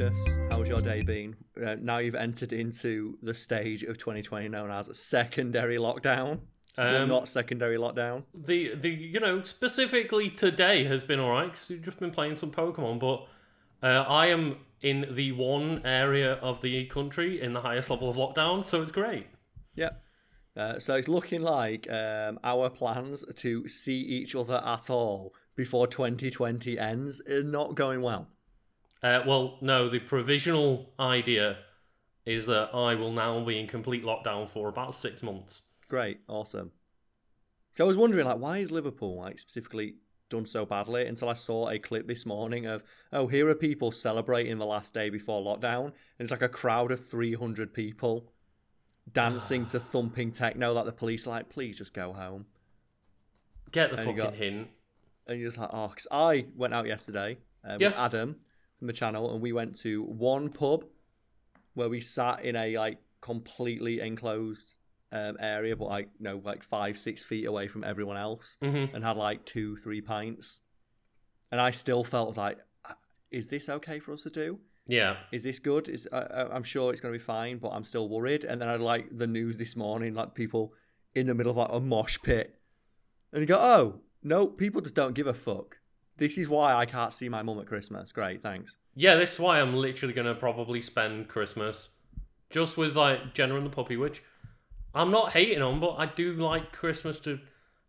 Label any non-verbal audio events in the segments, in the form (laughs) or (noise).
Marcus, how's your day been? Uh, now you've entered into the stage of 2020 known as secondary lockdown. Um, not secondary lockdown. The the you know specifically today has been alright because we've just been playing some Pokemon, but uh, I am in the one area of the country in the highest level of lockdown, so it's great. Yeah. Uh, so it's looking like um, our plans to see each other at all before 2020 ends are not going well. Uh, well, no, the provisional idea is that I will now be in complete lockdown for about six months. Great, awesome. So I was wondering, like, why is Liverpool like specifically done so badly? Until I saw a clip this morning of, oh, here are people celebrating the last day before lockdown, and it's like a crowd of three hundred people dancing to (sighs) thumping techno. That the police are like, please just go home. Get the and fucking got, hint. And you're just like, oh, because I went out yesterday uh, with. Adam the channel, and we went to one pub where we sat in a like completely enclosed um, area, but like you know, like five six feet away from everyone else, mm-hmm. and had like two three pints. And I still felt like, uh, is this okay for us to do? Yeah. Is this good? Is uh, I'm sure it's going to be fine, but I'm still worried. And then I like the news this morning, like people in the middle of like a mosh pit, and you go, oh no, people just don't give a fuck. This is why I can't see my mum at Christmas. Great, thanks. Yeah, this is why I'm literally gonna probably spend Christmas just with like Jenna and the puppy, which I'm not hating on, but I do like Christmas to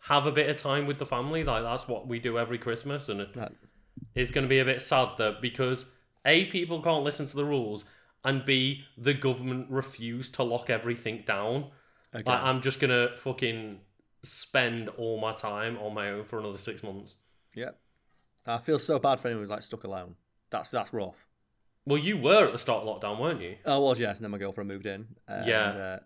have a bit of time with the family. Like that's what we do every Christmas, and it, that... it's going to be a bit sad that because a people can't listen to the rules, and b the government refuse to lock everything down. Okay. Like, I'm just gonna fucking spend all my time on my own for another six months. Yep. I feel so bad for anyone who's like stuck alone. That's that's rough. Well, you were at the start of lockdown, weren't you? I was, yes. And then my girlfriend moved in. And, yeah. Uh,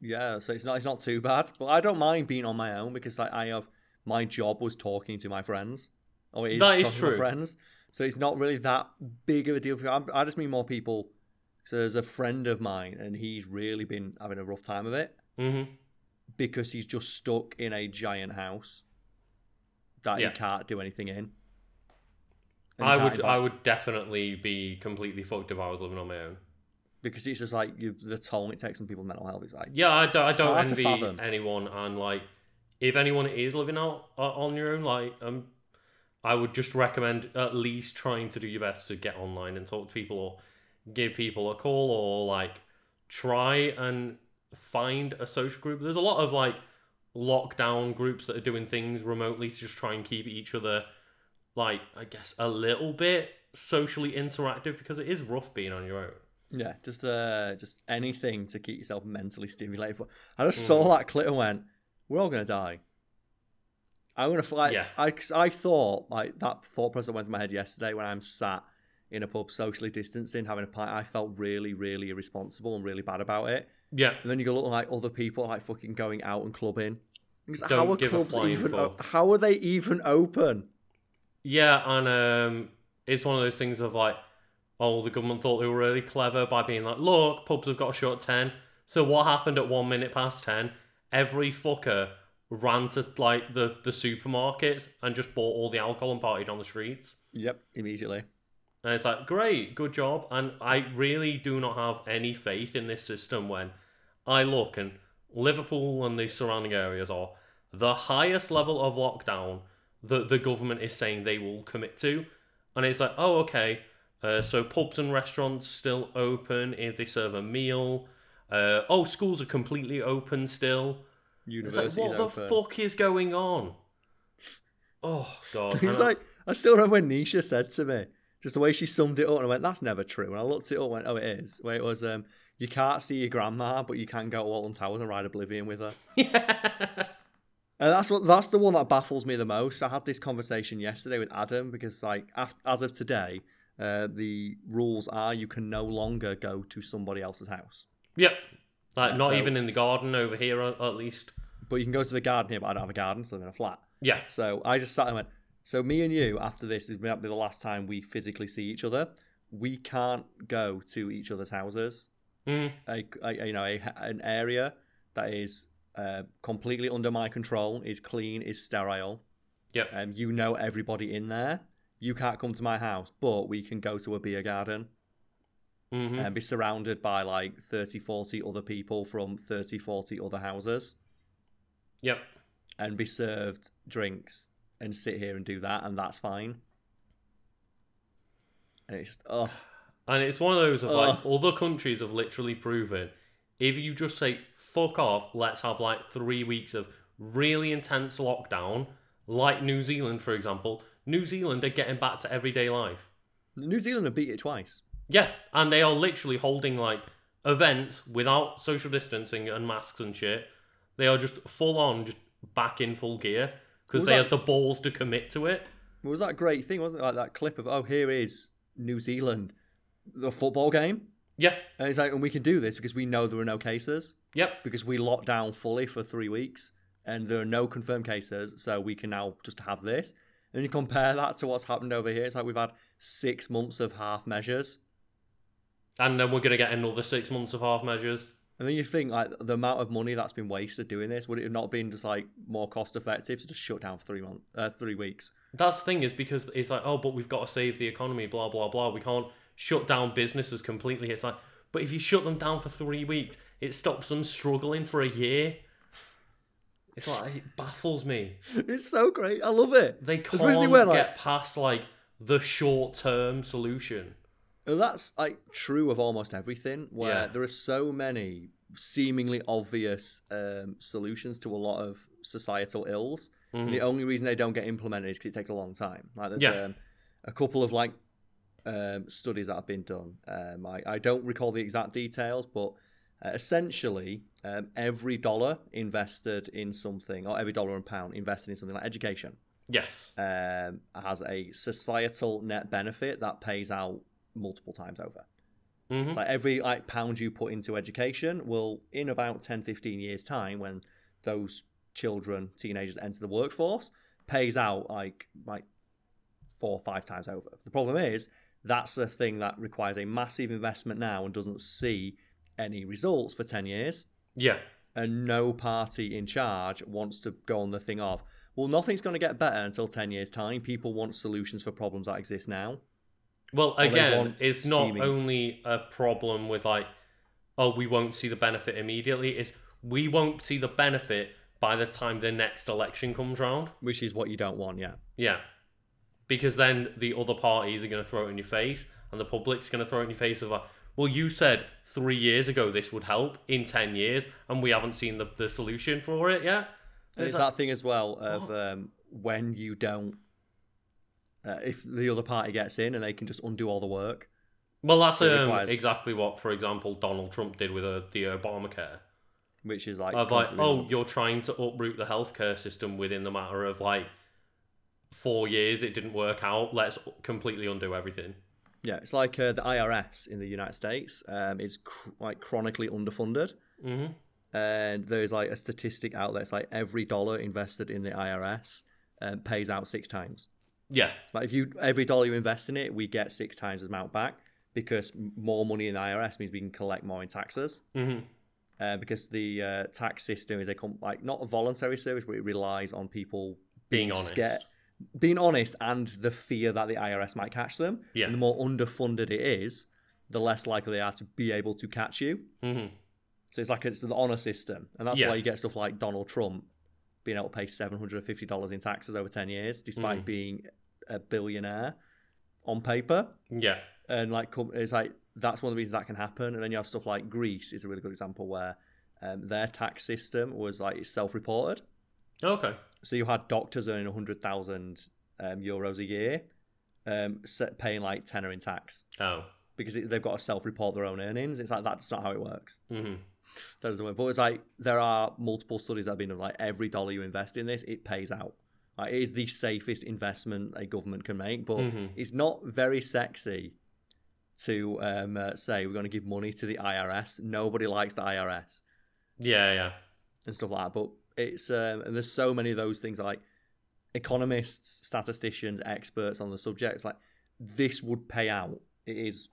yeah. So it's not it's not too bad, but I don't mind being on my own because like, I have my job was talking to my friends. Oh, it is that is true. friends. So it's not really that big of a deal for me. I just mean more people. So there's a friend of mine, and he's really been having a rough time of it mm-hmm. because he's just stuck in a giant house that yeah. he can't do anything in. I would. I would definitely be completely fucked if I was living on my own. Because it's just like you, the toll it takes on people's mental health is like yeah I don't, I don't envy anyone and like if anyone is living out uh, on your own like um I would just recommend at least trying to do your best to get online and talk to people or give people a call or like try and find a social group. There's a lot of like lockdown groups that are doing things remotely to just try and keep each other like I guess a little bit socially interactive because it is rough being on your own. Yeah, just uh, just anything to keep yourself mentally stimulated. I just mm. saw that clip and went, "We're all gonna die." I'm gonna fly. Yeah. I I thought like that thought process went through my head yesterday when I'm sat in a pub socially distancing having a pint. I felt really really irresponsible and really bad about it. Yeah. And then you go look like other people like fucking going out and clubbing. Don't how are clubs even? How are they even open? Yeah, and um, it's one of those things of like, oh, the government thought they were really clever by being like, look, pubs have got a shut 10. So what happened at one minute past 10? Every fucker ran to like the, the supermarkets and just bought all the alcohol and partied on the streets. Yep, immediately. And it's like, great, good job. And I really do not have any faith in this system when I look and Liverpool and the surrounding areas are the highest level of lockdown that the government is saying they will commit to. And it's like, oh, okay, uh, so pubs and restaurants still open if they serve a meal. Uh, oh, schools are completely open still. Universities like, what open. the fuck is going on? Oh god! (laughs) It's like I still remember when Nisha said to me, just the way she summed it up, and I went, "That's never true." And I looked it up, and went, "Oh, it is." Where it was, um, you can't see your grandma, but you can go to Alton Towers and ride Oblivion with her. Yeah. (laughs) And that's what that's the one that baffles me the most. I had this conversation yesterday with Adam because, like, as of today, uh, the rules are you can no longer go to somebody else's house. Yep, like not so, even in the garden over here, at least. But you can go to the garden here, but I don't have a garden, so I'm in a flat. Yeah. So I just sat and went. So me and you, after this, is be the last time we physically see each other. We can't go to each other's houses. Mm. A, a, you know, a, an area that is uh, completely under my control, is clean, is sterile. Yeah. Um, you know everybody in there. You can't come to my house, but we can go to a beer garden. Mm-hmm. and be surrounded by like 30, 40 other people from 30, 40 other houses Yep. and be served drinks and sit here and do that, and that's fine. And it's oh, And it's one of those of like other countries have literally proven if you just say fuck off, let's have like three weeks of really intense lockdown, like New Zealand for example. New Zealand are getting back to everyday life. New Zealand have beat it twice. Yeah, and they are literally holding like events without social distancing and masks and shit. They are just full on, just back in full gear because they that- had the balls to commit to it. It was that great thing, wasn't it? Like that clip of, oh, here is New Zealand, the football game. Yeah, And it's like, and we can do this because we know there are no cases, yep, because we locked down fully for three weeks and there are no confirmed cases, so we can now just have this. And you compare that to what's happened over here, it's like we've had six months of half measures. and then we're gonna get another six months of half measures. And then you think like the amount of money that's been wasted doing this, would it have not been just like more cost effective to just shut down for three months, uh, three weeks? That's the thing is because it's like, oh, but we've got to save the economy, blah blah blah. We can't shut down businesses completely. It's like, but if you shut them down for three weeks, it stops them struggling for a year. It's like it baffles me. (laughs) It's so great. I love it. They can't Especially when, like- get past like the short term solution. And that's like true of almost everything, where Yeah. there are so many seemingly obvious um, solutions to a lot of societal ills. Mhm. The only reason they don't get implemented is because it takes a long time. Like there's Yeah. um, a couple of like um, studies that have been done. Um, I, I don't recall the exact details, but uh, essentially, um, every dollar invested in something, or every dollar and pound invested in something like education, Yes. um, has a societal net benefit that pays out multiple times over. hmm like every like pound you put into education will, in about 10, 15 years' time, when those children, teenagers enter the workforce, pays out like like four or five times over. The problem is that's a thing that requires a massive investment now and doesn't see any results for 10 years. Yeah. And no party in charge wants to go on the thing of, well, nothing's going to get better until 10 years' time. People want solutions for problems that exist now. Well, again, it's not seeming- only a problem with like, oh, we won't see the benefit immediately. It's we won't see the benefit by the time the next election comes round. Which is what you don't want, yeah. Yeah. Because then the other parties are going to throw it in your face, and the public's going to throw it in your face of like, well, you said three years ago this would help in 10 years, and we haven't seen the, the solution for it yet. And It's it's like- that thing as well of um, when you don't, uh, if the other party gets in and they can just undo all the work. Well, that's um, requires- exactly what, for example, Donald Trump did with uh, the Obamacare. Which is like, Of like, oh, you're trying to uproot the healthcare system within the matter of like four years. It didn't work out. Let's completely undo everything. yeah, it's like uh, the IRS in the United States um, is cr- like chronically underfunded. hmm And there's like a statistic out there. It's like every dollar invested in the IRS um, pays out six times. Yeah, Like if you every dollar you invest in it, we get six times the amount back because more money in the IRS means we can collect more in taxes. hmm uh, because the uh, tax system is a com- like not a voluntary service, but it relies on people Being honest. scared, being honest, and the fear that the IRS might catch them. Yeah. And the more underfunded it is, the less likely they are to be able to catch you. hmm So it's like it's an honor system, and that's Yeah. why you get stuff like Donald Trump being able to pay seven hundred and fifty dollars in taxes over ten years, despite Mm. being a billionaire on paper yeah, and like it's like that's one of the reasons that can happen. And then you have stuff like Greece is a really good example where um, their tax system was like self-reported. Okay, So you had doctors earning hundred thousand um, euros a year, um, set, paying like tenner in tax oh, because it, they've got to self-report their own earnings. It's like that's not how it works. hmm That doesn't work. But it's like there are multiple studies that have been done. Like every dollar you invest in this, it pays out. Like it is the safest investment a government can make, but Mhm. it's not very sexy to um, uh, say we're going to give money to the IRS. Nobody likes the IRS yeah, yeah, and stuff like that. But it's um, and there's so many of those things like economists, statisticians, experts on the subject. Like this would pay out. It is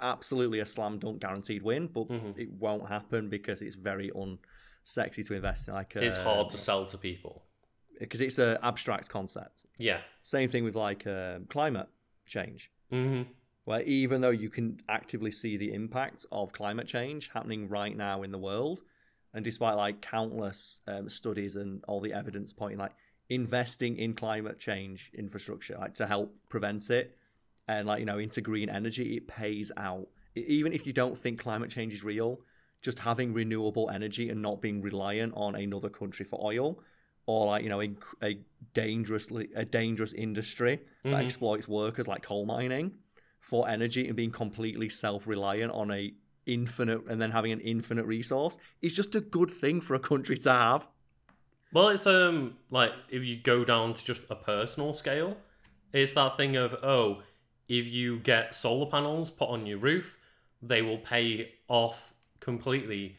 absolutely a slam dunk guaranteed win, but Mhm. it won't happen because it's very unsexy to invest in. Like it's uh, hard to sell to people. because it's an abstract concept. Yeah, Same thing with like um, climate change. hmm where even though you can actively see the impact of climate change happening right now in the world, and despite like countless um, studies and all the evidence pointing like investing in climate change infrastructure like to help prevent it and like you know into green energy it pays out even if you don't think climate change is real just having renewable energy and not being reliant on another country for oil or like you know a, a dangerously a dangerous industry that mm-hmm. exploits workers like coal mining for energy and being completely self-reliant on a infinite and then having an infinite resource is just a good thing for a country to have well, it's um like if you go down to just a personal scale, it's that thing of oh, if you get solar panels put on your roof, they will pay off completely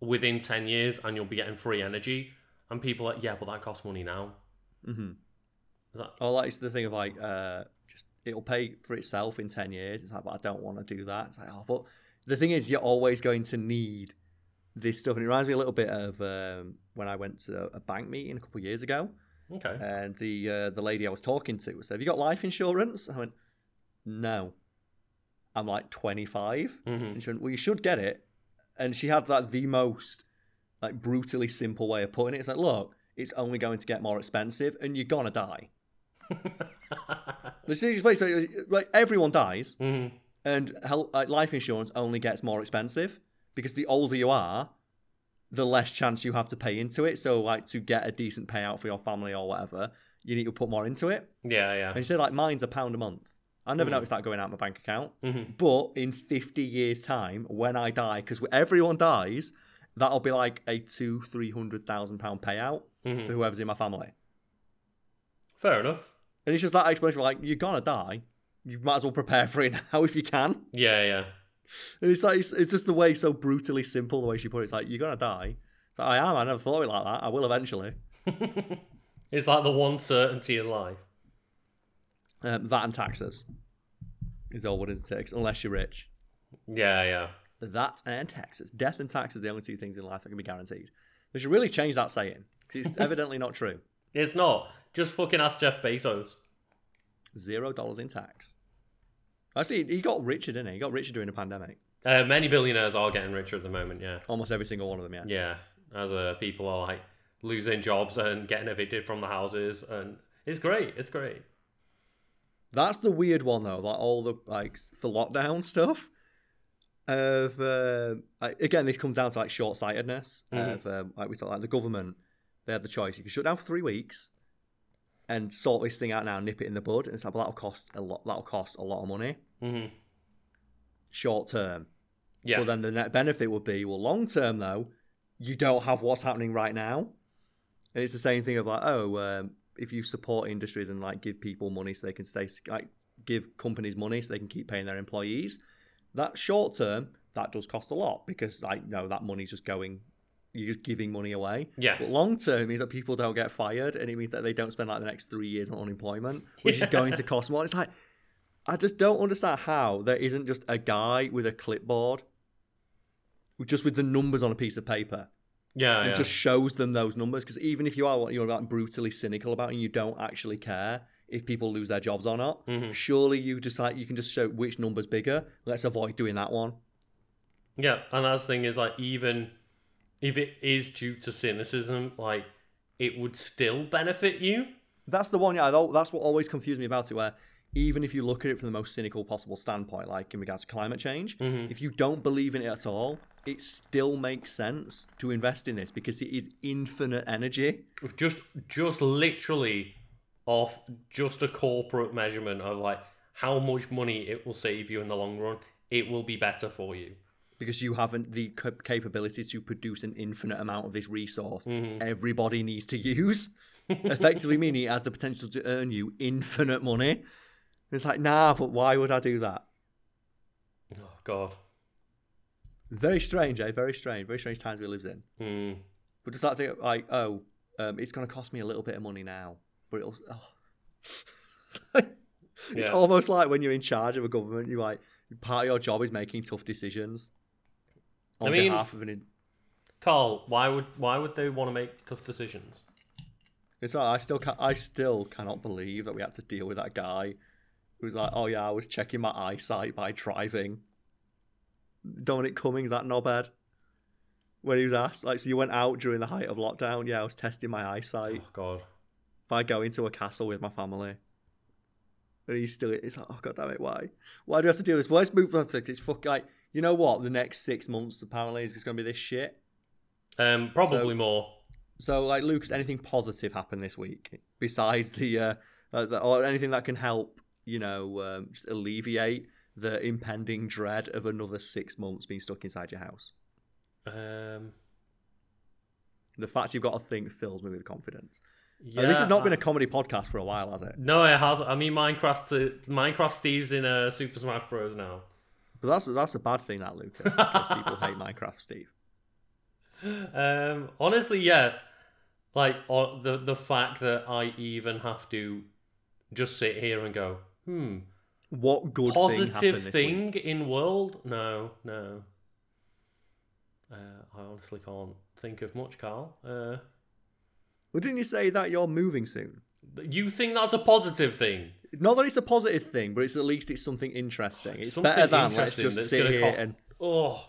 within ten years, and you'll be getting free energy. And people are like, yeah, but that costs money now. Mm-hmm. That... Oh, that's the thing of like, uh, just it'll pay for itself in ten years. It's like, but I don't want to do that. It's like, oh, but the thing is, you're always going to need this stuff, and it reminds me a little bit of um, when I went to a bank meeting a couple of years ago. Okay. And the uh, the lady I was talking to said, "Have you got life insurance?" I went, "No." I'm like 25, mm-hmm. and she went, "Well, you should get it." And she had like the most like brutally simple way of putting it. It's like, look, it's only going to get more expensive, and you're gonna die. (laughs) the serious place, like everyone dies, mm-hmm. And health, like, life insurance only gets more expensive because the older you are, the less chance you have to pay into it. So, like, to get a decent payout for your family or whatever, you need to put more into it. Yeah, yeah. And you said, like, mine's a pound a month. I never mm. noticed that going out my bank account. Mm-hmm. But in 50 years' time, when I die, because everyone dies, that'll be like a two, three hundred thousand pound payout mm-hmm. for whoever's in my family. Fair enough. And it's just that explanation like, you're gonna die. You might as well prepare for it (laughs) now if you can. Yeah, yeah. And It's like it's, it's, just the way so brutally simple the way she put it. It's like you're gonna die. It's like I am. I never thought of it like that. I will eventually. (laughs) it's like the one certainty in life. Um, that and taxes is all what it takes, unless you're rich. Yeah, yeah. That and taxes. Death and taxes are the only two things in life that can be guaranteed. They should really change that saying because it's (laughs) evidently not true. It's not. Just fucking ask Jeff Bezos. Zero dollars in tax. Actually, he got richer, didn't he? He got richer during the pandemic. Uh, many billionaires are getting richer at the moment. Yeah, almost every single one of them. Yes. Yeah, as uh, people are like losing jobs and getting evicted from the houses, and it's great. It's great. That's the weird one though. Like all the like the lockdown (laughs) stuff. Of uh, like, again, this comes down to like short sightedness. Mm-hmm. Of um, like we talk like the government, they have the choice. You can shut down for three weeks, and sort this thing out now, nip it in the bud. And it's like, well, that'll cost a lot. That'll cost a lot of money, mm-hmm. short term. Yeah. But then the net benefit would be, well, long term though, you don't have what's happening right now. And it's the same thing of like, oh, um, if you support industries and like give people money so they can stay, like give companies money so they can keep paying their employees, that short term that does cost a lot because like no, that money's just going you're just giving money away. Yeah. But long term means that people don't get fired, and it means that they don't spend like the next three years on unemployment, which yeah. is going to cost more. It's like I just don't understand how there isn't just a guy with a clipboard, just with the numbers on a piece of paper. Yeah, and yeah. just shows them those numbers because even if you are what you're like brutally cynical about and you don't actually care if people lose their jobs or not, mm-hmm. surely you just like you can just show which number's bigger. Let's avoid doing that one. Yeah, and that's the thing is like even if it is due to cynicism, like it would still benefit you. That's the one. Yeah, that's what always confused me about it. Where even if you look at it from the most cynical possible standpoint, like in regards to climate change, mm-hmm. if you don't believe in it at all, it still makes sense to invest in this because it is infinite energy. Just, just literally off just a corporate measurement of like how much money it will save you in the long run. It will be better for you because you haven't the capability to produce an infinite amount of this resource mm-hmm. everybody needs to use. Effectively (laughs) meaning it has the potential to earn you infinite money. It's like, nah, but why would I do that? Oh God. Very strange, eh? Very strange. Very strange times we live in. Mm. But just that thing like, oh, um, it's going to cost me a little bit of money now, but it'll. Oh. (laughs) it's yeah. almost like when you're in charge of a government, you're like part of your job is making tough decisions on I mean, behalf of an. Carl, why would why would they want to make tough decisions? It's like I still can I still cannot believe that we had to deal with that guy who was like, oh yeah, I was checking my eyesight by driving. Dominic Cummings, that knobhead. When he was asked, like, so you went out during the height of lockdown? Yeah, I was testing my eyesight. Oh God. If I go into a castle with my family. And he's still, it's like, oh god damn it, why? Why do we have to do this? Well, let's move on to It's fuck like, you know what? The next six months apparently is just going to be this shit. Um, probably So- more. So, like, Lucas, anything positive happened this week besides the, uh, uh the or anything that can help, you know, um, just alleviate the impending dread of another six months being stuck inside your house? Um, The fact you've got to think fills me with confidence. yeah, Uh, this has not been a comedy podcast for a while, has it? No, it has. I mean, Minecraft. Uh, Minecraft Steve's in uh, Super Smash Bros. now. But that's that's a bad thing, that Luca, because people hate Minecraft, Steve. Um, honestly, yeah. Like the the fact that I even have to just sit here and go, hmm, What good positive thing, thing, in world? No, no. Uh, I honestly can't think of much, Carl. Uh, Well, didn't you say that you're moving soon? You think that's a positive thing? Not that it's a positive thing, but it's at least it's something interesting. It's Something better than let's just sit here cost- and Oh,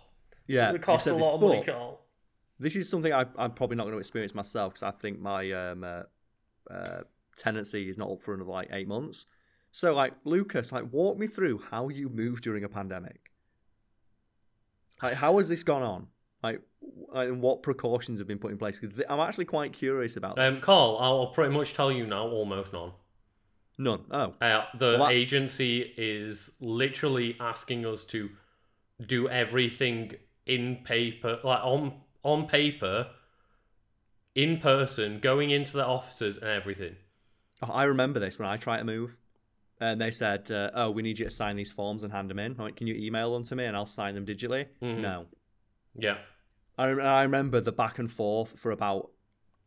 yeah. it said a this, lot of money, Carl. This is something I, I'm probably not going to experience myself because I think my um, uh, uh, tenancy is not up for another like eight months. So, like Lucas, like walk me through how you moved during a pandemic. Like, how has this gone on? Like, and what precautions have been put in place? 'Cause th- I'm actually quite curious about. Um. Carl, I'll pretty much tell you now, almost none. None. Oh, Uh, the Well, that- agency is literally asking us to do everything in paper, like on on paper, in person, going into the offices and everything. Oh, I remember this when I tried to move. And they said, uh, "Oh, we need you to sign these forms and hand them in. Like, can you email them to me and I'll sign them digitally?" Mhm. No. Yeah, I, I remember the back and forth for about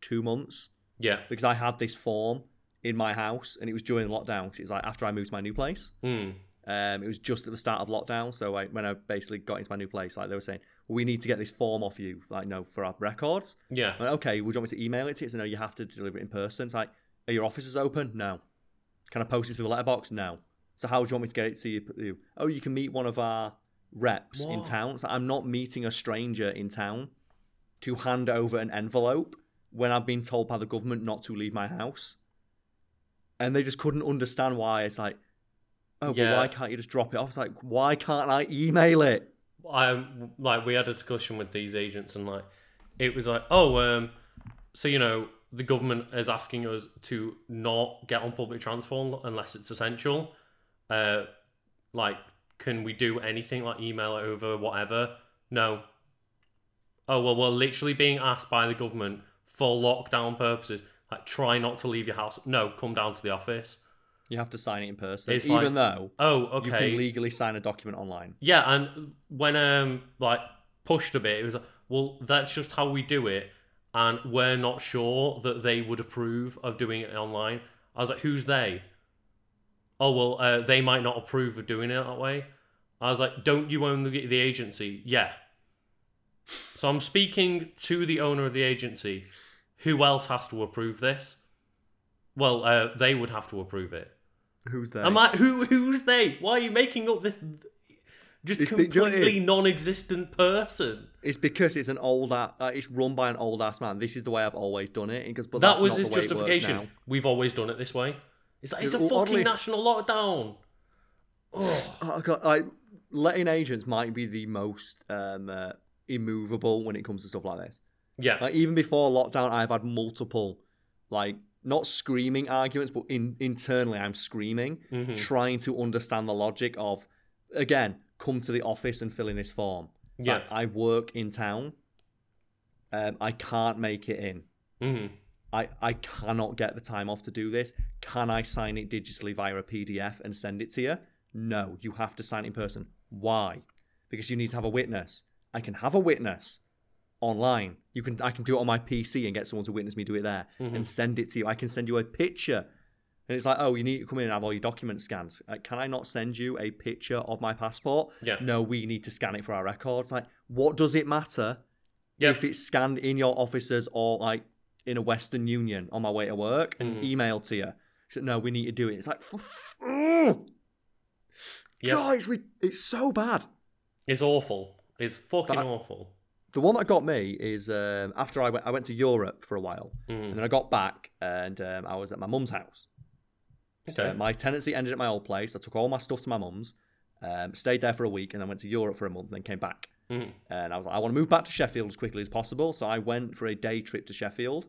two months yeah, because I had this form in my house and it was during lockdown because it was like after I moved to my new place. mm. Um, it was just at the start of lockdown, so like when I basically got into my new place, like they were saying, "We need to get this form off you, like no, for our records." yeah. I went, okay, would you want me to email it to you? So no, you have to deliver it in person. It's like, are your offices open? No. Can I post it through the letterbox? No. So how do you want me to get it to you? Oh, you can meet one of our reps in What? town. It's like, I'm not meeting a stranger in town to hand over an envelope when I've been told by the government not to leave my house. And they just couldn't understand why. It's like, oh, Yeah. but why can't you just drop it off? It's like, why can't I email it? I like we had a discussion with these agents and like it was like, oh, um, so you know the government is asking us to not get on public transport unless it's essential. Uh, like, can we do anything like email it over, whatever? No. Oh well, we're literally being asked by the government for lockdown purposes. Like, try not to leave your house. No, come down to the office. You have to sign it in person, It's even like- though Oh, okay. you can legally sign a document online. Yeah, and when um like pushed a bit, it was like, well, that's just how we do it, and we're not sure that they would approve of doing it online. I was like, who's they? Oh well, uh, they might not approve of doing it that way. I was like, don't you own the, the agency? Yeah. So I'm speaking to the owner of the agency. Who else has to approve this? Well, uh, they would have to approve it. Who's there? Am I who? Who's they? Why are you making up this just It's big- do you know what it completely is? non-existent person? It's because it's an old, uh, it's run by an old ass man. This is the way I've always done it. Because but that that's was not his the way justification. We've always done it this way. It's like it's a fucking oddly- national lockdown. Oh, Oh, God, like letting agents might be the most um, uh, immovable when it comes to stuff like this. yeah, Like even before lockdown, I've had multiple, like not screaming arguments, but in internally I'm screaming, Mhm. trying to understand the logic of, again, come to the office and fill in this form. It's Yeah. like, I work in town. Um, I can't make it in. Mhm. I, I cannot get the time off to do this. Can I sign it digitally via a PDF and send it to you? No, you have to sign it in person. Why? Because you need to have a witness. I can have a witness online. You can I can do it on my PC and get someone to witness me do it there mm-hmm. and send it to you. I can send you a picture. And it's like, oh, you need to come in and have all your documents scanned. Like, uh, can I not send you a picture of my passport? Yeah. No, we need to scan it for our records. Like, what does it matter Yeah. if it's scanned in your offices or like in a Western Union on my way to work and Mm. emailed to you. So no, we need to do it. It's like, ugh. Yep. God, it's, it's so bad. It's awful. It's fucking awful. The one that got me is um, after I went, I went to Europe for a while, mm. and then I got back and um, I was at my mum's house. Okay. So my tenancy ended at my old place. I took all my stuff to my mum's, um, stayed there for a week, and then went to Europe for a month, and then came back. Mm. And I was like, I want to move back to Sheffield as quickly as possible. So I went for a day trip to Sheffield,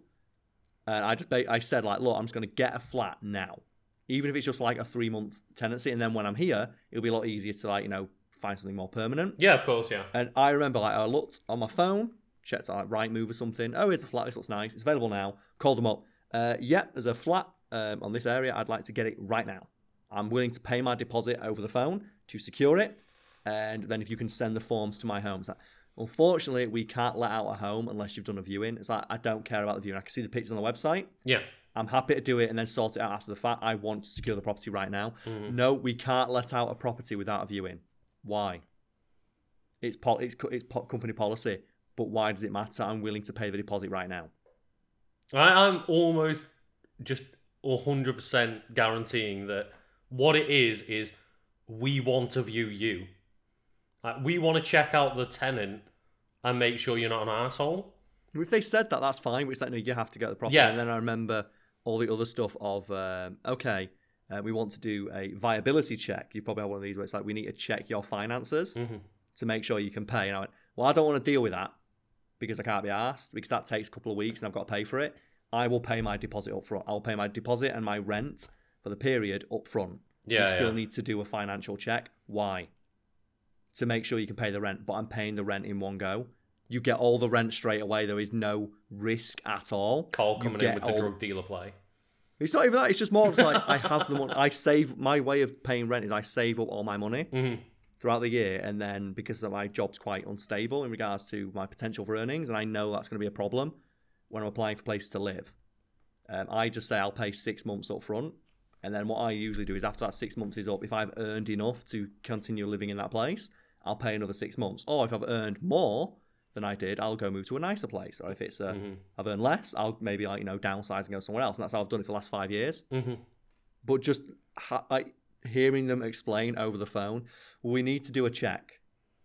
and I just I said like, look, I'm just going to get a flat now, even if it's just like a three month tenancy, and then when I'm here, it'll be a lot easier to like you know find something more permanent. Yeah, of course, yeah. And I remember like I looked on my phone, checked out like Rightmove or something. Oh, here's a flat. This looks nice. It's available now. Called them up. Uh, yeah, there's a flat um, on this area. I'd like to get it right now. I'm willing to pay my deposit over the phone to secure it, and then if you can send the forms to my home. Unfortunately, we can't let out a home unless you've done a viewing. It's like I don't care about the viewing. I can see the pictures on the website. Yeah. I'm happy to do it and then sort it out after the fact. I want to secure the property right now. Mm. No, we can't let out a property without a viewing. Why? It's pol- it's it's po- company policy, but why does it matter? I'm willing to pay the deposit right now. I, I'm almost just 100% guaranteeing that what it is is we want to view you. Like we want to check out the tenant and make sure you're not an asshole. If they said that, that's fine. Which like, no, you have to get the property. Yeah. And then I remember all the other stuff of um, okay, uh, we want to do a viability check. You probably have one of these where it's like we need to check your finances mm-hmm. to make sure you can pay. And I went, well, I don't want to deal with that because I can't be asked because that takes a couple of weeks and I've got to pay for it. I will pay my deposit up front. I'll pay my deposit and my rent for the period up front. Yeah, you still yeah. need to do a financial check. Why? To make sure you can pay the rent, but I'm paying the rent in one go. You get all the rent straight away. There is no risk at all. Call coming in with all... the drug dealer play. It's not even that. It's just more like I have the money. I save. My way of paying rent is I save up all my money mm-hmm. throughout the year, and then because my job's quite unstable in regards to my potential for earnings, and I know that's going to be a problem when I'm applying for places to live. Um, I just say I'll pay six months up front, and then what I usually do is after that six months is up, if I've earned enough to continue living in that place, I'll pay another six months. Or if I've earned more than I did, I'll go move to a nicer place. Or if it's uh, mm-hmm. I've earned less, I'll maybe like you know downsize and go somewhere else. And that's how I've done it for the last five years. Mm-hmm. But just ha- like hearing them explain over the phone, we need to do a check.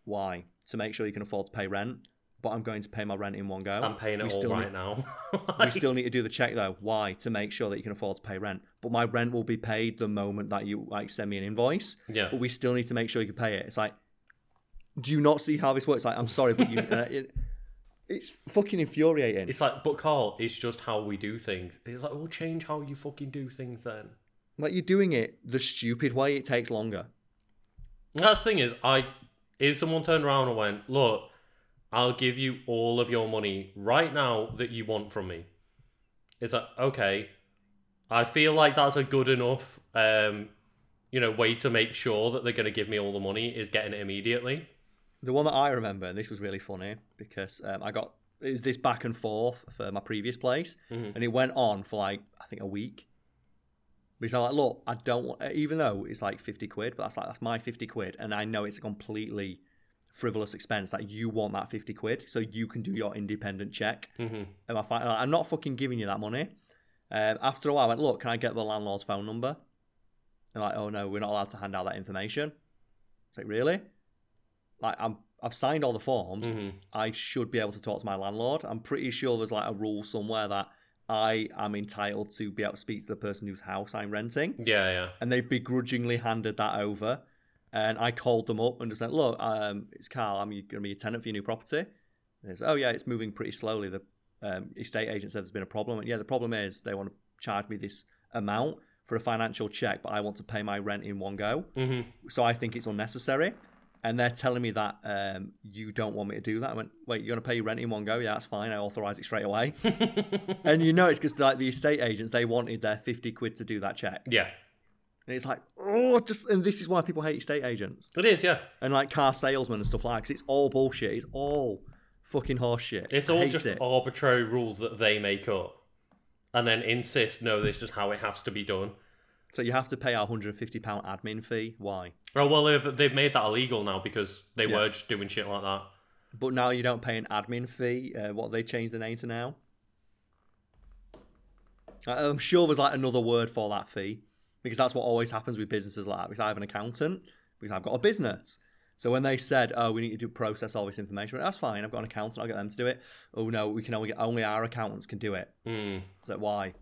Why? To make sure you can afford to pay rent but I'm going to pay my rent in one go. I'm paying it we all still right need, now. (laughs) we (laughs) still need to do the check though. Why? To make sure that you can afford to pay rent. But my rent will be paid the moment that you like send me an invoice. Yeah. But we still need to make sure you can pay it. It's like, do you not see how this works? Like, I'm sorry, but you. Uh, (laughs) it, it's fucking infuriating. It's like, but Carl, it's just how we do things. It's like, we'll change how you fucking do things then. Like you're doing it the stupid way. It takes longer. That's the thing is, I if someone turned around and went, look I'll give you all of your money right now that you want from me. It's like, okay, I feel like that's a good enough, um, you know, way to make sure that they're going to give me all the money is getting it immediately. The one that I remember, and this was really funny because um, I got it was this back and forth for my previous place, mm-hmm. and it went on for like I think a week. Because I'm like, look, I don't want, even though it's like fifty quid, but that's like that's my fifty quid, and I know it's a completely frivolous expense that you want that 50 quid so you can do your independent check. Mm-hmm. And I find, I'm not fucking giving you that money. Um, after a while, I went, look, can I get the landlord's phone number? And like, oh no, we're not allowed to hand out that information. It's like, really? Like, I'm, I've signed all the forms. Mm-hmm. I should be able to talk to my landlord. I'm pretty sure there's like a rule somewhere that I am entitled to be able to speak to the person whose house I'm renting. Yeah, yeah. And they begrudgingly handed that over. And I called them up and just said, look, um, it's Carl. I'm going to be a tenant for your new property. And they said, oh, yeah, it's moving pretty slowly. The um, estate agent said there's been a problem. And yeah, the problem is they want to charge me this amount for a financial check, but I want to pay my rent in one go. Mm-hmm. So I think it's unnecessary. And they're telling me that um, you don't want me to do that. I went, wait, you're going to pay your rent in one go? Yeah, that's fine. I authorise it straight away. (laughs) and you know it's because like the estate agents, they wanted their 50 quid to do that check. Yeah. And it's like, oh, just and this is why people hate estate agents. It is, yeah. And like car salesmen and stuff like because it's all bullshit. It's all fucking horseshit. It's all just it. arbitrary rules that they make up and then insist, no, this is how it has to be done. So you have to pay our hundred and fifty pound admin fee. Why? Oh well, they've, they've made that illegal now because they yeah. were just doing shit like that. But now you don't pay an admin fee. Uh, what they changed the name to now? I'm sure there's like another word for that fee because that's what always happens with businesses like that. Because I have an accountant, because I've got a business. So when they said, "Oh, we need to process all this information," went, that's fine. I've got an accountant. I'll get them to do it. Oh no, we can only get only our accountants can do it. Mm. So why?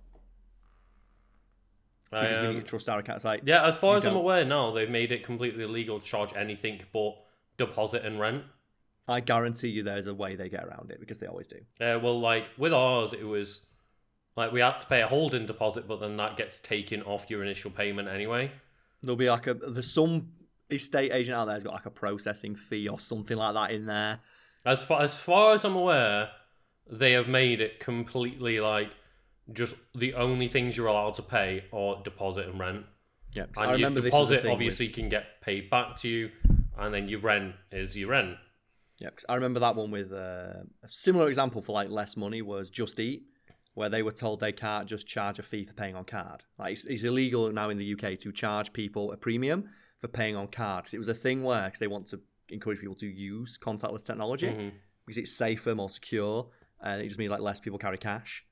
Because I, we um, need to trust our accounts. Like yeah, as far as I'm aware now, they've made it completely illegal to charge anything but deposit and rent. I guarantee you, there's a way they get around it because they always do. Uh, well, like with ours, it was like we had to pay a holding deposit, but then that gets taken off your initial payment anyway. There'll be like a there's some estate agent out there has got like a processing fee or something like that in there. As far as far as I'm aware, they have made it completely like just the only things you're allowed to pay are deposit and rent. Yeah, And I your remember this deposit obviously can get paid back to you, and then your rent is your rent. Yeah, 'cause I remember that one with uh, a similar example for like less money was Just Eat, where they were told they can't just charge a fee for paying on card. Like it's, it's illegal now in the UK to charge people a premium for paying on card. 'Cause it was a thing where cause they want to encourage people to use contactless technology Mhm. because it's safer, more secure, and it just means like less people carry cash,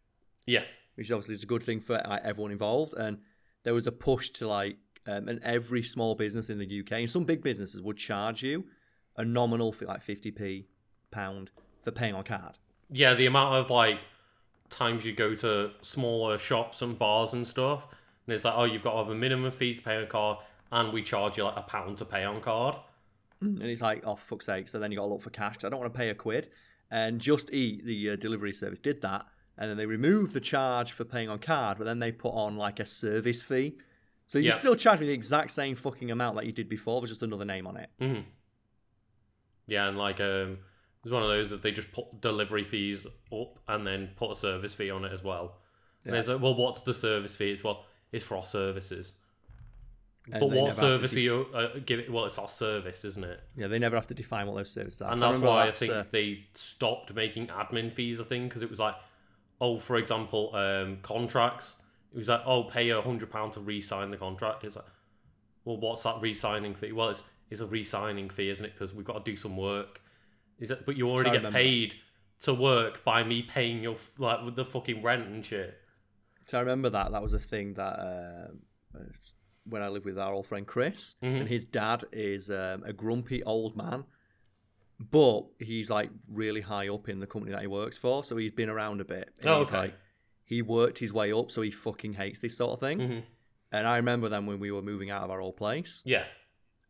Yeah, which obviously is a good thing for like, everyone involved. And there was a push to like, um, and every small business in the UK and some big businesses would charge you a nominal fee, like 50p pound for paying on card. yeah. The amount of like times you go to smaller shops and bars and stuff, and it's like, oh, you've got to have a minimum fee to pay on card, and we charge you like a pound to pay on card. And it's like, oh, fuck's sake. So then you got to look for cash because I don't want to pay a quid. And Just Eat, the uh, delivery service, did that. And then they remove the charge for paying on card, but then they put on like a service fee. So you Yeah. still charge me the exact same fucking amount that you did before, with just another name on it. hmm Yeah, and like um, it's one of those that they just put delivery fees up and then put a service fee on it as well. And Yeah. it's like, well, what's the service fee? It's well, it's for our services. And but what never have to service are you uh, give it? Well, it's our service, isn't it? Yeah, they never have to define what those services are. And that's remember why I think uh, they stopped making admin fees a thing because it was like, oh, for example, um, contracts. It was like, oh, pay a hundred pound to re-sign the contract. It's like, well, what's that re-signing fee? Well, it's it's a re-signing fee, isn't it? Because we've got to do some work. Is it? But you already get remember. paid to work by me paying your like with the fucking rent and shit. So I remember that. That was a thing that um, uh, when I lived with our old friend Chris, Mhm. and his dad is um, a grumpy old man, but he's like really high up in the company that he works for, so he's been around a bit. And Oh, he's okay. like, he worked his way up, so he fucking hates this sort of thing. Mhm. And I remember then when we were moving out of our old place, Yeah.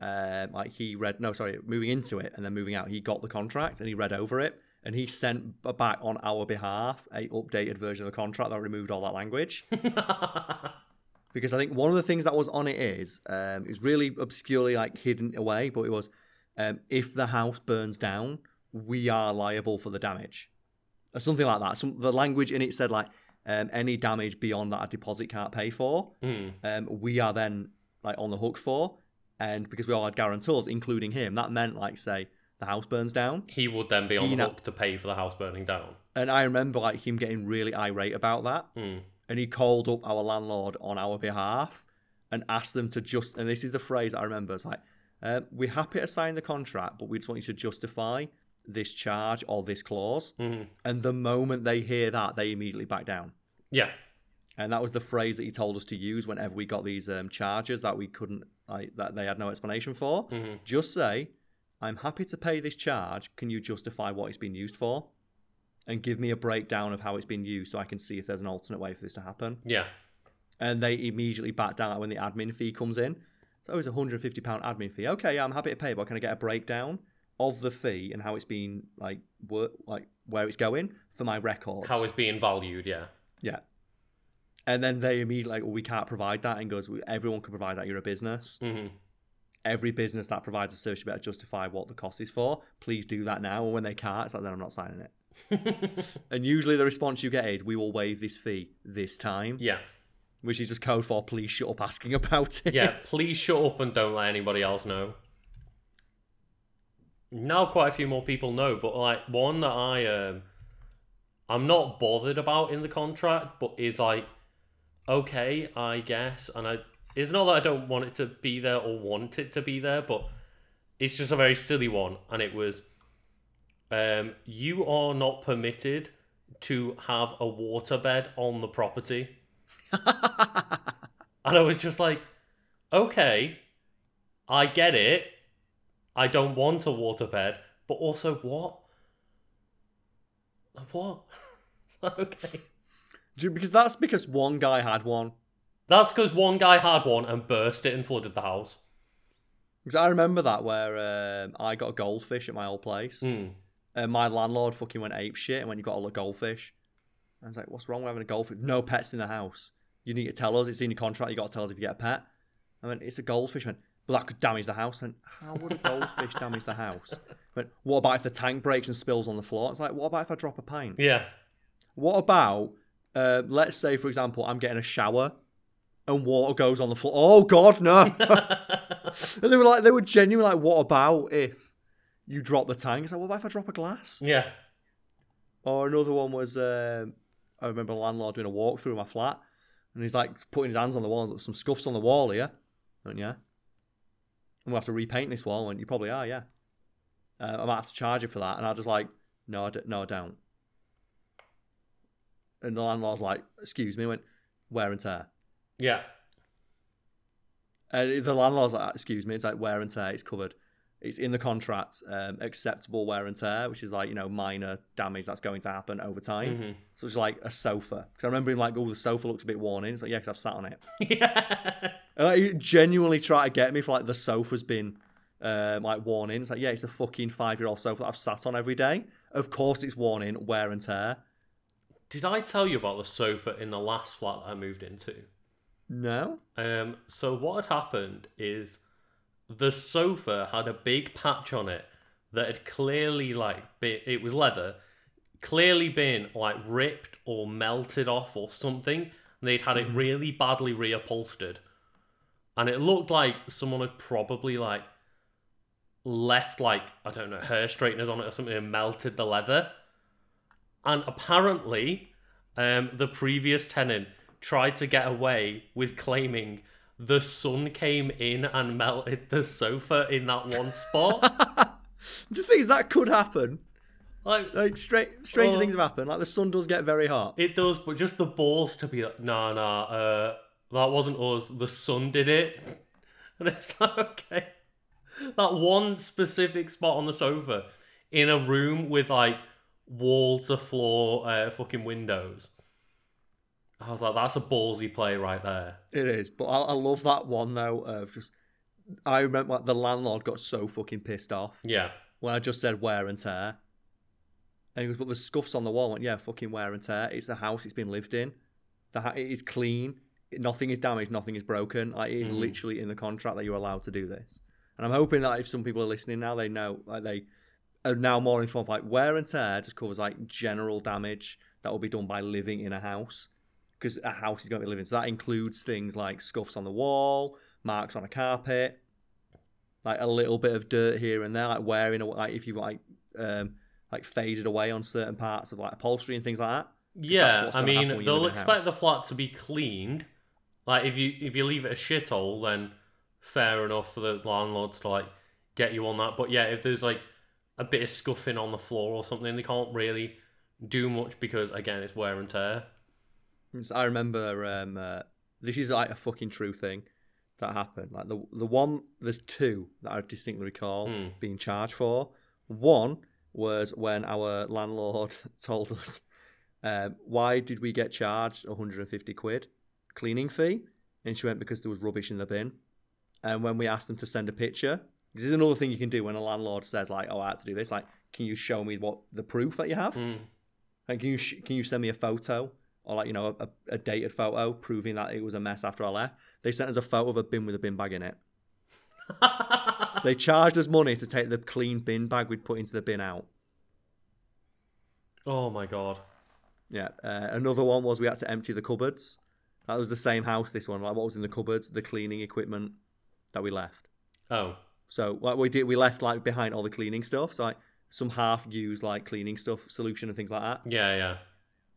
um, like he read no, sorry, moving into it and then moving out, he got the contract and he read over it. And he sent back on our behalf a updated version of the contract that removed all that language (laughs) because I think one of the things that was on it is um, it's really obscurely like hidden away, but it was um, if the house burns down, we are liable for the damage, or something like that. Some the language in it said like um, any damage beyond that a deposit can't pay for, Mm. um, we are then like on the hook for, and because we all had guarantors, including him, that meant like say the house burns down, He would then be on He the na- hook to pay for the house burning down. and I remember like him getting really irate about that. Mm. and he called up our landlord on our behalf and asked them to just and this is the phrase I remember it's like uh, we're happy to sign the contract but we just want you to justify this charge or this clause Mhm. and the moment they hear that they immediately back down Yeah. and that was the phrase that he told us to use whenever we got these um, charges that we couldn't like that they had no explanation for Mhm. just say i'm happy to pay this charge can you justify what it's been used for and give me a breakdown of how it's been used so i can see if there's an alternate way for this to happen Yeah. and they immediately back down when the admin fee comes in. So it's a hundred fifty pound admin fee. Okay, yeah, I'm happy to pay, but can I get a breakdown of the fee and how it's been like work, like where it's going for my records? How it's being valued. Yeah. yeah. And then they immediately like, well, we can't provide that, and goes, "Well, everyone can provide that. You're a business. hmm Every business that provides a service, you better justify what the cost is for. Please do that now. And when they can't, it's like then I'm not signing it. (laughs) and usually the response you get is, "We will waive this fee this time," Yeah. Which is just code for "Please shut up asking about it." Yeah. (laughs) Please shut up and don't let anybody else know. Now quite a few more people know, but like one that I um I'm not bothered about in the contract, but is like okay, I guess, and I it's not that I don't want it to be there or want it to be there, but it's just a very silly one, and it was um you are not permitted to have a waterbed on the property. (laughs) and I was just like, okay, I get it. I don't want a waterbed, but also what? What? (laughs) okay. Do because that's because one guy had one. That's because one guy had one and burst it and flooded the house. Because I remember that where um, I got a goldfish at my old place. Mm. And my landlord fucking went ape shit and when you got all the goldfish. I was like, what's wrong with having a goldfish? No pets in the house. You need to tell us. It's in your contract. You got to tell us if you get a pet. I went, it's a goldfish. I went, but that could damage the house. And how would a goldfish damage the house? I went, what about if the tank breaks and spills on the floor? It's like, what about if I drop a pint? Yeah. What about, uh, let's say, for example, I'm getting a shower and water goes on the floor. Oh God, no! (laughs) and they were like, they were genuinely like, what about if you drop the tank? It's like, what about if I drop a glass? Yeah. Or another one was, uh, I remember a landlord doing a walk through my flat, and he's like putting his hands on the wall, some scuffs on the wall here. Went, yeah. I'm gonna have to repaint this wall. And you probably are, yeah. Uh, I might have to charge you for that. And I was like, no, I d- no, I don't. And the landlord's like, excuse me, went, wear and tear. Yeah. And the landlord's like, excuse me, it's like wear and tear, it's covered. It's in the contract, um, acceptable wear and tear, which is like, you know, minor damage that's going to happen over time. Mm-hmm. So it's like a sofa. Because I remember him like, oh, the sofa looks a bit worn in. It's like, yeah, because I've sat on it. (laughs) yeah. And, like, he genuinely try to get me for like the sofa's been um, like worn in. It's like, yeah, it's a fucking five year old sofa that I've sat on every day. Of course it's worn in, wear and tear. Did I tell you about the sofa in the last flat that I moved into? No. Um, so what had happened is the sofa had a big patch on it that had clearly like been, it was leather, clearly been like ripped or melted off or something. And they'd had it really badly reupholstered, and it looked like someone had probably like left like I don't know hair straighteners on it or something and melted the leather. And apparently, um, the previous tenant tried to get away with claiming the sun came in and melted the sofa in that one spot. (laughs) The thing is, that could happen. like Like, stra- stranger Well- things have happened. Like, the sun does get very hot. it does, but just the balls to be like, nah, nah, uh, that wasn't us. The sun did it. (laughs) And it's like, okay, that one specific spot on the sofa in a room with like wall to floor uh, fucking windows. I was like, that's a ballsy play right there. It is, but I, I love that one though. Of just, I remember like, the landlord got so fucking pissed off Yeah. when I just said wear and tear, and he goes, "But the scuffs on the wall." I went, "Yeah, fucking wear and tear. It's a house. It's been lived in. The ha- it is clean. Nothing is damaged. Nothing is broken. Like it is Mm. literally in the contract that you're allowed to do this." And I'm hoping that if some people are listening now, they know like they are now more informed. Like wear and tear just covers like general damage that will be done by living in a house because a house is going to be living. So that includes things like scuffs on the wall, marks on a carpet, like a little bit of dirt here and there, like wearing, like if you like, um, like faded away on certain parts of like upholstery and things like that. Yeah, I mean, they'll live in a expect the flat to be cleaned. Like if you if you leave it a shithole, then fair enough for the landlords to like get you on that. But yeah, if there's like a bit of scuffing on the floor or something, they can't really do much because again, it's wear and tear. So I remember um, uh, this is like a fucking true thing that happened. Like the the one, there's two that I distinctly recall Hmm. being charged for. One was when our landlord (laughs) told us, um, "Why did we get charged 150 quid cleaning fee?" And she went because there was rubbish in the bin. And when we asked them to send a picture, this is another thing you can do when a landlord says like, "Oh, I had to do this." Like, can you show me what the proof that you have? Hmm. Like, can you sh- can you send me a photo or like you know a, a dated photo proving that it was a mess after I left? They sent us a photo of a bin with a bin bag in it. (laughs) They charged us money to take the clean bin bag we'd put into the bin out. oh my god. Yeah. Uh, another one was we had to empty the cupboards. That was the same house. This one, like what was in the cupboards, the cleaning equipment that we left. Oh. So what we did, we left like behind all the cleaning stuff. So like some half used like cleaning stuff, solution and things like that. Yeah, yeah.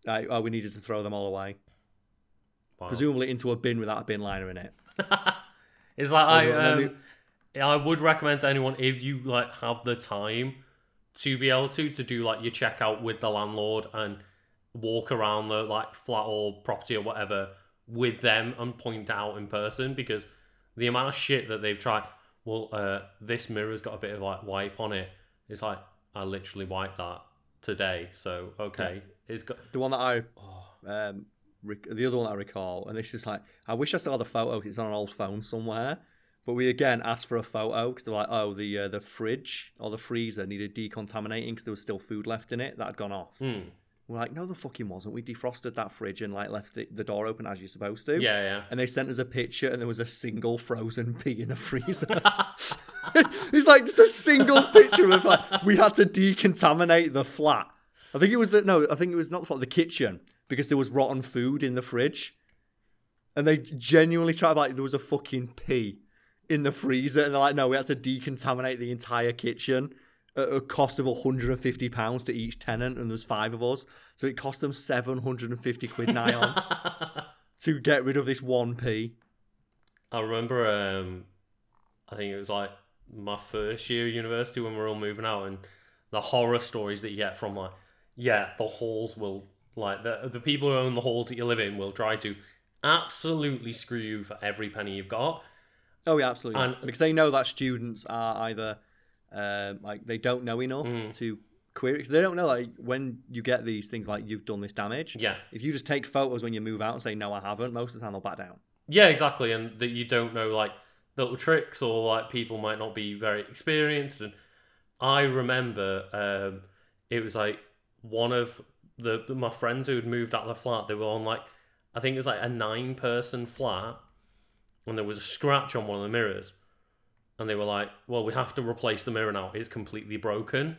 Like, oh, we needed to throw them all away, Wow. presumably into a bin without a bin liner in it. (laughs) It's like I um, I would recommend to anyone if you like have the time to be able to to do like your checkout with the landlord and walk around the like flat or property or whatever with them and point out in person because the amount of shit that they've tried well, uh, this mirror's got a bit of like wipe on it. It's like I literally wiped that today, so okay, yeah. it's got the one that I, oh. um, rec- the other one I recall, and this is like I wish I still had the photo. It's on an old phone somewhere. But we again asked for a photo because they're like, oh, the uh, the fridge or the freezer needed decontaminating because there was still food left in it that had gone off. Mm. We're like, no, the fucking wasn't. We defrosted that fridge and like left it, the door open as you're supposed to. Yeah, yeah. And they sent us a picture, and there was a single frozen pea in the freezer. (laughs) (laughs) it's like just a single picture of like we had to decontaminate the flat. I think it was the no, I think it was not the flat, the kitchen because there was rotten food in the fridge, and they genuinely tried like there was a fucking pea in the freezer, and they're like, no, we had to decontaminate the entire kitchen at a cost of 150 pounds to each tenant, and there's five of us, so it cost them 750 quid nigh (laughs) to get rid of this one p. I remember, um, I think it was like my first year of university when we're all moving out, and the horror stories that you get from like, yeah, the halls will like the the people who own the halls that you live in will try to absolutely screw you for every penny you've got Oh yeah, absolutely. And, because they know that students are either uh, like they don't know enough mm. to query because they don't know like when you get these things like you've done this damage. Yeah. If you just take photos when you move out and say no, I haven't, most of the time they'll back down. Yeah, exactly, and that you don't know like little tricks or like people might not be very experienced. And I remember um, it was like one of the my friends who had moved out of the flat. They were on like I think it was like a nine person flat and there was a scratch on one of the mirrors. And they were like, well, we have to replace the mirror now. It's completely broken.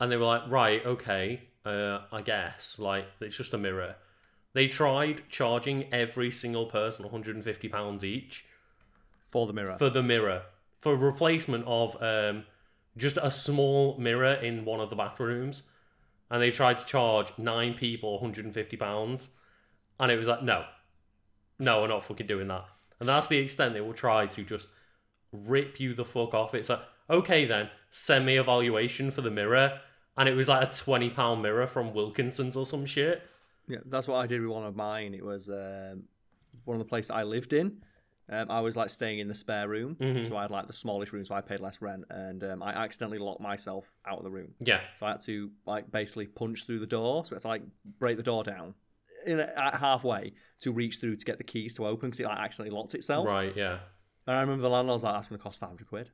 And they were like, right, okay, uh, I guess. Like, it's just a mirror. They tried charging every single person £150 each. For the mirror. For the mirror. For replacement of um, just a small mirror in one of the bathrooms. And they tried to charge nine people £150. And it was like, no. No, we're not fucking doing that. And that's the extent they will try to just rip you the fuck off. It's like, okay then, send me a valuation for the mirror. And it was like a £20 mirror from Wilkinson's or some shit. Yeah, that's what I did with one of mine. It was um, one of the places I lived in. Um, I was like staying in the spare room, mm-hmm. so I had like the smallest room, so I paid less rent, and um, I accidentally locked myself out of the room. Yeah. So I had to like basically punch through the door, so it's like break the door down, in at halfway to reach through to get the keys to open because it like accidentally locked itself. Right. Yeah. And I remember the landlord was like, "That's going to cost five hundred quid."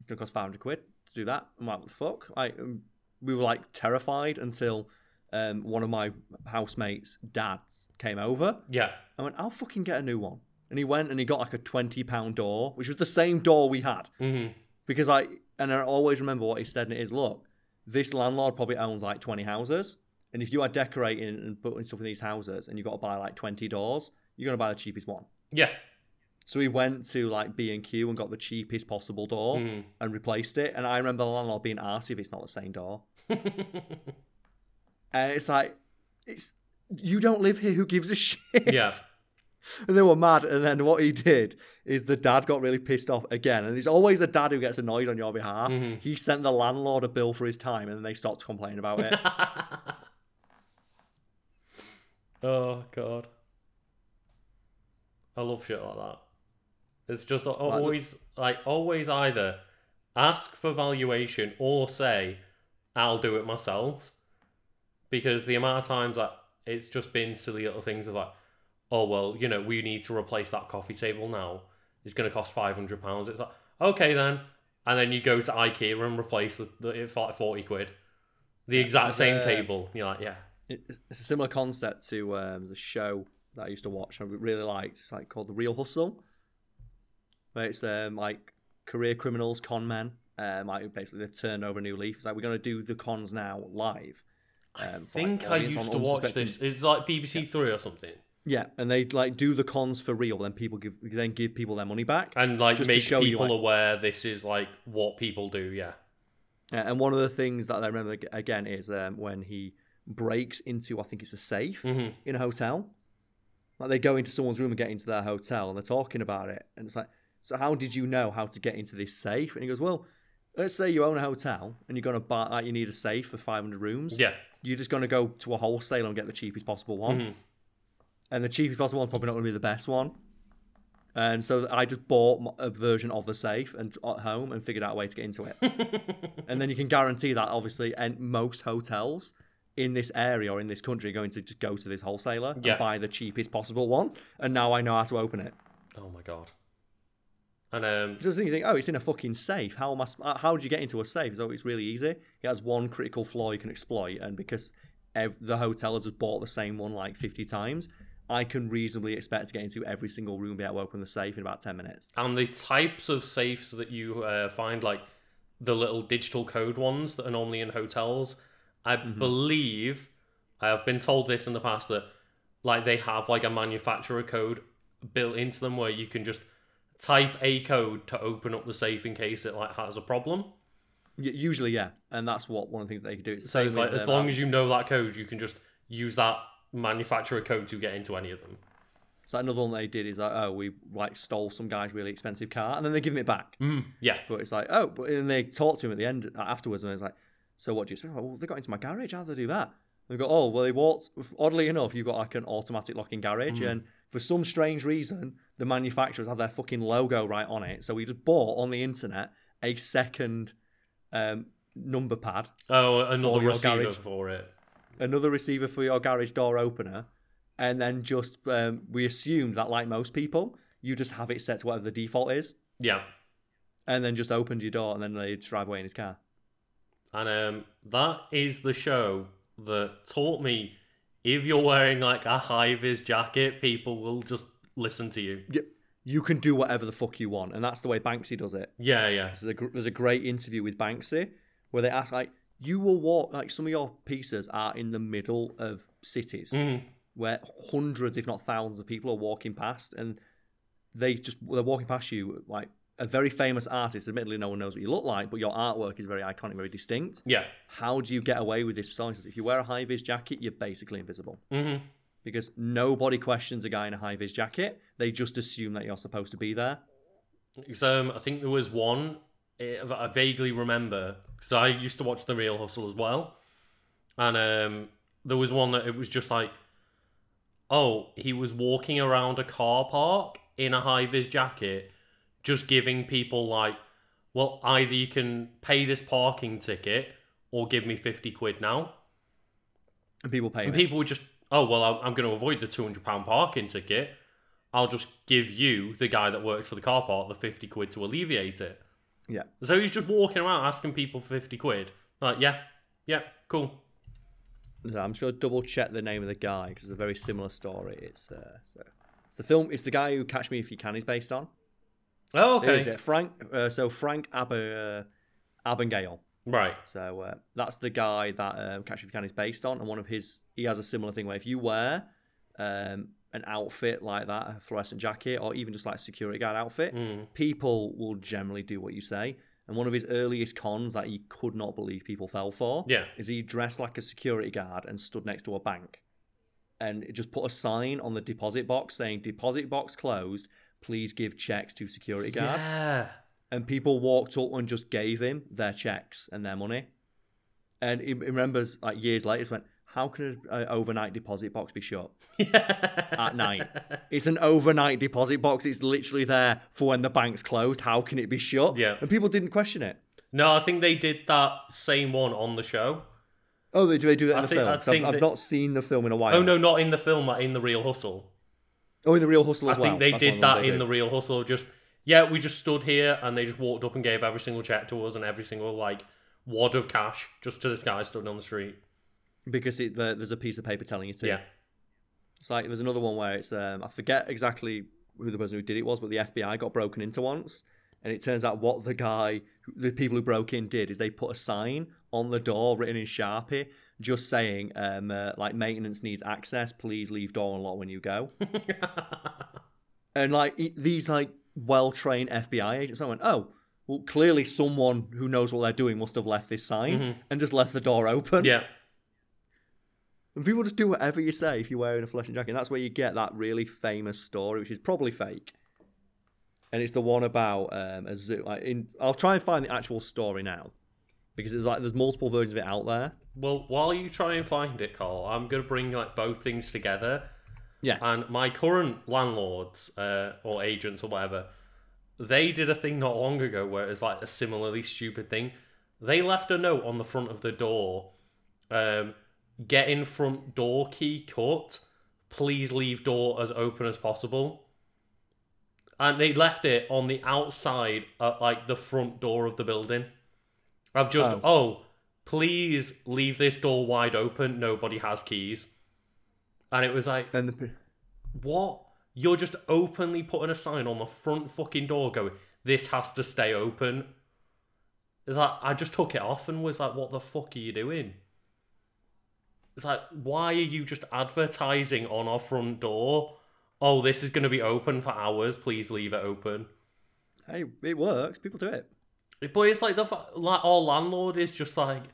It's going to cost five hundred quid to do that. I'm like, "What the fuck?" Like, um, we were like terrified until um, one of my housemates' dads came over. Yeah. I went, "I'll fucking get a new one." And he went and he got like a twenty pound door, which was the same door we had. Mm-hmm. Because I and I always remember what he said, and it is, "Look, this landlord probably owns like twenty houses." And if you are decorating and putting stuff in these houses and you've got to buy like 20 doors, you're going to buy the cheapest one. Yeah. So we went to like B&Q and got the cheapest possible door mm. and replaced it. And I remember the landlord being asked if it's not the same door. (laughs) and it's like, it's you don't live here. Who gives a (laughs) shit? Yeah. And they were mad. And then what he did is the dad got really pissed off again. And there's always a dad who gets annoyed on your behalf. Mm-hmm. He sent the landlord a bill for his time and then they stopped complaining about it. (laughs) Oh god. I love shit like that. It's just always like always either ask for valuation or say I'll do it myself. Because the amount of times that it's just been silly little things of like, oh well, you know, we need to replace that coffee table now. It's going to cost five hundred pounds. It's like okay then, and then you go to IKEA and replace it for like forty quid, the exact same uh, table. You're like, yeah, it's a similar concept to um, the show that I used to watch. I really liked. It's like called The Real Hustle. Where it's um, like career criminals, con men. Um, like basically they turn over a new leaf. It's like we're going to do the cons now live. Um, I think like, I used to watch this. It's like BBC yeah. Three or something. Yeah, and they like do the cons for real. Then people give then give people their money back and like make people you, like, aware this is like what people do. Yeah. yeah. And one of the things that I remember again is um, when he breaks into I think it's a safe mm-hmm. in a hotel. Like they go into someone's room and get into their hotel and they're talking about it, and it's like, so how did you know how to get into this safe? And he goes, well, let's say you own a hotel and you're gonna buy like you need a safe for 500 rooms. Yeah, you're just gonna go to a wholesaler and get the cheapest possible one, mm-hmm. and the cheapest possible one's probably not gonna be the best one. And so I just bought a version of the safe and at home and figured out a way to get into it. (laughs) and then you can guarantee that obviously, and most hotels in this area or in this country are going to just go to this wholesaler Yeah. and buy the cheapest possible one. And now I know how to open it. Oh my god. And um, Just think, you think, oh, it's in a fucking safe. How am I? uh, How did you get into a safe? So it's really easy. It has one critical flaw you can exploit, and because ev- the hotel has just bought the same one like fifty times, I can reasonably expect to get into every single room, be able to open the safe in about ten minutes. and the types of safes that you uh, find, like the little digital code ones that are normally in hotels, I believe I have been told this in the past that like they have like a manufacturer code built into them where you can just type a code to open up the safe in case it like has a problem. Y- usually, yeah, and that's what one of the things that they can do. It's the So it's like as um, long as you know that code, you can just use that manufacturer code to get into any of them. So another one they did is like, oh, we like stole some guy's really expensive car, and then they give him it back. Mm, yeah. But it's like, oh, but and they talk to him at the end afterwards, and it's like, so what do you say? Well, they got into my garage. How did they do that? They go, oh, well, they walked. Oddly enough, you've got like an automatic locking garage, and for some strange reason, the manufacturers have their fucking logo right on it. So we just bought on the internet a second um, number pad, Oh, another your receiver garage. for it. another receiver for your garage door opener, and then just um, we assumed that, like most people, you just have it set to whatever the default is, Yeah. and then just opened your door, and then they drive away in his car. And um, that is the show that taught me if you're wearing like a high vis jacket, people will just listen to you. you, you can do whatever the fuck you want, and that's the way Banksy does it. Yeah, yeah. There's a, gr- there's a great interview with Banksy where they ask like, you will walk like some of your pieces are in the middle of cities Mm. where hundreds, if not thousands, of people are walking past, and they just they're walking past you like a very famous artist. Admittedly, no one knows what you look like, but your artwork is very iconic, very distinct. Yeah. How do you get away with this? Selling? If you wear a high vis jacket, you're basically invisible hmm because nobody questions a guy in a high vis jacket. They just assume that you're supposed to be there. So um, I think there was one eh, that I vaguely remember because I used to watch The Real Hustle as well, and um, there was one that it was just like, oh, he was walking around a car park in a high vis jacket, just giving people like, well, either you can pay this parking ticket or give me fifty quid now, And people pay. and him. people would just, oh well, I'm, I'm going to avoid the two hundred pound parking ticket. I'll just give you the guy that works for the car park the fifty quid to alleviate it. Yeah. So he's just walking around asking people for 50 quid. Like, yeah, yeah, cool. So I'm just gonna double check the name of the guy because it's a very similar story. It's uh, so it's the film. It's the guy who Catch Me If You Can is based on. Oh, Who is okay. it? Frank. Uh, so Frank Ab- uh, Abagnale. Right. So uh, that's the guy that um, Catch If You Can is based on, and one of his he has a similar thing where if you wear um, an outfit like that, a fluorescent jacket, or even just like a security guard outfit, Mm. people will generally do what you say. And one of his earliest cons that he could not believe people fell for Yeah. is he dressed like a security guard and stood next to a bank. And it just put a sign on the deposit box saying, Deposit box closed, please give checks to security guard. Yeah. And people walked up and just gave him their checks and their money. And he remembers, like years later, he went, How can an uh, overnight deposit box be shut (laughs) at night? It's an overnight deposit box. It's literally there for when the bank's closed. How can it be shut? Yeah. And people didn't question it. No, I think they did that same one on the show. Oh, they do they do that in I the think- film? I 'Cause I've, think I've that- not seen the film in a while. Oh, no, not in the film, but in The Real Hustle. Oh, in the Real Hustle as I well. think they That's one did the ones that they in do. The Real Hustle. Just, yeah, we just stood here and they just walked up and gave every single check to us and every single, like, wad of cash just to this guy stood on the street. because it, the, there's a piece of paper telling you to. Yeah. It's like there's another one where it's um, I forget exactly who the person who did it was, but the FBI got broken into once, and it turns out what the guy, the people who broke in did is they put a sign on the door written in Sharpie, just saying um, uh, like maintenance needs access, please leave door unlocked when you go. (laughs) and like these like well trained FBI agents, I went, oh. Well, clearly, someone who knows what they're doing must have left this sign and just left the door open. yeah. And people just do whatever you say if you're wearing a fluorescent jacket. And that's where you get that really famous story, which is probably fake. And it's the one about um, a zoo. Like in, I'll try and find the actual story now, because it's like there's multiple versions of it out there. Well, while you try and find it, Carl, I'm gonna bring like both things together. Yes. And my current landlords uh, or agents or whatever, they did a thing not long ago where it was like a similarly stupid thing. They left a note on the front of the door, um, getting front door key cut. Please leave door as open as possible. And they left it on the outside at like the front door of the building. I've just oh. oh, please leave this door wide open. Nobody has keys. And it was like, and the... what? You're just openly putting a sign on the front fucking door going, this has to stay open. It's like, I just took it off and was like, what the fuck are you doing? It's like, why are you just advertising on our front door? Oh, this is going to be open for hours. Please leave it open. Hey, it works. People do it. But it's like the like our landlord is just like,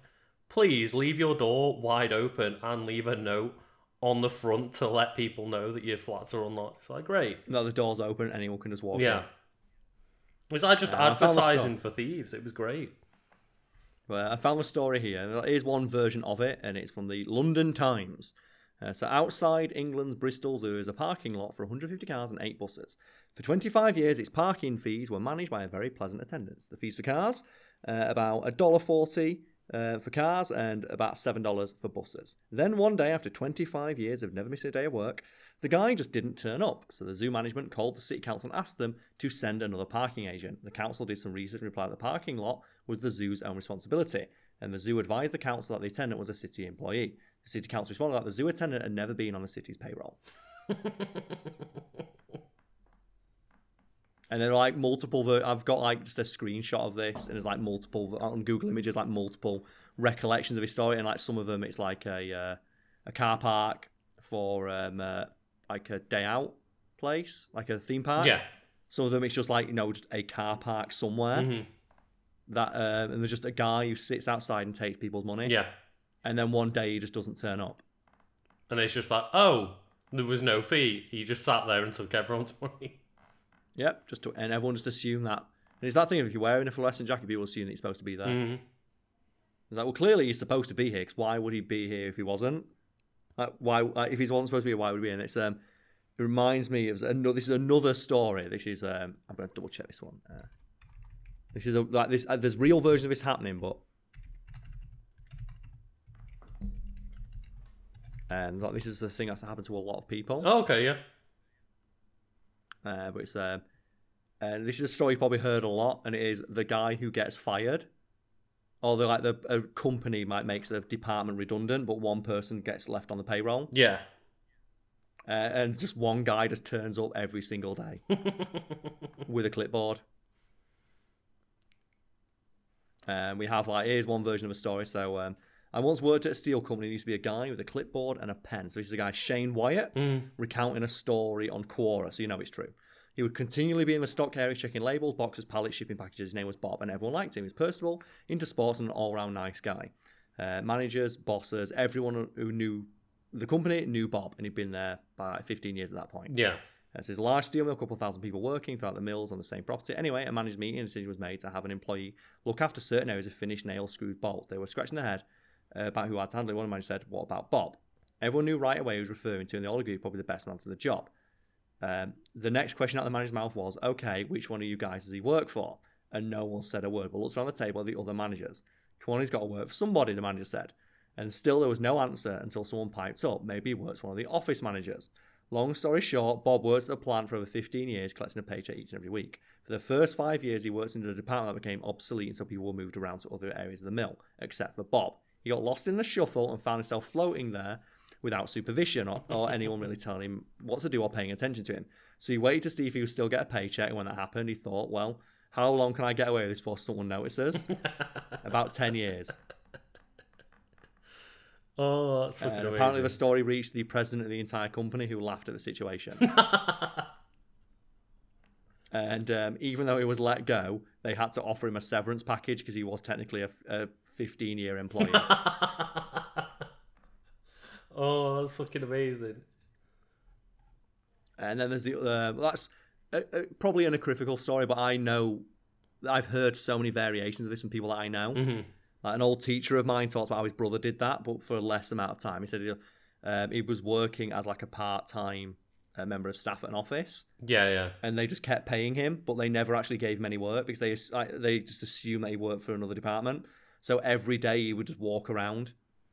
please leave your door wide open and leave a note on the front to let people know that your flats are unlocked. It's like great. No, the door's open, anyone can just walk in. yeah. in. Was I just advertising for thieves? It was great. Well, I found a story here. Here's one version of it, and it's from the London Times. Uh, so, outside England's Bristol Zoo is a parking lot for 150 cars and eight buses. For 25 years, its parking fees were managed by a very pleasant attendance. The fees for cars, uh, about $1.40 uh, for cars and about $7 for buses. Then one day, after 25 years of never missing a day of work, the guy just didn't turn up. So the zoo management called the city council and asked them to send another parking agent. The council did some research and replied the parking lot was the zoo's own responsibility. And the zoo advised the council that the attendant was a city employee. The city council responded that the zoo attendant had never been on the city's payroll. (laughs) and then like multiple ver- i've got like just a screenshot of this and there's like multiple on google images like multiple recollections of his story and like some of them it's like a uh, a car park for um uh, like a day out place like a theme park yeah some of them it's just like you know just a car park somewhere mm-hmm. that uh, and there's just a guy who sits outside and takes people's money yeah and then one day he just doesn't turn up and it's just like oh there was no fee he just sat there and took everyone's (laughs) money Yep, just to, and everyone just assumed that. And it's that thing of if you're wearing a fluorescent jacket, people assume that you're supposed to be there. Mm-hmm. It's like, well, clearly he's supposed to be here. Cause why would he be here if he wasn't? Like, why? Like, if he wasn't supposed to be here, why would he be? And it's um, it reminds me of another. This is another story. This is um, I'm gonna double check this one. Uh, this is a like this. Uh, there's real versions of this happening, but and like this is the thing that's happened to a lot of people. Oh, okay, yeah. Uh, but it's uh, uh, this is a story you've probably heard a lot, and it is the guy who gets fired. Or the like the a company might makes a department redundant, but one person gets left on the payroll. Yeah. Uh, and just one guy just turns up every single day (laughs) with a clipboard. And um, we have like here's one version of a story. So um, I once worked at a steel company. There used to be a guy with a clipboard and a pen. So this is a guy, Shane Wyatt, mm. recounting a story on Quora. So you know it's true. He would continually be in the stock area checking labels, boxes, pallets, shipping packages. His name was Bob, and everyone liked him. He was personable, into sports, and an all round nice guy. Uh, managers, bosses, everyone who knew the company knew Bob, and he'd been there by 15 years at that point. Yeah. It's his large steel mill, a couple thousand people working throughout the mills on the same property. Anyway, a managed meeting, a decision was made to have an employee look after certain areas of finished nail screwed bolts. They were scratching their head uh, about who had to handle it. One of manager said, What about Bob? Everyone knew right away he was referring to, and they all agreed probably the best man for the job. Um, the next question out of the manager's mouth was, Okay, which one of you guys does he work for? And no one said a word, but looked around the table at the other managers. Kwani's got to work for somebody, the manager said. And still there was no answer until someone piped up. Maybe he works for one of the office managers. Long story short, Bob works at the plant for over 15 years, collecting a paycheck each and every week. For the first five years, he worked in a department that became obsolete, and so people were moved around to other areas of the mill, except for Bob. He got lost in the shuffle and found himself floating there without supervision or, or anyone really telling him what to do or paying attention to him. So he waited to see if he would still get a paycheck. And when that happened, he thought, well, how long can I get away with this before someone notices? (laughs) About 10 years. Oh, that's uh, apparently the story reached the president of the entire company who laughed at the situation. (laughs) and um, even though he was let go, they had to offer him a severance package because he was technically a, a 15 year employee. (laughs) oh, that's fucking amazing. And then there's the uh, that's a, a, probably an equivocal story, but I know I've heard so many variations of this from people that I know. Mm-hmm. Like an old teacher of mine talks about how his brother did that, but for a less amount of time. He said Um, he was working as like a part time uh, member of staff at an office. Yeah, yeah. And they just kept paying him, but they never actually gave him any work because they they just assumed that he worked for another department. So every day he would just walk around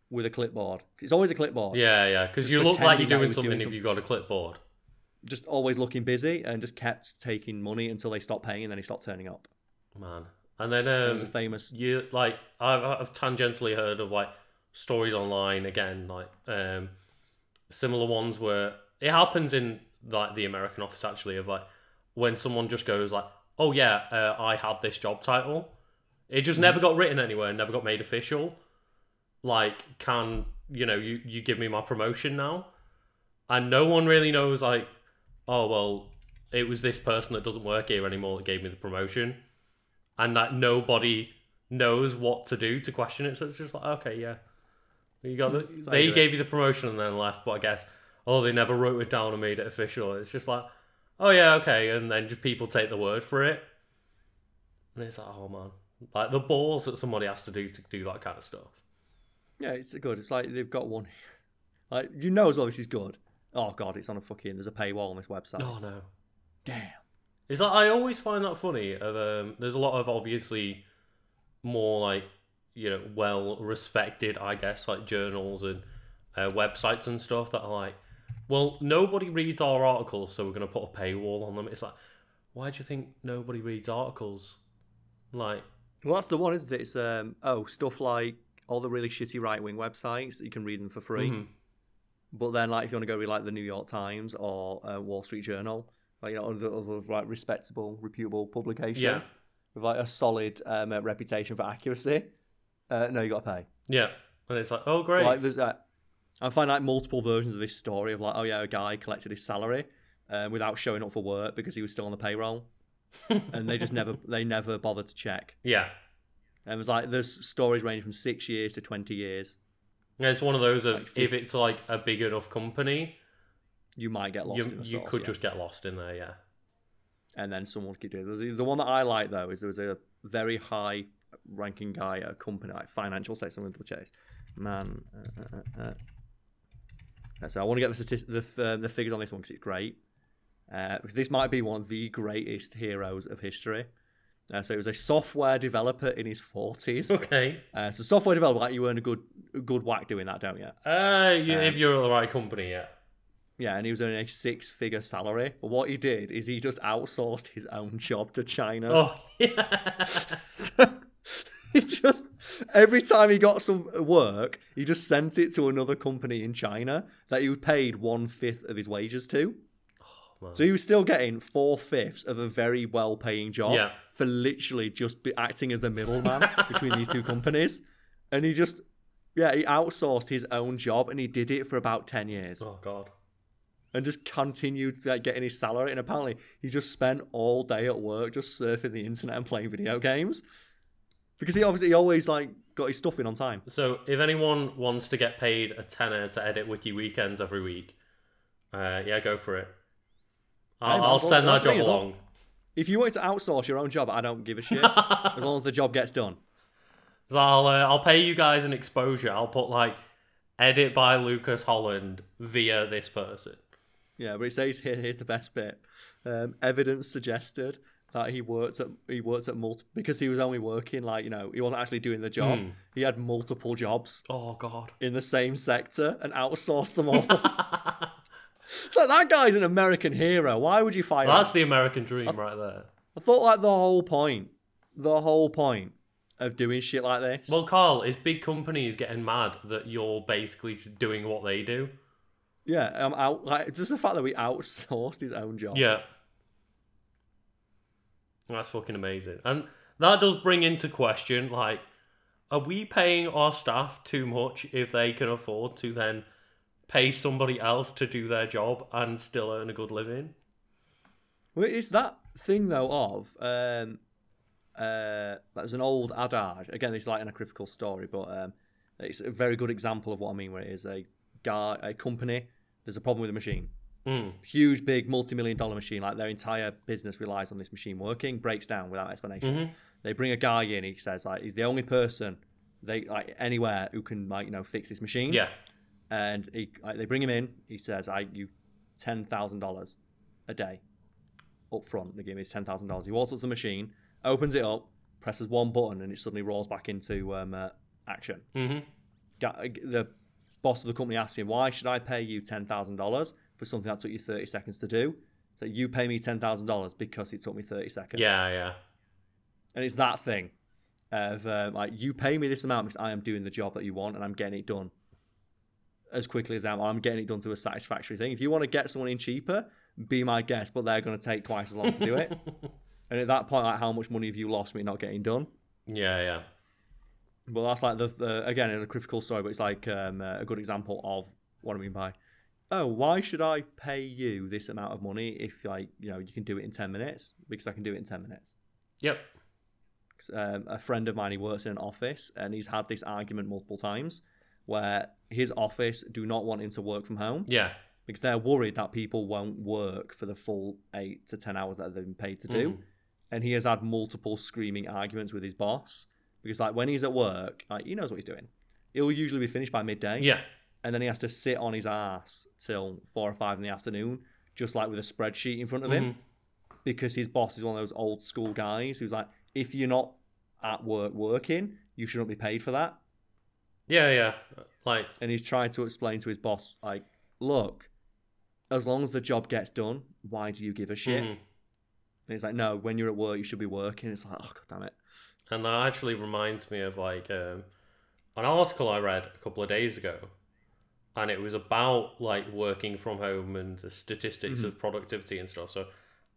with a clipboard. It's always a clipboard. Yeah, yeah. Because you look like you're doing something doing if you've got a clipboard. Just always looking busy and just kept taking money until they stopped paying and then he stopped turning up. Man. And then um, it was a famous. You like I've, I've tangentially heard of like stories online again, like um, similar ones where it happens in like the American office actually of like when someone just goes like, "Oh yeah, uh, I had this job title," it just mm. never got written anywhere, never got made official. Like, can you know you you give me my promotion now? And no one really knows like, oh well, it was this person that doesn't work here anymore that gave me the promotion, and that nobody knows what to do to question it. So it's just like, okay, yeah, you got the, they gave you the promotion and then left, but I guess oh they never wrote it down and made it official. It's just like, oh yeah, okay, and then just people take the word for it, and it's like, oh man, like the balls that somebody has to do to do that kind of stuff. Yeah, it's good. It's like they've got one, (laughs) like you know as well this is good. Oh god, it's on a fucking. There's a paywall on this website. Oh no, damn. Is that I always find that funny. Of um, there's a lot of obviously more like you know well respected, I guess, like journals and uh, websites and stuff that are like, well, nobody reads our articles, so we're going to put a paywall on them. It's like, why do you think nobody reads articles? Like, well, that's the one, isn't it? It's um, oh, stuff like all the really shitty right wing websites that you can read them for free. Mm-hmm. But then, like, if you want to go read like the New York Times or uh, Wall Street Journal, like you know, other, other like respectable, reputable publication yeah. with like a solid um, uh, reputation for accuracy, uh, no, you got to pay. Yeah, and it's like, oh great. Like there's, uh, I find like multiple versions of this story of like, oh yeah, a guy collected his salary um, without showing up for work because he was still on the payroll, (laughs) and they just never they never bothered to check. Yeah, and it was like there's stories ranging from six years to twenty years. Yeah, it's one of those of like, if it's like a big enough company, you might get lost. You, you source, could yeah. just get lost in there, yeah. And then someone could do it. The, the one that I like though is there was a very high ranking guy at a company like financial. I'm going to chase. Man, uh, uh, uh, uh, so I want to get the statistics, the, uh, the figures on this one because it's great. Uh, because this might be one of the greatest heroes of history. Uh, so he was a software developer in his forties. Okay. Uh, so software developer, like you earn a good, good whack doing that, don't you? Uh, you, um, if you're at the right company, yeah. Yeah, and he was earning a six-figure salary. But what he did is he just outsourced his own job to China. Oh, (laughs) yeah. (laughs) so, (laughs) he just every time he got some uh, work, he just sent it to another company in China that he paid one fifth of his wages to. Oh, so he was still getting four fifths of a very well paying job yeah. for literally just acting as the middleman (laughs) between these two companies. And he just, yeah, he outsourced his own job and he did it for about 10 years. Oh, God. And just continued like, getting his salary. And apparently, he just spent all day at work just surfing the internet and playing video games because he obviously always like got his stuff in on time. So if anyone wants to get paid a tenner to edit Wiki Weekends every week, uh, yeah, go for it. I'll, hey, I'll send that job along. If you want to outsource your own job, I don't give a shit (laughs) as long as the job gets done. So I'll uh, I'll pay you guys an exposure. I'll put like edit by Lucas Holland via this person. Yeah, but it says here here's the best bit. Um, evidence suggested that he worked at he worked at multiple because he was only working like you know he wasn't actually doing the job. Mm. He had multiple jobs. Oh god! In the same sector and outsourced them all. (laughs) so that guy's an American hero. Why would you fire? Well, that's the American dream th- right there. I thought like the whole point, the whole point of doing shit like this. Well, Carl, is big companies getting mad that you're basically doing what they do? Yeah, I'm out. Like just the fact that we outsourced his own job. Yeah. That's fucking amazing. And that does bring into question like, are we paying our staff too much if they can afford to then pay somebody else to do their job and still earn a good living? Well, it's that thing though of um, uh, there's an old adage. Again, is like an critical story, but um, it's a very good example of what I mean. Where it is a guy, a company, there's a problem with the machine. Mm. Huge, big, multi-million dollar machine. Like their entire business relies on this machine working. Breaks down without explanation. Mm-hmm. They bring a guy in. He says like he's the only person they like anywhere who can like you know fix this machine. Yeah. and he, like, they bring him in. He says, "I you ten thousand dollars a day up front. They give me ten thousand dollars." He walks up to the machine, opens it up, presses one button, and it suddenly rolls back into um, uh, action. Mm-hmm. The boss of the company asks him, "Why should I pay you ten thousand dollars for something that took you thirty seconds to do?" So you pay me ten thousand dollars because it took me thirty seconds. Yeah, yeah. And it's that thing of um, like you pay me this amount because I am doing the job that you want and I'm getting it done as quickly as I am. I'm getting it done to a satisfactory thing. If you want to get someone in cheaper, be my guest, but they're going to take twice as long to do it. (laughs) and at that point, like how much money have you lost me not getting done? Yeah, yeah. Well, that's like the, the again in a critical story, but it's like um, a good example of what I mean by, oh, why should I pay you this amount of money if like you know you can do it in ten minutes because I can do it in ten minutes. Yep. Um, a friend of mine, he works in an office, and he's had this argument multiple times where his office do not want him to work from home. Yeah. Because they're worried that people won't work for the full eight to ten hours that they've been paid to do. Mm. And he has had multiple screaming arguments with his boss because like when he's at work, like he knows what he's doing. He'll usually be finished by midday. Yeah. And then he has to sit on his ass till four or five in the afternoon, just like with a spreadsheet in front of him. Mm-hmm. Because his boss is one of those old school guys who's like, if you're not at work working, you shouldn't be paid for that. Yeah, yeah. Like and he's trying to explain to his boss, like, look, as long as the job gets done, why do you give a shit? Mm-hmm. And he's like, no, when you're at work, you should be working. It's like, oh god damn it. And that actually reminds me of like um, an article I read a couple of days ago, and it was about like working from home and the statistics mm-hmm. of productivity and stuff. So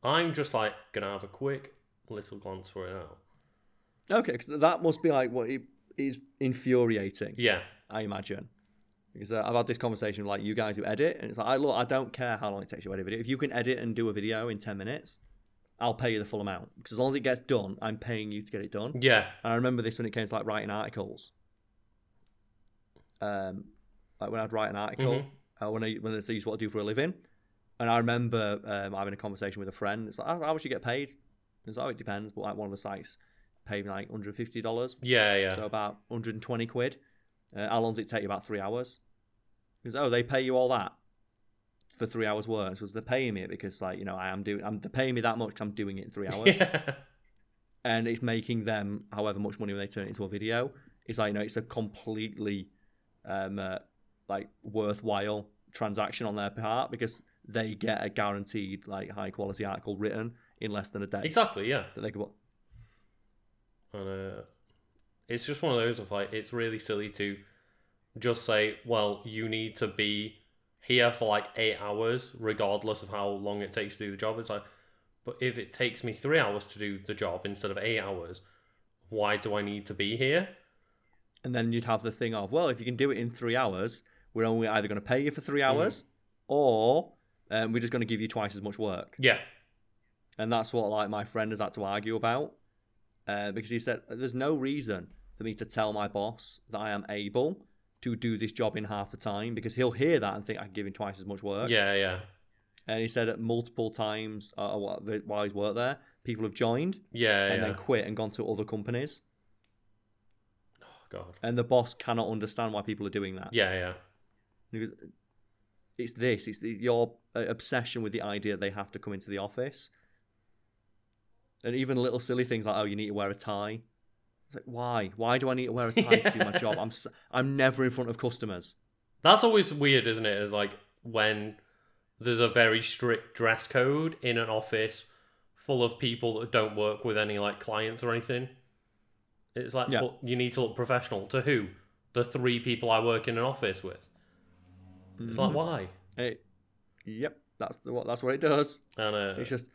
I'm just like gonna have a quick little glance for it now. Okay, because that must be like what is infuriating. Yeah, I imagine. Because uh, I've had this conversation with like you guys who edit, and it's like, I look, I don't care how long it takes you to edit a video. If you can edit and do a video in ten minutes, I'll pay you the full amount because as long as it gets done, I'm paying you to get it done. Yeah. And I remember this when it came to like writing articles. Um, like when I'd write an article, mm-hmm. uh, when I when I used what I do for a living, and I remember um, having a conversation with a friend. It's like, how, how much you get paid? It's like, oh, it depends. But like one of the sites paid me like hundred fifty dollars. Yeah, yeah. So about hundred and twenty quid. Uh, how long does it take you? About three hours. Because oh, they pay you all that for three hours work. So they're paying me because like you know I am doing. I'm they're paying me that much. I'm doing it in three hours. Yeah. (laughs) And it's making them however much money when they turn it into a video. It's like you know it's a completely um, uh, like worthwhile transaction on their part because they get a guaranteed like high quality article written in less than a day. Exactly, yeah. That they could. And uh, it's just one of those of like it's really silly to just say, well, you need to be here for like eight hours, regardless of how long it takes to do the job. It's like, but if it takes me three hours to do the job instead of eight hours, why do I need to be here? And then you'd have the thing of, well, if you can do it in three hours, we're only either going to pay you for three mm-hmm. hours mm. or um, we're just going to give you twice as much work. Yeah. And that's what like my friend has had to argue about uh, because he said there's no reason for me to tell my boss that I am able to do this job in half the time because he'll hear that and think I can give him twice as much work. Yeah, yeah. And he said that multiple times uh, while he's worked there, people have joined, yeah, and yeah. then quit and gone to other companies. Oh God! And the boss cannot understand why people are doing that. Yeah, yeah. Because it's this. It's the, your uh, obsession with the idea that they have to come into the office, and even little silly things like, "Oh, you need to wear a tie." It's like, why? Why do I need to wear a tie to do my (laughs) job? I'm I'm never in front of customers. That's always weird, isn't it? Is like when there's a very strict dress code in an office full of people that don't work with any like clients or anything. It's like, yeah. well, you need to look professional. To who? The three people I work in an office with. It's mm-hmm. like why? Hey, yep, that's the what that's what it does. And uh, it's just,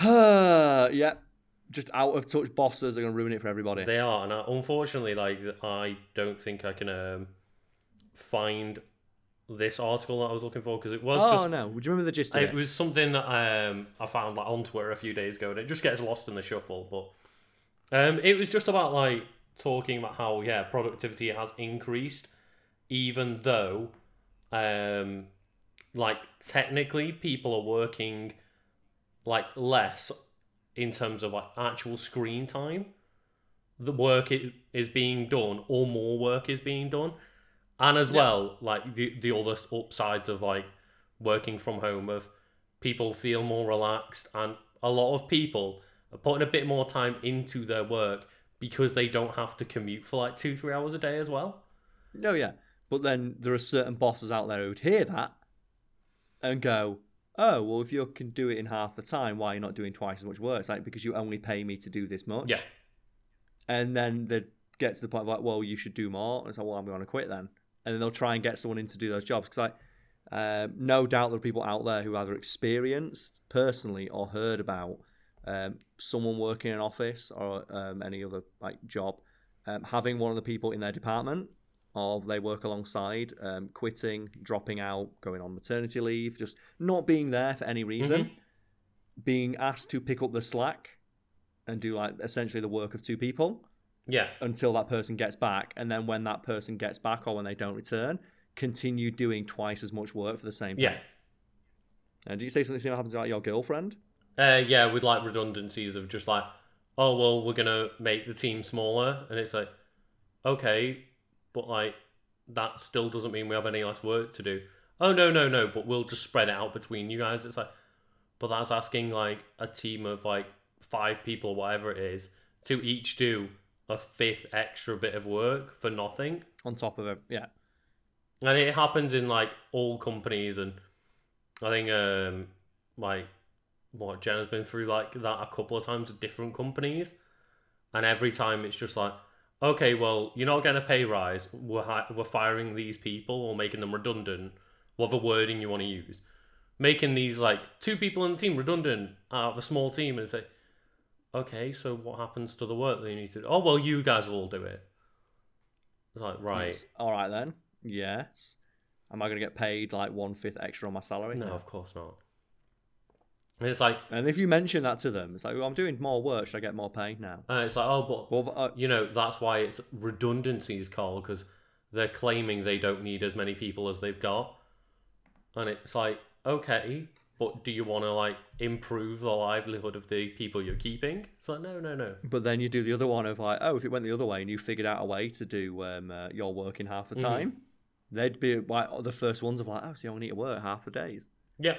uh, (sighs) yep, just out of touch bosses are going to ruin it for everybody. They are, and I, unfortunately, like I don't think I can um, find this article that I was looking for because it was. Oh just, no! Would you remember the gist of it? It was something that um, I found like on Twitter a few days ago, and it just gets lost in the shuffle. But um, it was just about like talking about how yeah productivity has increased, even though um, like technically people are working like less in terms of like actual screen time. The work is being done, or more work is being done, and as yeah. well, like the the other upsides of like working from home of people feel more relaxed and a lot of people are putting a bit more time into their work because they don't have to commute for like two three hours a day as well. No, oh, yeah, but then there are certain bosses out there who'd hear that and go, "Oh, well, if you can do it in half the time, why are you not doing twice as much work?" It's like because you only pay me to do this much. Yeah. And then they get to the point of like, "Well, you should do more." And it's like, "Well, I'm going to quit then." And then they'll try and get someone in to do those jobs because like um, no doubt there are people out there who either experienced personally or heard about um, someone working in an office or um, any other like job um, having one of the people in their department or they work alongside um, quitting, dropping out, going on maternity leave, just not being there for any reason, mm-hmm. being asked to pick up the slack and do like essentially the work of two people. Yeah. Until that person gets back, and then when that person gets back or when they don't return, continue doing twice as much work for the same. Yeah. And do you say something similar happens to like your girlfriend? Uh, yeah, with like redundancies of just like, oh well, we're gonna make the team smaller, and it's like, okay, but like that still doesn't mean we have any less work to do. Oh no, no, no, but we'll just spread it out between you guys. It's like, but that's asking like a team of like five people or whatever it is to each do a fifth extra bit of work for nothing on top of it. Yeah and it happens in like all companies, and I think um like what Jenna's been through like that a couple of times at different companies, and every time it's just like, okay, well, you're not getting a pay rise. We're hi- we're firing these people or making them redundant. Whatever wording you want to use, making these like two people in the team redundant out of a small team, and say, okay, so what happens to the work that you need to? do? Oh well, you guys will all do it. It's like right, yes. all right then. Yes. Am I going to get paid like one fifth extra on my salary? No, of course not. And it's like, and if you mention that to them, it's like, well, I'm doing more work. Should I get more pay now? And it's like, oh, but, well, but uh, you know, that's why it's redundancies, Carl, because they're claiming they don't need as many people as they've got. And it's like, okay, but do you want to like improve the livelihood of the people you're keeping? It's like, no, no, no. But then you do the other one of like, oh, if it went the other way and you figured out a way to do um, uh, your work in half the mm-hmm. time, they'd be like the first ones of like, oh, so you only need to work half the days. Yeah.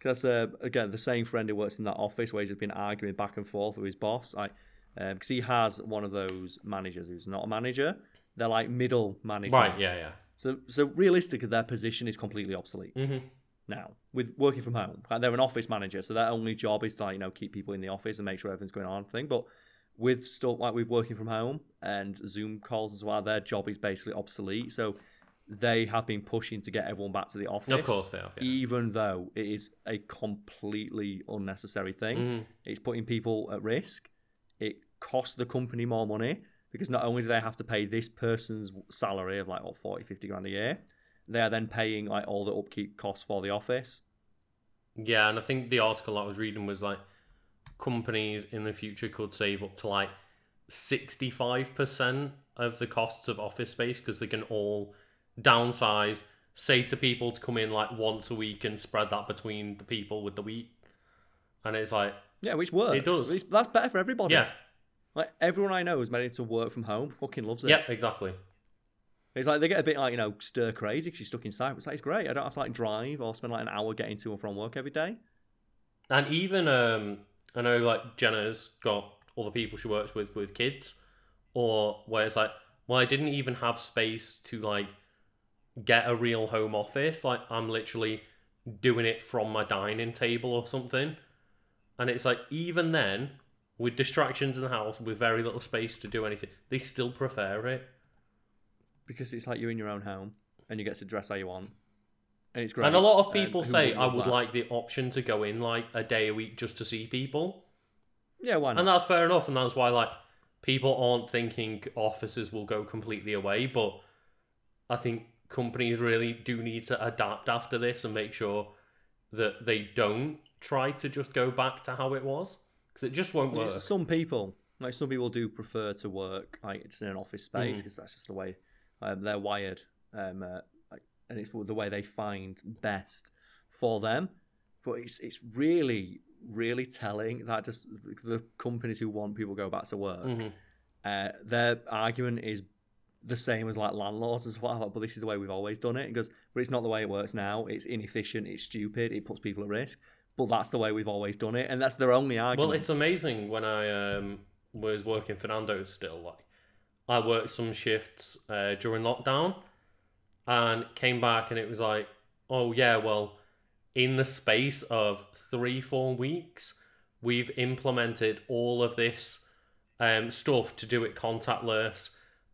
Because uh, again, the same friend who works in that office where he's been arguing back and forth with his boss, like, because um, he has one of those managers who's not a manager. They're like middle manager. Right. Yeah. Yeah. So, so realistically, their position is completely obsolete mm-hmm. now with working from home. Like they're an office manager, so their only job is to like, you know keep people in the office and make sure everything's going on. Thing, but with stuff like with working from home and Zoom calls as well, their job is basically obsolete. So they have been pushing to get everyone back to the office. Of course they have. Yeah. Even though it is a completely unnecessary thing, mm. it's putting people at risk. It costs the company more money because not only do they have to pay this person's salary of like what 40 50 grand a year they are then paying like all the upkeep costs for the office yeah and i think the article i was reading was like companies in the future could save up to like 65% of the costs of office space because they can all downsize, say to people to come in like once a week and spread that between the people with the week. And it's like Yeah, which works. It does. It's, that's better for everybody. Yeah. Like everyone I know is ready to work from home, fucking loves it. Yeah, exactly. It's like they get a bit like, you know, stir crazy because you're stuck inside. It's like, it's great. I don't have to like drive or spend like an hour getting to and from work every day. And even, um, I know like Jenna's got other people she works with with kids, or where it's like, well, I didn't even have space to like get a real home office. Like I'm literally doing it from my dining table or something. And it's like even then, with distractions in the house, with very little space to do anything, they still prefer it. Because it's like you're in your own home and you get to dress how you want. And it's great. And a lot of people um, say I would that? like the option to go in like a day a week just to see people. Yeah, why not? And that's fair enough, and that's why like people aren't thinking offices will go completely away, but I think companies really do need to adapt after this and make sure that they don't try to just go back to how it was because it just won't work. Some people, like some people, do prefer to work like it's in an office space because mm. that's just the way um, they're wired, um, uh, like, and it's the way they find best for them. But it's it's really really telling that just the companies who want people to go back to work, mm-hmm. uh, their argument is the same as like landlords as well. But this is the way we've always done it. Because, but it's not the way it works now. It's inefficient. It's stupid. It puts people at risk. But that's the way we've always done it, and that's their only argument. Well, it's amazing when I um, was working for Nando's still. Like, I worked some shifts uh, during lockdown, and came back, and it was like, oh yeah, well, in the space of three four weeks, we've implemented all of this um, stuff to do it contactless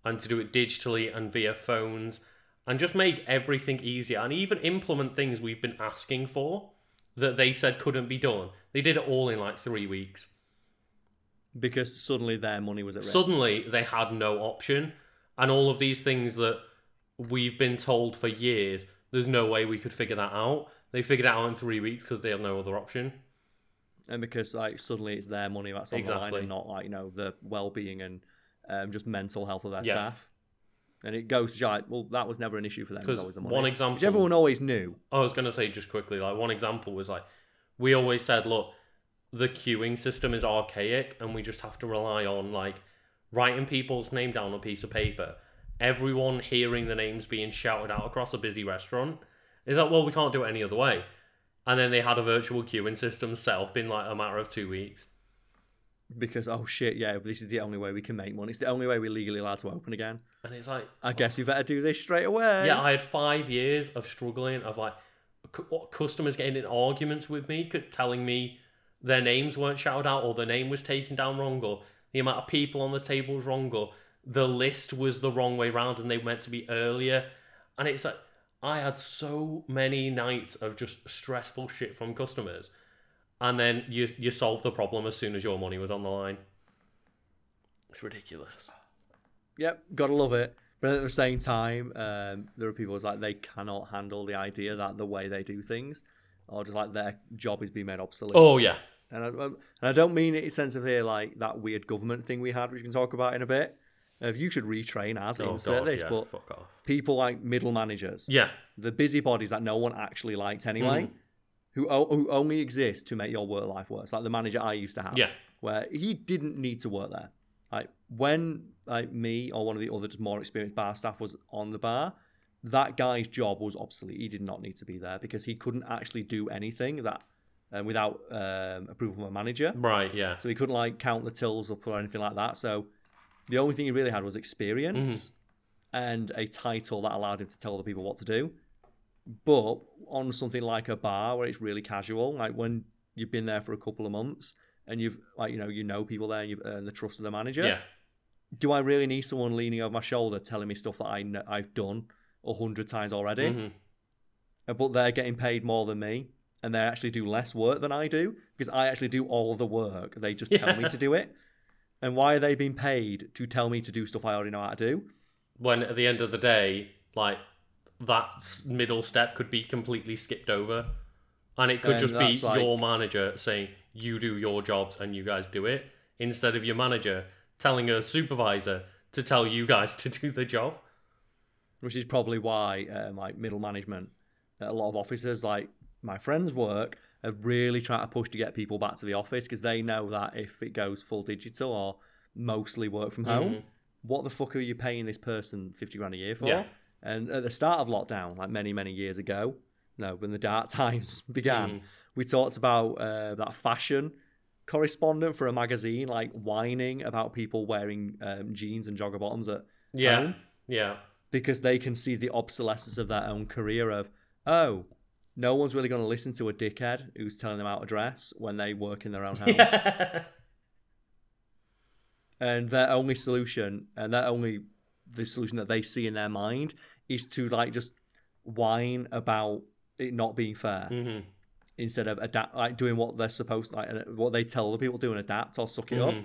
and to do it digitally and via phones and just make everything easier and even implement things we've been asking for that they said couldn't be done. They did it all in like three weeks. Because suddenly their money was at risk. Suddenly they had no option. And all of these things that we've been told for years, there's no way we could figure that out. They figured it out in three weeks because they have no other option. And because like suddenly it's their money that's on exactly. the line and not like, you know, the well being and um, just mental health of their yeah. staff. And it goes to well, that was never an issue for them. Because the one example, which everyone always knew. I was going to say just quickly, like one example was like, we always said, look, the queuing system is archaic, and we just have to rely on like writing people's name down on a piece of paper. Everyone hearing the names being shouted out across a busy restaurant is like, well, we can't do it any other way. And then they had a virtual queuing system set up in like a matter of two weeks because oh shit, yeah, this is the only way we can make money. It's the only way we're legally allowed to open again. And it's like, I oh. guess we better do this straight away. Yeah, I had five years of struggling of like customers getting in arguments with me, telling me their names weren't shouted out, or their name was taken down wrong, or the amount of people on the table was wrong, or the list was the wrong way round and they meant to be earlier. And it's like I had so many nights of just stressful shit from customers and then you you solve the problem as soon as your money was on the line. It's ridiculous. Yep, gotta love it. But at the same time, um, there are people who's like they cannot handle the idea that the way they do things, or just like their job is being made obsolete. Oh yeah, and I, and I don't mean it in sense of here like that weird government thing we had, which we can talk about in a bit. If you should retrain as oh, insert God, this, yeah, but people like middle managers, yeah, the busybodies that no one actually liked anyway. Mm who who only exists to make your work life worse. Like the manager I used to have, yeah, where he didn't need to work there. Like when like me or one of the other just more experienced bar staff was on the bar, that guy's job was obsolete. He did not need to be there because he couldn't actually do anything that um, without um, approval from a manager. Right. Yeah. So he couldn't like count the tills up or anything like that. So the only thing he really had was experience mm-hmm. and a title that allowed him to tell the people what to do. But on something like a bar where it's really casual, like when you've been there for a couple of months and you've like you know you know people there and you've earned the trust of the manager. Yeah. Do I really need someone leaning over my shoulder telling me stuff that I know, I've done a hundred times already? Mm-hmm. Uh, but they're getting paid more than me, and they actually do less work than I do because I actually do all the work. They just tell me to do it. And why are they being paid to tell me to do stuff I already know how to do? When at the end of the day, like that middle step could be completely skipped over. And it could just be like... your manager saying, you do your jobs and you guys do it, instead of your manager telling a supervisor to tell you guys (laughs) to do the job. Which is probably why, um, like, middle management, a lot of officers, like my friends' work, are really trying to push to get people back to the office because they know that if it goes full digital or mostly work from home, mm-hmm. what the fuck are you paying this person 50 grand a year for? Yeah. And at the start of lockdown, like many, many years ago, no, when the dark (laughs) times began, mm. we talked about uh, that fashion correspondent for a magazine, like whining about people wearing um, jeans and jogger bottoms at yeah, home. yeah, because they can see the obsolescence of their own career. Of oh, no one's really going to listen to a dickhead who's telling them how to dress when they work in their own home. Yeah. (laughs) and their only solution, and their only the solution that they see in their mind is to like just whine about it not being fair mm-hmm. instead of adapt like doing what they're supposed to, like what they tell other people to do and adapt or suck it mm-hmm. up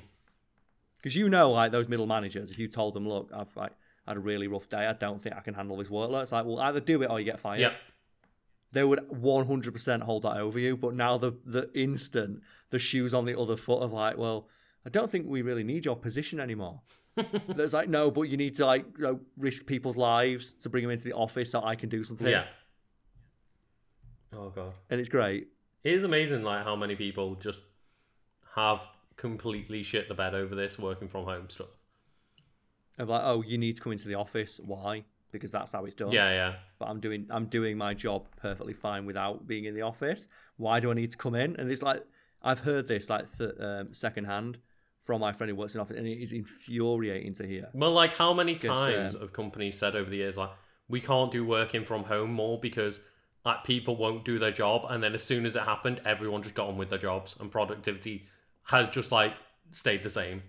because you know like those middle managers if you told them look i've like had a really rough day i don't think i can handle this workload it's like well either do it or you get fired yep. they would 100% hold that over you but now the the instant the shoes on the other foot of like well i don't think we really need your position anymore There's like, no, but you need to like you know, risk people's lives to bring them into the office so I can do something. Yeah. Oh god. And it's great. It is amazing, like how many people just have completely shit the bed over this working from home stuff. of like, oh, you need to come into the office. Why? Because that's how it's done. Yeah, yeah. But I'm doing I'm doing my job perfectly fine without being in the office. Why do I need to come in? And it's like I've heard this like th- um, secondhand from my friend who works in office, and it is infuriating to hear. Well, like how many times um, have companies said over the years like we can't do working from home more because like people won't do their job, and then as soon as it happened, everyone just got on with their jobs, and productivity has just like stayed the same.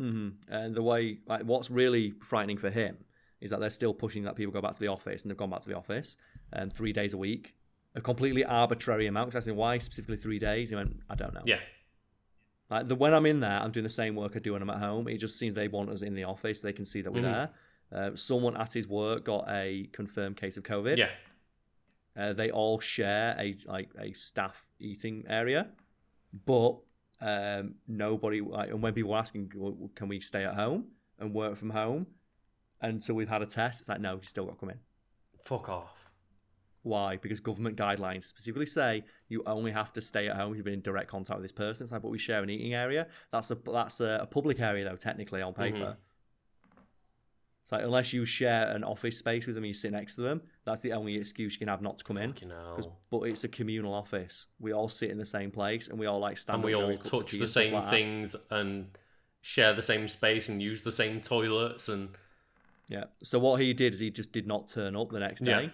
Mm-hmm. And the way, like, what's really frightening for him is that they're still pushing that people go back to the office, and they've gone back to the office um, three days a week, a completely arbitrary amount. Because I said, why specifically three days? He went, I don't know. Yeah. Like the when I'm in there, I'm doing the same work I do when I'm at home. It just seems they want us in the office. So they can see that we're mm-hmm. there. Uh, someone at his work got a confirmed case of COVID. Yeah. Uh, they all share a like a staff eating area, but um, nobody. Like, and when people are asking, well, "Can we stay at home and work from home?" until we've had a test, it's like, no, you still got to come in. Fuck off. Why? Because government guidelines specifically say you only have to stay at home if you've been in direct contact with this person. It's like, but we share an eating area. That's a that's a, a public area though, technically on paper. Mm-hmm. It's like unless you share an office space with them and you sit next to them, that's the only excuse you can have not to come Fucking in. But it's a communal office. We all sit in the same place and we all like stand. And we all touch the same like things and share the same space and use the same toilets and. Yeah. So what he did is he just did not turn up the next day, yeah.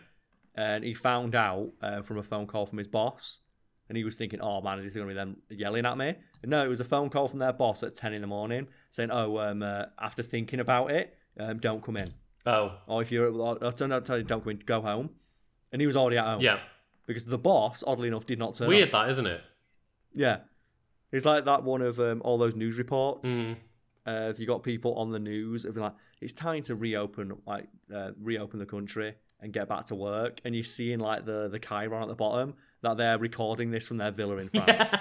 And he found out uh, from a phone call from his boss, and he was thinking, "Oh man, is this going to be them yelling at me?" And no, it was a phone call from their boss at ten in the morning saying, "Oh, um, uh, after thinking about it, um, don't come in. Oh. Or if you're, I'll tell you, don't come in, go home. And he was already at home. Yeah. Because the boss, oddly enough, did not turn Weird up. that, isn't it? Yeah. It's like that one of um, all those news reports. Mm. Uh, if you got people on the news, it'd be like, it's time to reopen, like, uh, reopen the country and get back to work. And you're seeing, like, the, the chyron at the bottom that they're recording this from their villa in France. (laughs)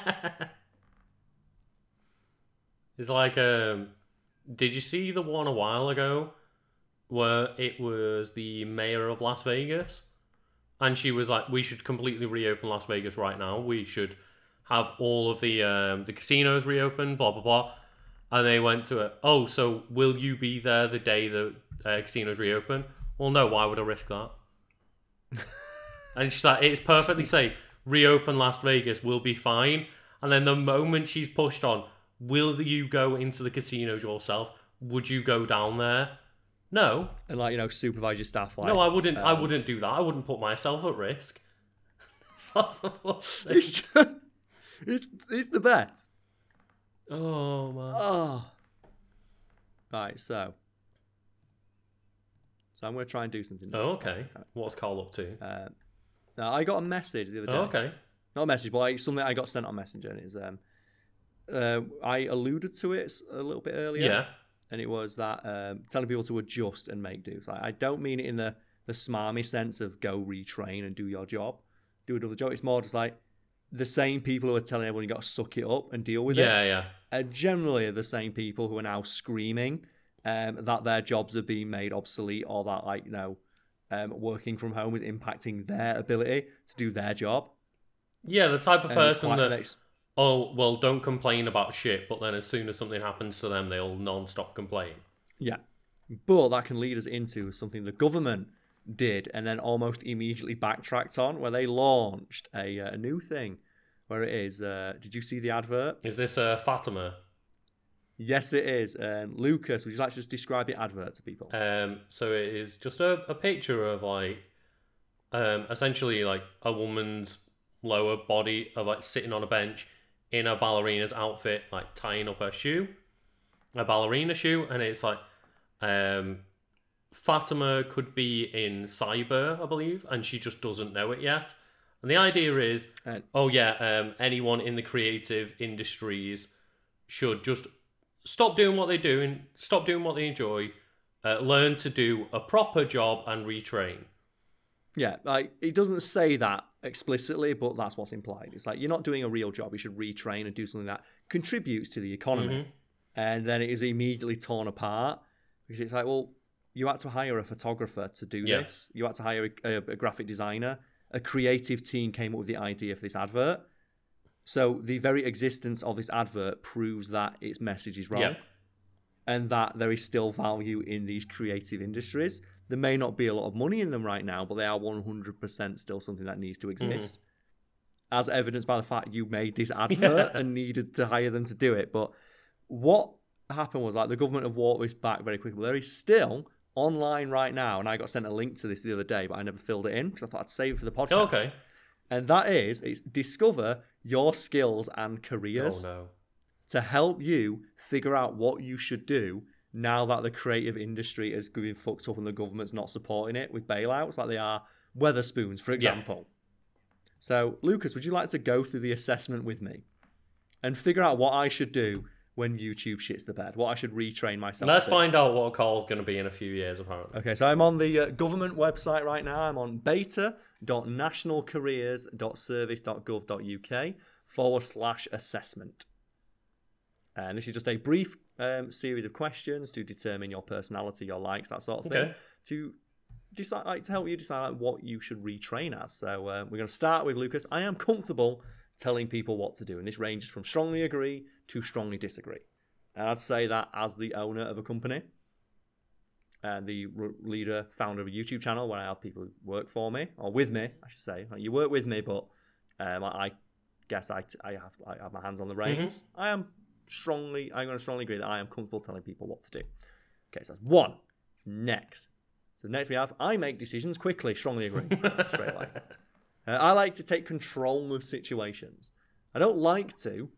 it's like, um, did you see the one a while ago where it was the mayor of Las Vegas? And she was like, "We should completely reopen Las Vegas right now. We should have all of the um, the casinos reopened." Blah blah blah. And they went to it. Oh, so will you be there the day the uh, casinos reopen? Well, no. Why would I risk that? and she's like, "It's perfectly safe. Reopen Las Vegas. We'll be fine." And then the moment she's pushed on, Will you go into the casinos yourself? Would you go down there? No. And like you know, supervise your staff. Like, no, I wouldn't. Um, I wouldn't do that. I wouldn't put myself at risk. (laughs) it's (laughs) just, it's it's the best. Oh man. Oh. Right, so. So I'm going to try and do something. Oh, okay. What's Carl up to? Uh, now I got a message the other day. Oh, okay. Not a message, but like something I got sent on Messenger, and it's um, uh, I alluded to it a little bit earlier. Yeah. And it was that um, telling people to adjust and make do. So I don't mean it in the, the smarmy sense of go retrain and do your job, do another job. It's more just like the same people who are telling everyone you got to suck it up and deal with yeah, it. Yeah, yeah. Are generally the same people who are now screaming um, that their jobs are being made obsolete or that, like, you know, um, working from home is impacting their ability to do their job. Yeah, the type of person that oh well don't complain about shit but then as soon as something happens to them they'll non-stop complain. Yeah. But that can lead us into something the government did and then almost immediately backtracked on where they launched a, uh, a new thing where it is uh, did you see the advert? Is this uh, fatima yes it is um, lucas would you like to just describe the advert to people um, so it is just a, a picture of like um, essentially like a woman's lower body of like sitting on a bench in a ballerina's outfit, like tying up her shoe, a ballerina shoe, and it's like um, Fatima could be in cyber, I believe, and she just doesn't know it yet. And the idea is, oh yeah, um, anyone in the creative industries should just stop doing what they do and stop doing what they enjoy, uh, learn to do a proper job and retrain. Yeah, like it doesn't say that explicitly, but that's what's implied. It's like you're not doing a real job. You should retrain and do something that contributes to the economy. Mm-hmm. And then it is immediately torn apart because it's like, well, you had to hire a photographer to do yeah. this. You had to hire a, a, a, graphic designer. A creative team came up with the idea for this advert. So the very existence of this advert proves that its message is wrong. Yeah. and that there is still value in these creative industries. There may not be a lot of money in them right now, but they are 100% still something that needs to exist. Mm. As evidenced by the fact you made this (laughs) advert and needed to hire them to do it. But what happened was like the government have walked this back very quickly. There is still online right now, and I got sent a link to this the other day, but I never filled it in because I thought I'd save it for the podcast. Oh, okay. And that is, it's discover your skills and careers oh, no. to help you figure out what you should do now that the creative industry is going fucked up and the government's not supporting it with bailouts like they are Wetherspoons, for example. Yeah. So, Lucas, would you like to go through the assessment with me and figure out what I should do when YouTube shits the bed, what I should retrain myself. Let's to. find out what Carl's going to be in a few years, apparently. Okay, so I'm on the uh, government website right now. I'm on beta.nationalcareers.service.gov.uk forward slash assessment. And this is just a brief um, series of questions to determine your personality, your likes, that sort of thing, to decide, like, to help you decide like, what you should retrain as. So uh, we're going to start with Lucas. I am comfortable telling people what to do. And this ranges from strongly agree to strongly disagree. And I'd say that as the owner of a company and the leader, founder of a YouTube channel where I have people work for me or with me, I should say. you work with me, but um, I, guess I, I, have, I have my hands on the reins. Mm-hmm. I am strongly, I'm going to strongly agree that I am comfortable telling people what to do. Okay, so that's one. Next. So next we have I make decisions quickly, strongly agree. (laughs) Straight away. Uh, I like to take control of situations. I don't like to,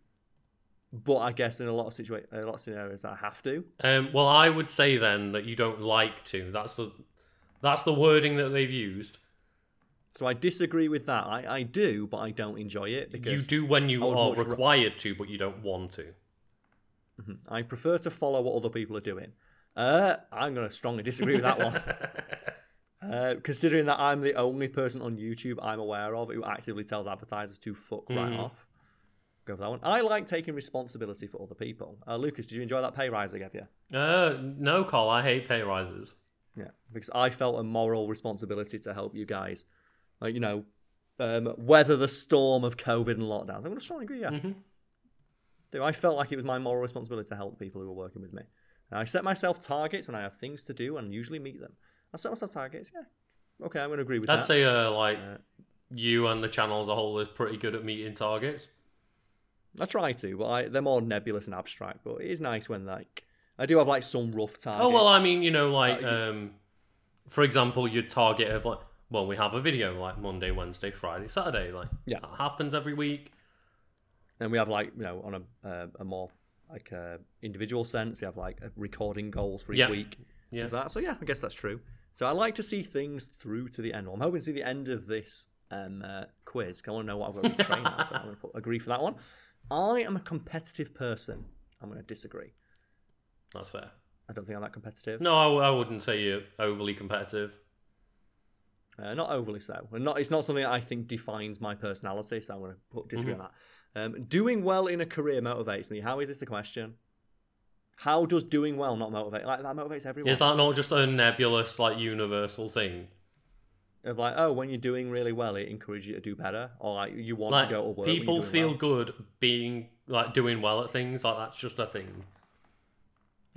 but I guess in a lot of situa- a lot of scenarios I have to. Um, well, I would say then that you don't like to. That's the that's the wording that they've used. So I disagree with that. I, I do, but I don't enjoy it because you do when you are required to, but you don't want to. Mm-hmm. I prefer to follow what other people are doing. Uh, I'm going to strongly disagree with that one. (laughs) Uh, considering that I'm the only person on YouTube I'm aware of who actively tells advertisers to fuck mm. right off. Go for that one. I like taking responsibility for other people. Uh, Lucas, did you enjoy that pay rise I gave you? Uh, no, Cole. I hate pay rises. Yeah, because I felt a moral responsibility to help you guys. Like, you know, um, weather the storm of COVID and lockdowns. I'm going to strongly agree, yeah. Mm-hmm. Dude, I felt like it was my moral responsibility to help people who were working with me. And I set myself targets when I have things to do and usually meet them. I set myself targets. Yeah. Okay, I'm going to agree with I'd that. I'd say uh, like uh, you and the channel as a whole is pretty good at meeting targets. I try to, but I, they're more nebulous and abstract. But it is nice when like I do have like some rough targets. Oh well, I mean, you know, like um, for example, your target of like, well, we have a video like Monday, Wednesday, Friday, Saturday, like yeah, that happens every week. And we have like you know on a uh, a more like uh, individual sense, we have like recording goals for each yeah. week. Yeah. Is that so? Yeah, I guess that's true. So I like to see things through to the end. Well, I'm hoping to see the end of this um, uh, quiz. I want to know what I've got to (laughs) train so I'm going to put, agree for that one. I am a competitive person. I'm going to disagree. That's fair. I don't think I'm that competitive. No, I, I wouldn't say you're overly competitive. Uh, not overly so. And not, it's not something that I think defines my personality, so I'm going to put disagree mm-hmm. on that. Um, doing well in a career motivates me. How is this a question? How does doing well not motivate? Like that motivates everyone. Is that not just a nebulous, like universal thing? Of like, oh, when you're doing really well, it encourages you to do better, or like you want like, to go to work. People feel well. good being like doing well at things. Like that's just a thing.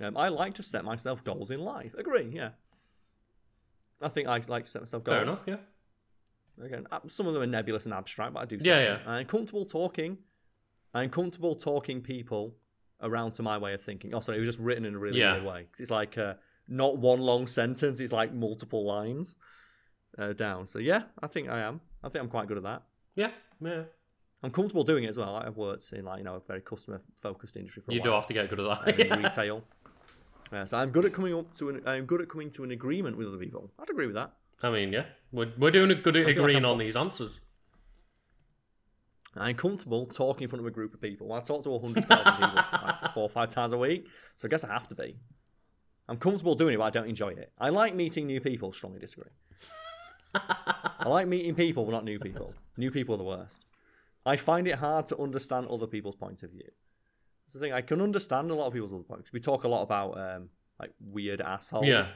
Um, I like to set myself goals in life. Agree, yeah. I think I like to set myself goals. Fair enough, yeah. Again, uh, some of them are nebulous and abstract, but I do. Yeah, yeah. I'm comfortable talking. I'm comfortable talking people around to my way of thinking. Oh, sorry, it was just written in a really yeah. weird way. Cause it's like uh, not one long sentence; it's like multiple lines uh, down. So yeah, I think I am. I think I'm quite good at that. Yeah, yeah. I'm comfortable doing it as well. I've worked in like you know a very customer focused industry for. you while. You do have to get good at that. yeah. (laughs) retail. Yeah, so I'm good at coming up to an. I'm good at coming to an agreement with other people. I'd agree with that. I mean, yeah, we're we're doing a good at agreeing like on these answers. I'm comfortable talking in front of a group of people. I talk to 100,000 people (laughs) like four or five times a week, so I guess I have to be. I'm comfortable doing it, but I don't enjoy it. I like meeting new people, strongly disagree. I like meeting people, but not new people. New people are the worst. I find it hard to understand other people's point of view. That's the thing. I can understand a lot of people's other points. We talk a lot about um, like weird assholes. Yeah.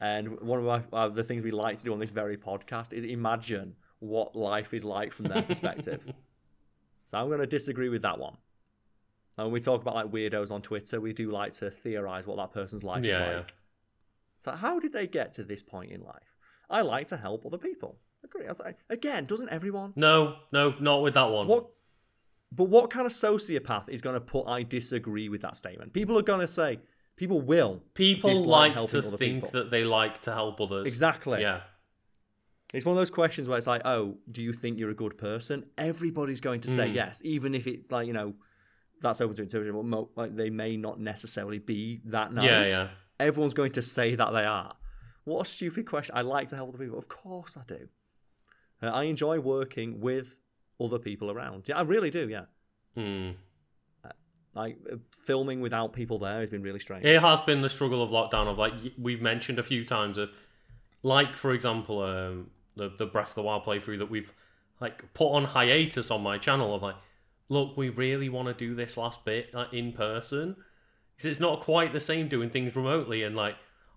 And one of my, uh, the things we like to do on this very podcast is imagine what life is like from their perspective. (laughs) so I'm going to disagree with that one. And when we talk about like weirdos on Twitter, we do like to theorize what that person's life is like. yeah. So how did they get to this point in life? I like to help other people. Agree. Again, doesn't everyone? No, no, not with that one. What? But what kind of sociopath is going to put "I disagree" with that statement? People are going to say, people will. People like to think people. that they like to help others. Exactly. Yeah. It's one of those questions where it's like, oh, do you think you're a good person? Everybody's going to say Mm. yes, even if it's like you know, that's open to interpretation. But mo- like they may not necessarily be that nice. Yeah, yeah. Everyone's going to say that they are. What a stupid question. I like to help other people. Of course I do. Uh, I enjoy working with other people around. Yeah, I really do. Yeah, Hmm. like uh, filming without people there has been really strange. It has been the struggle of lockdown of like we've mentioned a few times of like for example um the the Breath of the Wild playthrough that we've like put on hiatus on my channel of like look we really want to do this last bit like, in person because it's not quite the same doing things remotely and like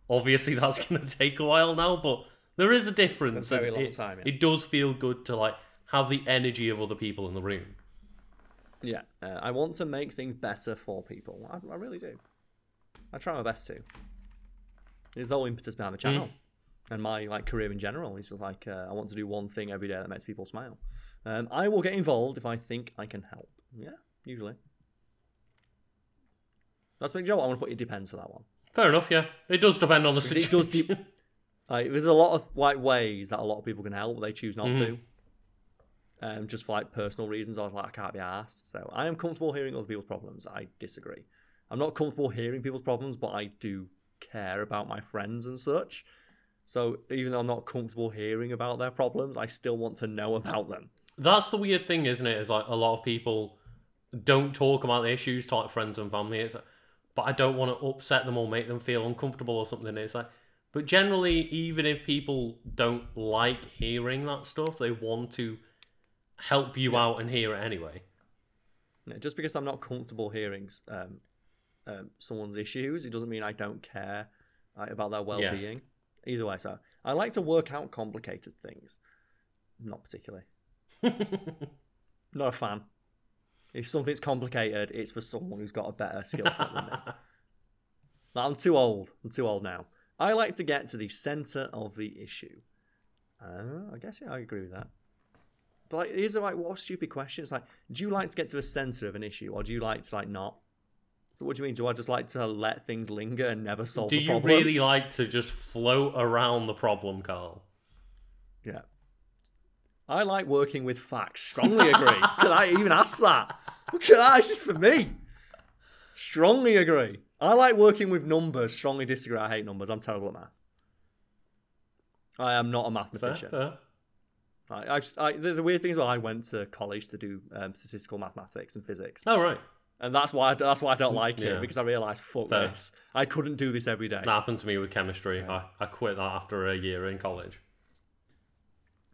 obviously (laughs) that's going to take a while now but there is a difference A very long it, time, yeah. it does feel good to like have the energy of other people in the room Yeah, uh, I want to make things better for people. I, I really do. I try my best to. There's the whole impetus behind the channel and my like career in general. Is just like uh, I want to do one thing every day that makes people smile. Um, I will get involved if I think I can help. Yeah, usually. That's Big job. I want to put it depends for that one. Fair enough yeah it does depend on the situation it does de- (laughs) like, there's a lot of like ways that a lot of people can help, but they choose not to. Um, just for like personal reasons, I was like, I can't be asked. So I am comfortable hearing other people's problems. I disagree. I'm not comfortable hearing people's problems, but I do care about my friends and such. So even though I'm not comfortable hearing about their problems, I still want to know about them. That's the weird thing, isn't it? Is like a lot of people don't talk about the issues to like friends and family. It's like, but I don't want to upset them or make them feel uncomfortable or something. It's like, but generally, even if people don't like hearing that stuff, they want to help you out and hear it anyway. Yeah, Just because I'm not comfortable hearing um, um, someone's issues, it doesn't mean I don't care like, about their well-being. Either way, so I like to work out complicated things. Not particularly. (laughs) Not a fan. If something's complicated, it's for someone who's got a better skill set than me. (laughs) Like, I'm too old. I'm too old now. I like to get to the center of the issue. Uh, I guess yeah, I agree with that. But like, here's a, like, what a stupid question. It's like, do you like to get to the center of an issue, or do you like to like not? So what do you mean? Do I just like to let things linger and never solve Do the you problem? really like to just float around the problem, Carl? Yeah. I like working with facts. Strongly agree. (laughs) Could I even ask that? Could I? This is for me. Strongly agree. I like working with numbers. Strongly disagree. I hate numbers. I'm terrible at math. I am not a mathematician. fair. I, I, I, the, the weird thing is, well, I went to college to do um, statistical mathematics and physics, Oh right, and that's why I, that's why I don't like Yeah. it because I realised fuck Fair. this. I couldn't do this every day. that happened to me with chemistry. I, I quit that after a year in college.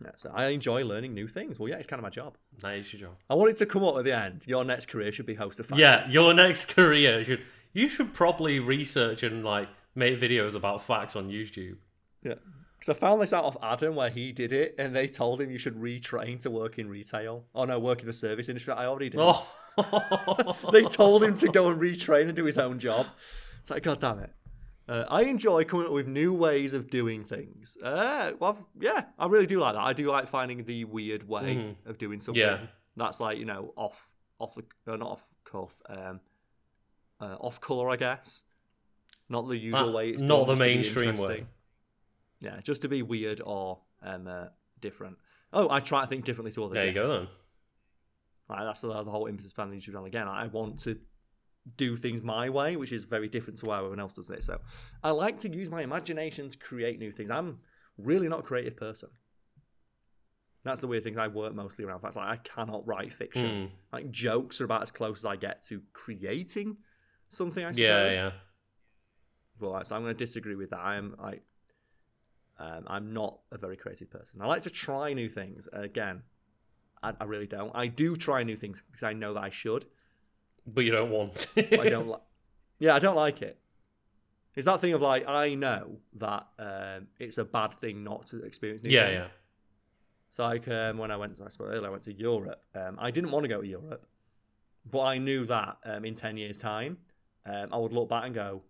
Yeah, so I enjoy learning new things. Well, yeah, it's kind of my job. That is your job. I want it to come up at the end. Your next career should be host of facts. Yeah, your next (laughs) career should you should probably research and like make videos about facts on YouTube. Yeah. Because I found this out of Adam where he did it and they told him you should retrain to work in retail. Oh no, work in the service industry. I already did. Oh, (laughs) They told him to go and retrain and do his own job. It's like, God damn it. Uh, I enjoy coming up with new ways of doing things. Uh, well, yeah, I really do like that. I do like finding the weird way of doing something. Yeah. That's like, you know, off, off the, uh, not off cuff, um, uh, off color, I guess. Not the usual Uh, way it's not the just to be mainstream way. Yeah, just to be weird or um, uh, different. Oh, I try to think differently to others. there you yes. go then. Right, that's the, the whole impetus behind the YouTube channel. Again, I want to do things my way, which is very different to how everyone else does it. So I like to use my imagination to create new things. I'm really not a creative person. That's the weird thing. I work mostly around facts. Like I cannot write fiction. Hmm. Like jokes are about as close as I get to creating something. I suppose. Yeah, yeah. But like, so I'm going to disagree with that. I'm I, um, I'm not a very creative person. I like to try new things. Again, I, I really don't. I do try new things because I know that I should. But you don't want. (laughs) I don't like. Yeah, I don't like it. It's that thing of like I know that um, it's a bad thing not to experience new yeah, things. yeah. So like um, when I went, I spoke earlier, I went to Europe. Um, I didn't want to go to Europe, but I knew that um, in ten years' time, um, I would look back and go,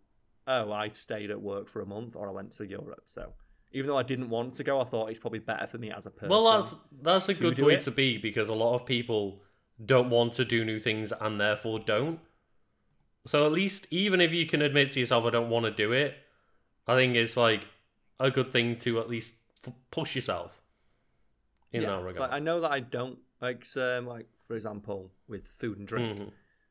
"Oh, I stayed at work for a month, or I went to Europe." So even though I didn't want to go, I thought it's probably better for me as a person. Well, that's that's a good way it. to be because a lot of people don't want to do new things and therefore don't. So at least, even if you can admit to yourself, "I don't want to do it," I think it's like a good thing to at least f- push yourself in yeah, that regard. Like I know that I don't like, um, like for example, with food and drink. Mm-hmm.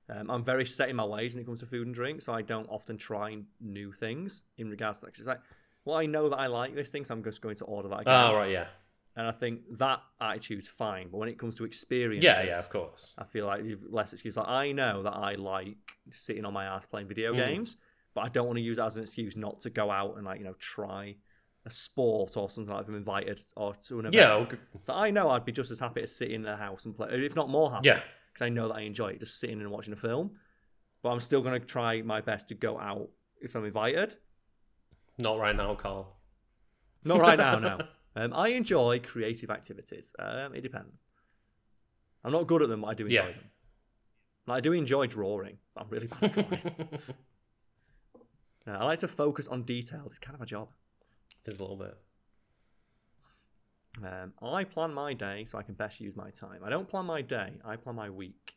Um, I'm very set in my ways when it comes to food and drink, so I don't often try new things in regards to that. It's like, well, I know that I like this thing, so I'm just going to order that again. Oh, right, yeah. And I think that attitude's fine, but when it comes to experiences, yeah, yeah, of course, I feel like you've less excuse. Like I know that I like sitting on my ass playing video mm. games, but I don't want to use it as an excuse not to go out and like you know try a sport or something like I'm invited or to an event. Yeah. Okay. So I know I'd be just as happy to sit in the house and play, if not more happy. Yeah. Because I know that I enjoy it, just sitting and watching a film. But I'm still going to try my best to go out if I'm invited. Not right now, Carl. Not right now, no. (laughs) Um, I enjoy creative activities. Um, it depends. I'm not good at them, but I do enjoy yeah. them. I do enjoy drawing. I'm really bad at drawing. (laughs) I like to focus on details. It's kind of a job is a little bit. Um, I plan my day so I can best use my time. I don't plan my day. I plan my week.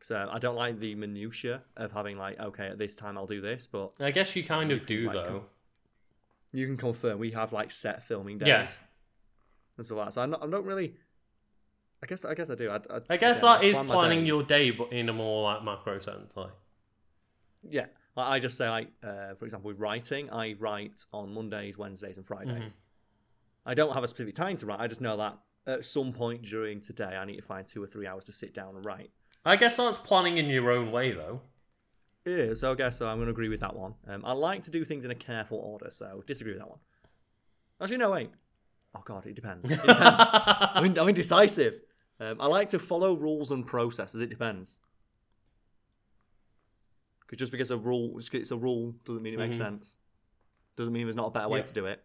So uh, I don't like the minutia of having like, okay, at this time I'll do this. But I guess you kind of do like, though. You can confirm we have like set filming days. Yeah. And so that. So I'm not, I'm not really. I guess I guess I do. I, I, I guess that is planning your day, but in a more like macro sense, like. Yeah, I just say, like, uh, for example, with writing, I write on Mondays, Wednesdays, and Fridays. Mm-hmm. I don't have a specific time to write. I just know that at some point during today, I need to find two or three hours to sit down and write. I guess that's planning in your own way, though. Is. So I guess so. I'm going to agree with that one. Um, I like to do things in a careful order, so disagree with that one. Actually, no, wait. Oh God, it depends. It depends. (laughs) I'm, in, I'm indecisive. Um, I like to follow rules and processes. It depends. Because just because a rule, just it's a rule, doesn't mean it makes mm-hmm. sense. Doesn't mean there's not a better way yeah. to do it.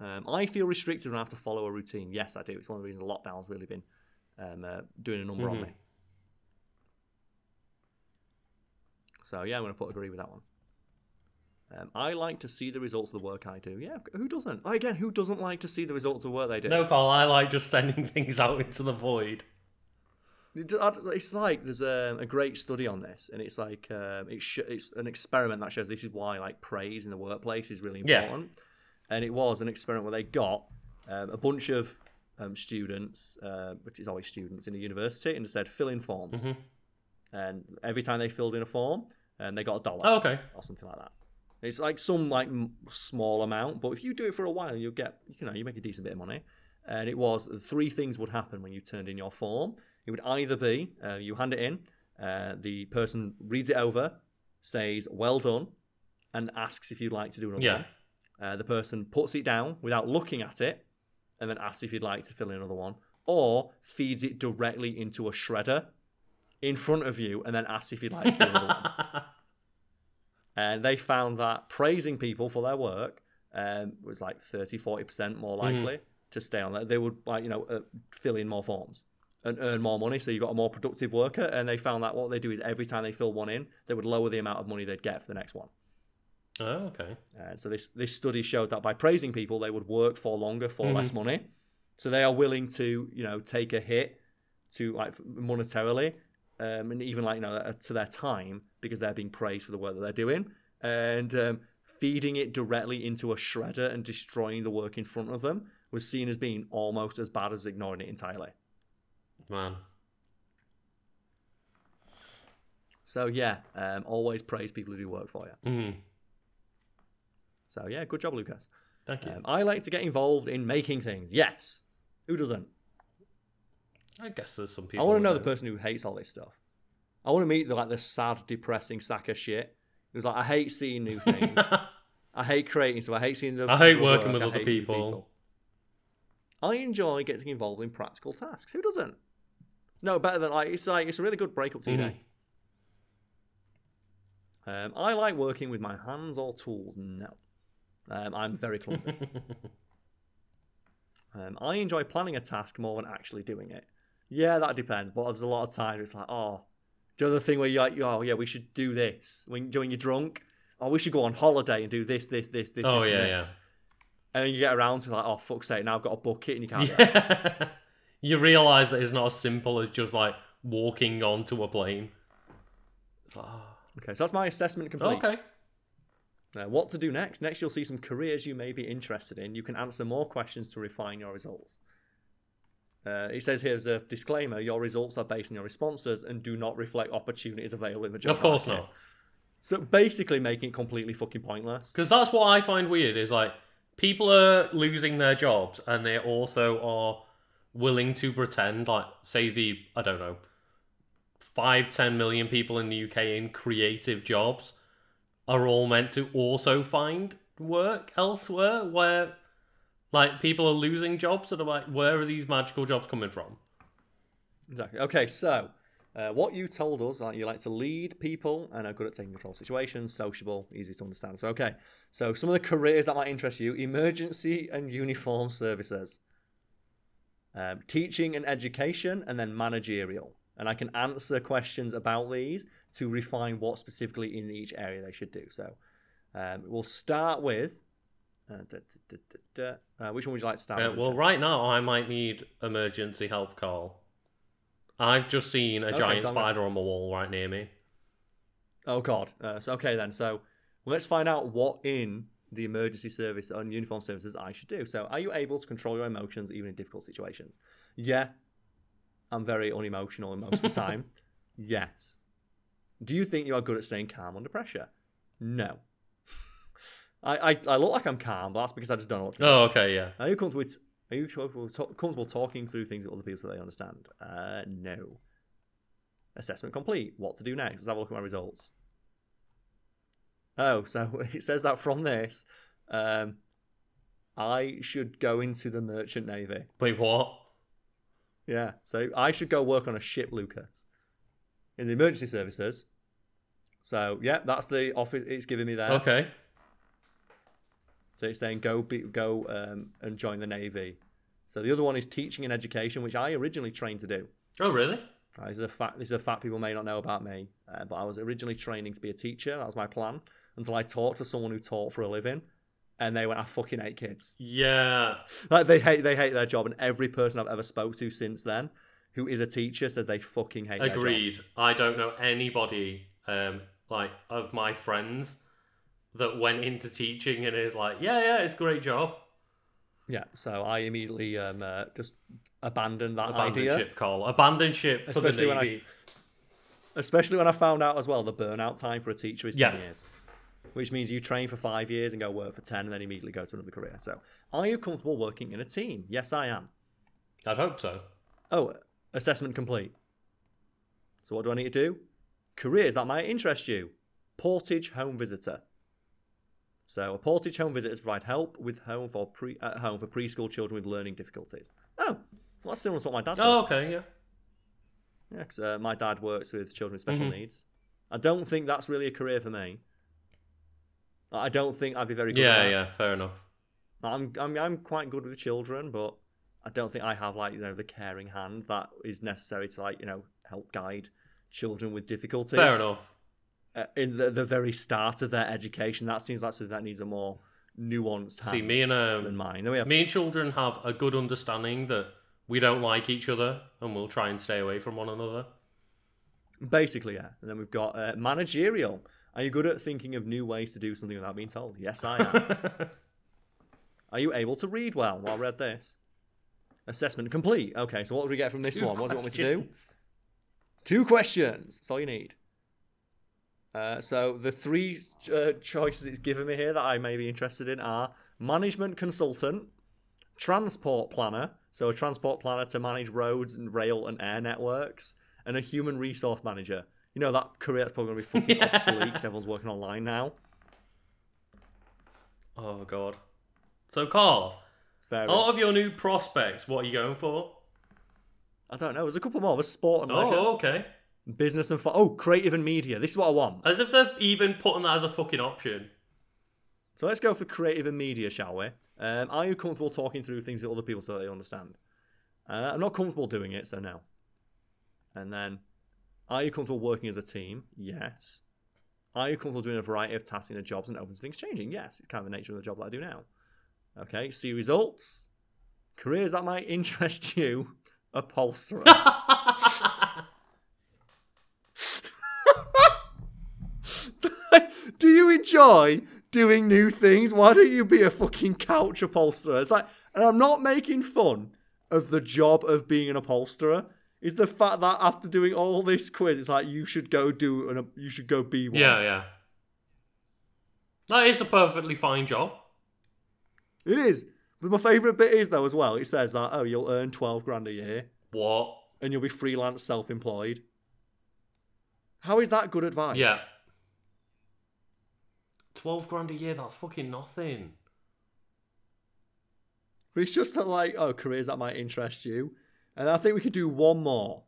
Um, I feel restricted when I have to follow a routine. Yes, I do. It's one of the reasons lockdown's really been um, uh, doing a number mm-hmm. on me. So yeah, I'm going to put agree with that one. Um, I like to see the results of the work I do. Yeah, who doesn't? Again, who doesn't like to see the results of work they do? No, Carl. I like just sending (laughs) things out into the void. It's like there's a, a great study on this, and it's like um, it's sh- it's an experiment that shows this is why like praise in the workplace is really important. Yeah. And it was an experiment where they got um, a bunch of um, students, uh, which is always students in a university, and said fill in forms. Mm-hmm. And every time they filled in a form, and they got a dollar. Oh, okay. Or something like that. It's like some like small amount, but if you do it for a while, you'll get you know you make a decent bit of money. And it was three things would happen when you turned in your form. It would either be uh, you hand it in, uh, the person reads it over, says "well done," and asks if you'd like to do another yeah. one. Uh, the person puts it down without looking at it, and then asks if you'd like to fill in another one, or feeds it directly into a shredder in front of you, and then asks if you'd like to do another one. And they found that praising people for their work um, was like 30 40% more mm. likely mm. to stay on that. They would like you know uh, fill in more forms and earn more money. So you've got a more productive worker. And they found that what they do is every time they fill one in, they would lower the amount of money they'd get for the next one. Oh, okay. And so this this study showed that by praising people, they would work for longer for mm-hmm. less money. So they are willing to you know take a hit to like monetarily, um, and even like you know uh, to their time because they're being praised for the work that they're doing, and um, feeding it directly into a shredder and destroying the work in front of them was seen as being almost as bad as ignoring it entirely. Man. So yeah, um, always praise people who do work for you. Mm. So yeah, good job, Lucas. Thank you. Um, I like to get involved in making things. Yes, who doesn't? I guess there's some people. I want to know the person who hates all this stuff. I want to meet the like the sad, depressing sack of shit. It was like I hate seeing new things. (laughs) I hate creating stuff. I hate seeing the. I hate working work. with I other people. people. I enjoy getting involved in practical tasks. Who doesn't? No, better than like it's like it's a really good breakup tea mm-hmm. day. Um, I like working with my hands or tools. No, um, I'm very clumsy. (laughs) um, I enjoy planning a task more than actually doing it. Yeah, that depends. But there's a lot of times it's like, oh, Do you know the thing where you're like, oh yeah, we should do this when when you're drunk? Oh, we should go on holiday and do this, this, this, this, Oh this, yeah, and yeah. And then you get around to like, oh fuck's sake, now I've got a bucket and you can't. Yeah. (laughs) you realise that it's not as simple as just like walking onto a plane. Like, ah, Okay, so that's my assessment complete. okay. Now, what to do next? Next, you'll see some careers you may be interested in. You can answer more questions to refine your results. Uh, it says here's a disclaimer: your results are based on your responses and do not reflect opportunities available in the job Of course market. not. So basically, making it completely fucking pointless. Because that's what I find weird is like people are losing their jobs and they also are willing to pretend like say the I don't know five ten million people in the UK in creative jobs are all meant to also find work elsewhere where like people are losing jobs and I'm like where are these magical jobs coming from? Exactly. Okay, so uh, what you told us, uh, you like to lead people and are good at taking control of situations, sociable, easy to understand. So, okay, so some of the careers that might interest you emergency and uniform services, um, teaching and education, and then managerial. And I can answer questions about these to refine what specifically in each area they should do. So, um, we'll start with. Uh, da, da, da. Uh, which one would you like to start Uh, well, right now I might need emergency help, Carl. I've just seen a Okay, giant so I'm gonna- spider on the wall right near me. Oh God. Uh, so okay then. So let's find out what in the emergency service and uniform services I should do. So are you able to control your emotions even in difficult situations? Yeah. I'm very unemotional most of the (laughs) time. yes. Do you think you are good at staying calm under pressure? No. I, I, I look like I'm calm, but that's because I just don't know what to do. Oh, okay, yeah. Are you comfortable? With, are you comfortable, comfortable talking through things with other people so they understand? Uh, no. Assessment complete. What to do next? Let's have a look at my results. Oh, so (laughs) it says that from this, um, I should go into the merchant navy. Wait, what? Yeah, so I should go work on a ship, Lucas, in the emergency services. So yeah, that's the office it's giving me there. Okay. So it's saying go be, go um, and join the navy. So the other one is teaching and education, which I originally trained to do. Oh, really? Uh, This is a fact. This is a fact people may not know about me, uh, but I was originally training to be a teacher. That was my plan until I talked to someone who taught for a living, and they went, "I fucking hate kids. Yeah. Like they hate they hate their job." And every person I've ever spoke to since then, who is a teacher, says they fucking hate. their job. Agreed. I don't know anybody, um, like, of my friends that went into teaching and is like, yeah, yeah, it's a great job. Yeah. So I immediately um, uh, just abandoned that Abandon idea. ship, Cole. Abandon ship for Especially the when I- Especially when I found out as well the burnout time for a teacher is 10 years. Which means you train for five years and go work for 10 and then immediately go to another career. So, are you comfortable working in a team? Yes, I am. I'd hope so. Oh, assessment complete. So, what do I need to do? Careers that might interest you. Portage home visitor. So, a Portage home visitor is provide help with home for pre at home for preschool children with learning difficulties. Oh, well, that's similar to what my dad does. Oh, okay, yeah. Yeah, 'cause, uh, my dad works with children with special Mhm. needs. I don't think that's really a career for me. I don't think I'd be very good. Yeah, yeah, fair enough. I'm, I'm I'm quite good with children, but I don't think I have like you know the caring hand that is necessary to like you know help guide children with difficulties. Fair enough. Uh, in the, the very start of their education, that seems like something that needs a more nuanced hand See, me and than um, mine. Then we have me and children have a good understanding that we don't like each other and we'll try and stay away from one another. Basically, yeah. And then we've got uh, managerial. Are you good at thinking of new ways to do something without being told? Yes, I am. (laughs) Are you able to read well? Well, I read this. Assessment complete. Okay, so what do we get from this Two one? What do you want me to do? Two questions. That's all you need. Uh, so the three uh, choices it's given me here that I may be interested in are management consultant, transport planner, so a transport planner to manage roads and rail and air networks, and a human resource manager. You know that career that's probably going to be fucking Yeah. (laughs) obsolete 'cause everyone's working online now. Oh, God. So, Carl, Fair out of your new prospects, what are you going for? I don't know. There's a couple more. There's sport and leisure, Oh, okay. Business and fo- oh, creative and media. This is what I want. As if they're even putting that as a fucking option. So let's go for creative and media, shall we? Um, are you comfortable talking through things with other people so they understand? Uh, I'm not comfortable doing it, so no. And then Are you comfortable working as a team? Yes. Are you comfortable doing a variety of tasks in the jobs and open to things changing? Yes. It's kind of the nature of the job that I do now. Okay. See results. Careers that might (laughs) interest you. Upholsterer. (laughs) do you enjoy doing new things? Why don't you be a fucking couch upholsterer? It's like, and I'm not making fun of the job of being an upholsterer. Is the fact that after doing all this quiz, it's like you should go do an, you should go be one. Yeah, yeah. That is a perfectly fine job. It is. But my favourite bit is though as well. It says that oh, you'll earn twelve grand a year. What? And you'll be freelance, self-employed. How is that good advice? Yeah. 12 grand a year, that's fucking nothing. But it's just that, like, oh, careers that might interest you. And I think we could do one more.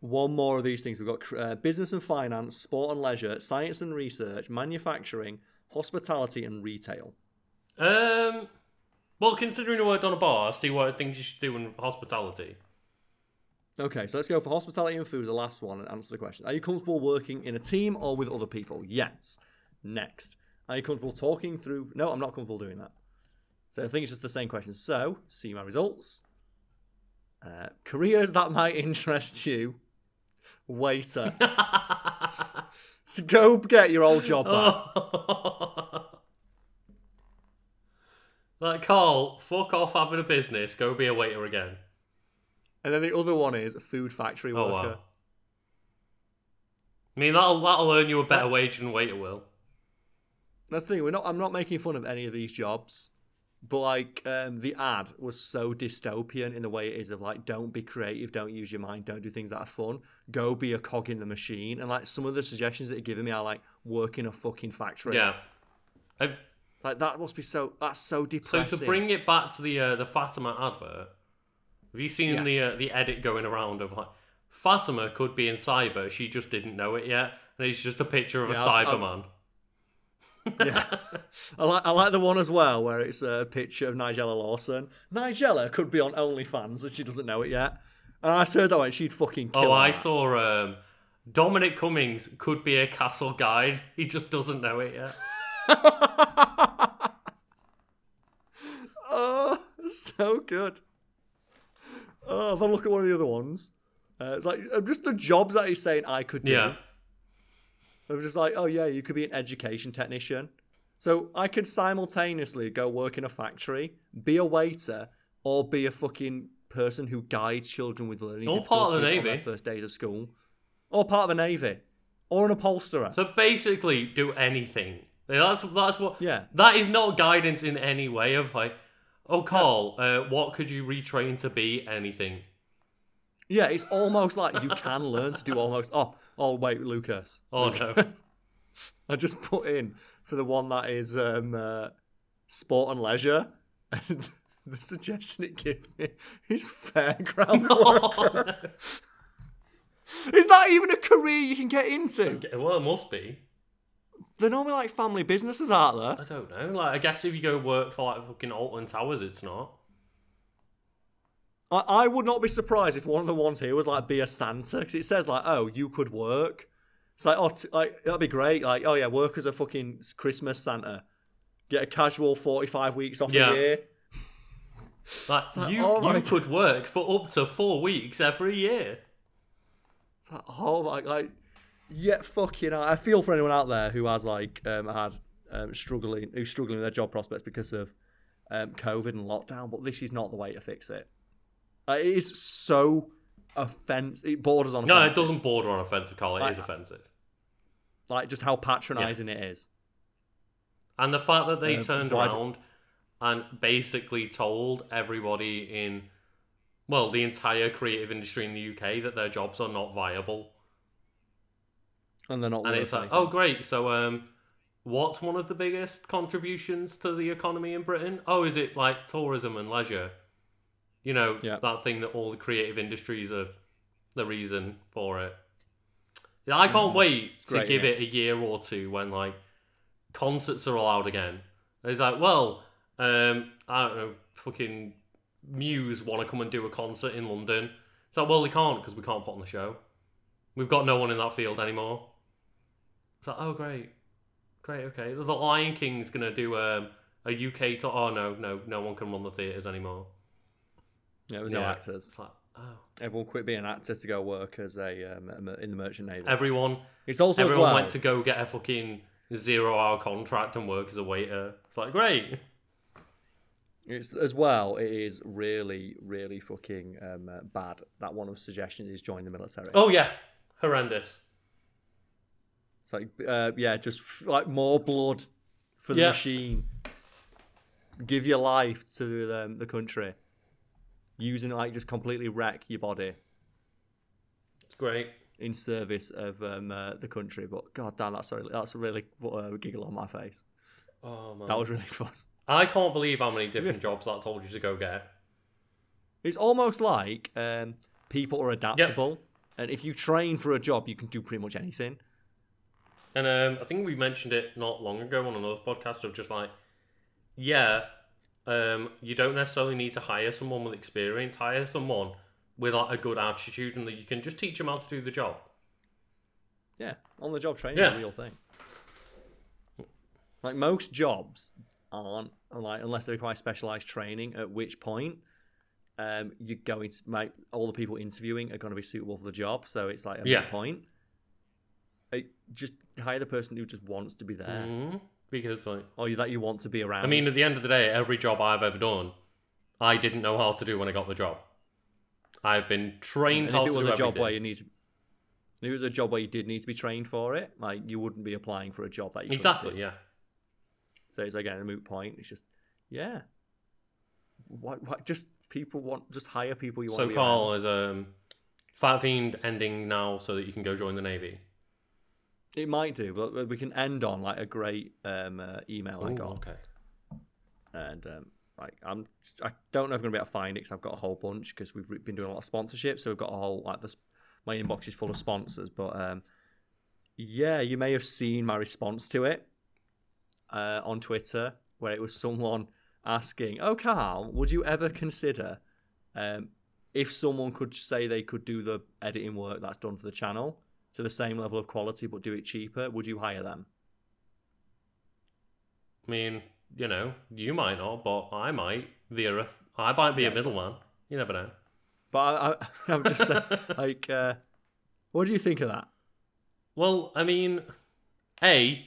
One more of these things. We've got uh, business and finance, sport and leisure, science and research, manufacturing, hospitality, and retail. Um, well, considering you worked on a bar, see what things you should do in hospitality. Okay, so let's go for hospitality and food, the last one, and answer the question. Are you comfortable working in a team or with other people? Yes. Next. Are you comfortable talking through? No, I'm not comfortable doing that. So I think it's just the same question. So, see my results. Uh, careers that might interest you. Waiter. (laughs) so go get your old job back. (laughs) like, Carl, fuck off having a business. Go be a waiter again. And then the other one is food factory worker. Oh, wow. I mean, that'll, that'll earn you a better wage than waiter will. That's the thing. We're not. I'm not making fun of any of these jobs, but like um, the ad was so dystopian in the way it is of like, don't be creative, don't use your mind, don't do things that are fun. Go be a cog in the machine. And like some of the suggestions that you're giving me are like work in a fucking factory. Yeah. I've, like that must be so. That's so depressing. So to bring it back to the uh, the Fatima advert, have you seen yes. the uh, the edit going around of like Fatima could be in cyber, she just didn't know it yet, and it's just a picture of yeah, a Cyberman yeah, I like I like the one as well where it's a picture of Nigella Lawson. Nigella could be on OnlyFans and she doesn't know it yet. And I heard that one, she'd fucking kill. Oh, I saw um, Dominic Cummings could be a castle guide. He just doesn't know it yet. (laughs) oh, so good. Oh, have a look at one of the other ones. Uh, it's like uh, just the jobs that he's saying I could do. Yeah. It was just like, oh yeah, you could be an education technician. So I could simultaneously go work in a factory, be a waiter, or be a fucking person who guides children with learning or difficulties part of the Navy. on their first days of school, or part of the Navy, or an upholsterer. So basically, do anything. That's that's what. Yeah. That is not guidance in any way of like, oh Carl, uh, what could you retrain to be? Anything. Yeah, it's almost like you can learn to do almost. Oh, oh wait, Lucas. Oh Lucas. no. (laughs) I just put in for the one that is um, uh, sport and leisure. And (laughs) the suggestion it gave me is fairground (laughs) worker. Is that even a career you can get into? Well, it must be. They're normally like family businesses, aren't there? I don't know. Like, I guess if you go work for like fucking Alton Towers, it's not. I, I would not be surprised if one of the ones here was like be a Santa because it says like, oh, you could work. It's like, oh, t- like that'd be great. Like, oh yeah, work as a fucking Christmas Santa. Get a casual forty-five weeks off yeah. a year. Like, like you, oh you could work for up to four weeks every year. It's like, oh my, like, yeah, fucking. I feel for anyone out there who has like um, had um, struggling, who's struggling with their job prospects because of um, COVID and lockdown. But this is not the way to fix it. Uh, it is so offensive. It borders on. No, offensive. it doesn't border on offensive, Carl. It like, is offensive. Like just how patronising it is. And the fact that they uh, turned around and basically told everybody in, well, the entire creative industry in the UK that their jobs are not viable. And they're not. And it's like, oh, great. So, um, what's one of the biggest contributions to the economy in Britain? Oh, is it like tourism and leisure? You know, yeah. that thing that all the creative industries are the reason for it. I can't mm, wait to give yeah. it a year or two when like concerts are allowed again. It's like, well, um, I don't know, fucking Muse want to come and do a concert in London. It's like, well, they can't because we can't put on the show. We've got no one in that field anymore. It's like, oh great, great, okay. The Lion King's gonna do um, a UK. To- oh no, no, no one can run the theaters anymore. Yeah, there was no actors. It's like, oh. Everyone quit being an actor to go work as a um, in the merchant navy. Everyone. It's also everyone well, went to go get a fucking zero hour contract and work as a waiter. It's like great. It's as well. It is really, really fucking um, uh, bad. That one of suggestions is join the military. Oh yeah, horrendous. It's like, uh, yeah, just f- like more blood for the Yeah. machine. Give your life to the, um, the country. Using it like just completely wreck your body It's great. in service of um, uh, the country. But god damn, that's sorry, that's a really uh, giggle on my face. Oh man, That was really (laughs) fun. I can't believe how many (laughs) different jobs that told you to go get. It's almost like um, people are adaptable, and if you train for a job, you can do pretty much anything. And um, I think we mentioned it not long ago on another podcast of just like, yeah, um, you don't necessarily need to hire someone with experience. Hire someone with like, a good attitude, and that you can just teach them how to do the job. Yeah, on the job training is a real thing. Like most jobs aren't like unless they require specialized training. At which point, um, you're going to make all the people interviewing are going to be suitable for the job. So it's like a Yeah. yeah. point. Like, just hire the person who just wants to be there, Mhm. Because like, or you, that you want to be around. I mean, at the end of the day, every job I've ever done, I didn't know how to do when I got the job. I've been trained and how if it to was do a job everything. where you need, to, if it was a job where you did need to be trained for it, like you wouldn't be applying for a job that you Exactly, yeah. So it's again a moot point. It's just, yeah. What? What? Just people want just hire people you want. So to be Carl around. is um, Fat Fiend ending now so that you can go join the navy. It might do, but we can end on like a great um, uh, email I Ooh, got, okay. and um, like I'm, I don't know if I'm gonna be able to find it because I've got a whole bunch because we've been doing a lot of sponsorships, so we've got a whole like this. My inbox is full of sponsors, but um, yeah, you may have seen my response to it uh, on Twitter, where it was someone asking, "Oh, Carl, would you ever consider um, if someone could say they could do the editing work that's done for the channel to the same level of quality but do it cheaper? Would you hire them?" I mean, you know, you might not, but I might. Via a, I might be a Yeah. middleman. You never know. But I, I, (laughs) I'm just saying, (laughs) like, uh, what do you think of that? Well, I mean, A,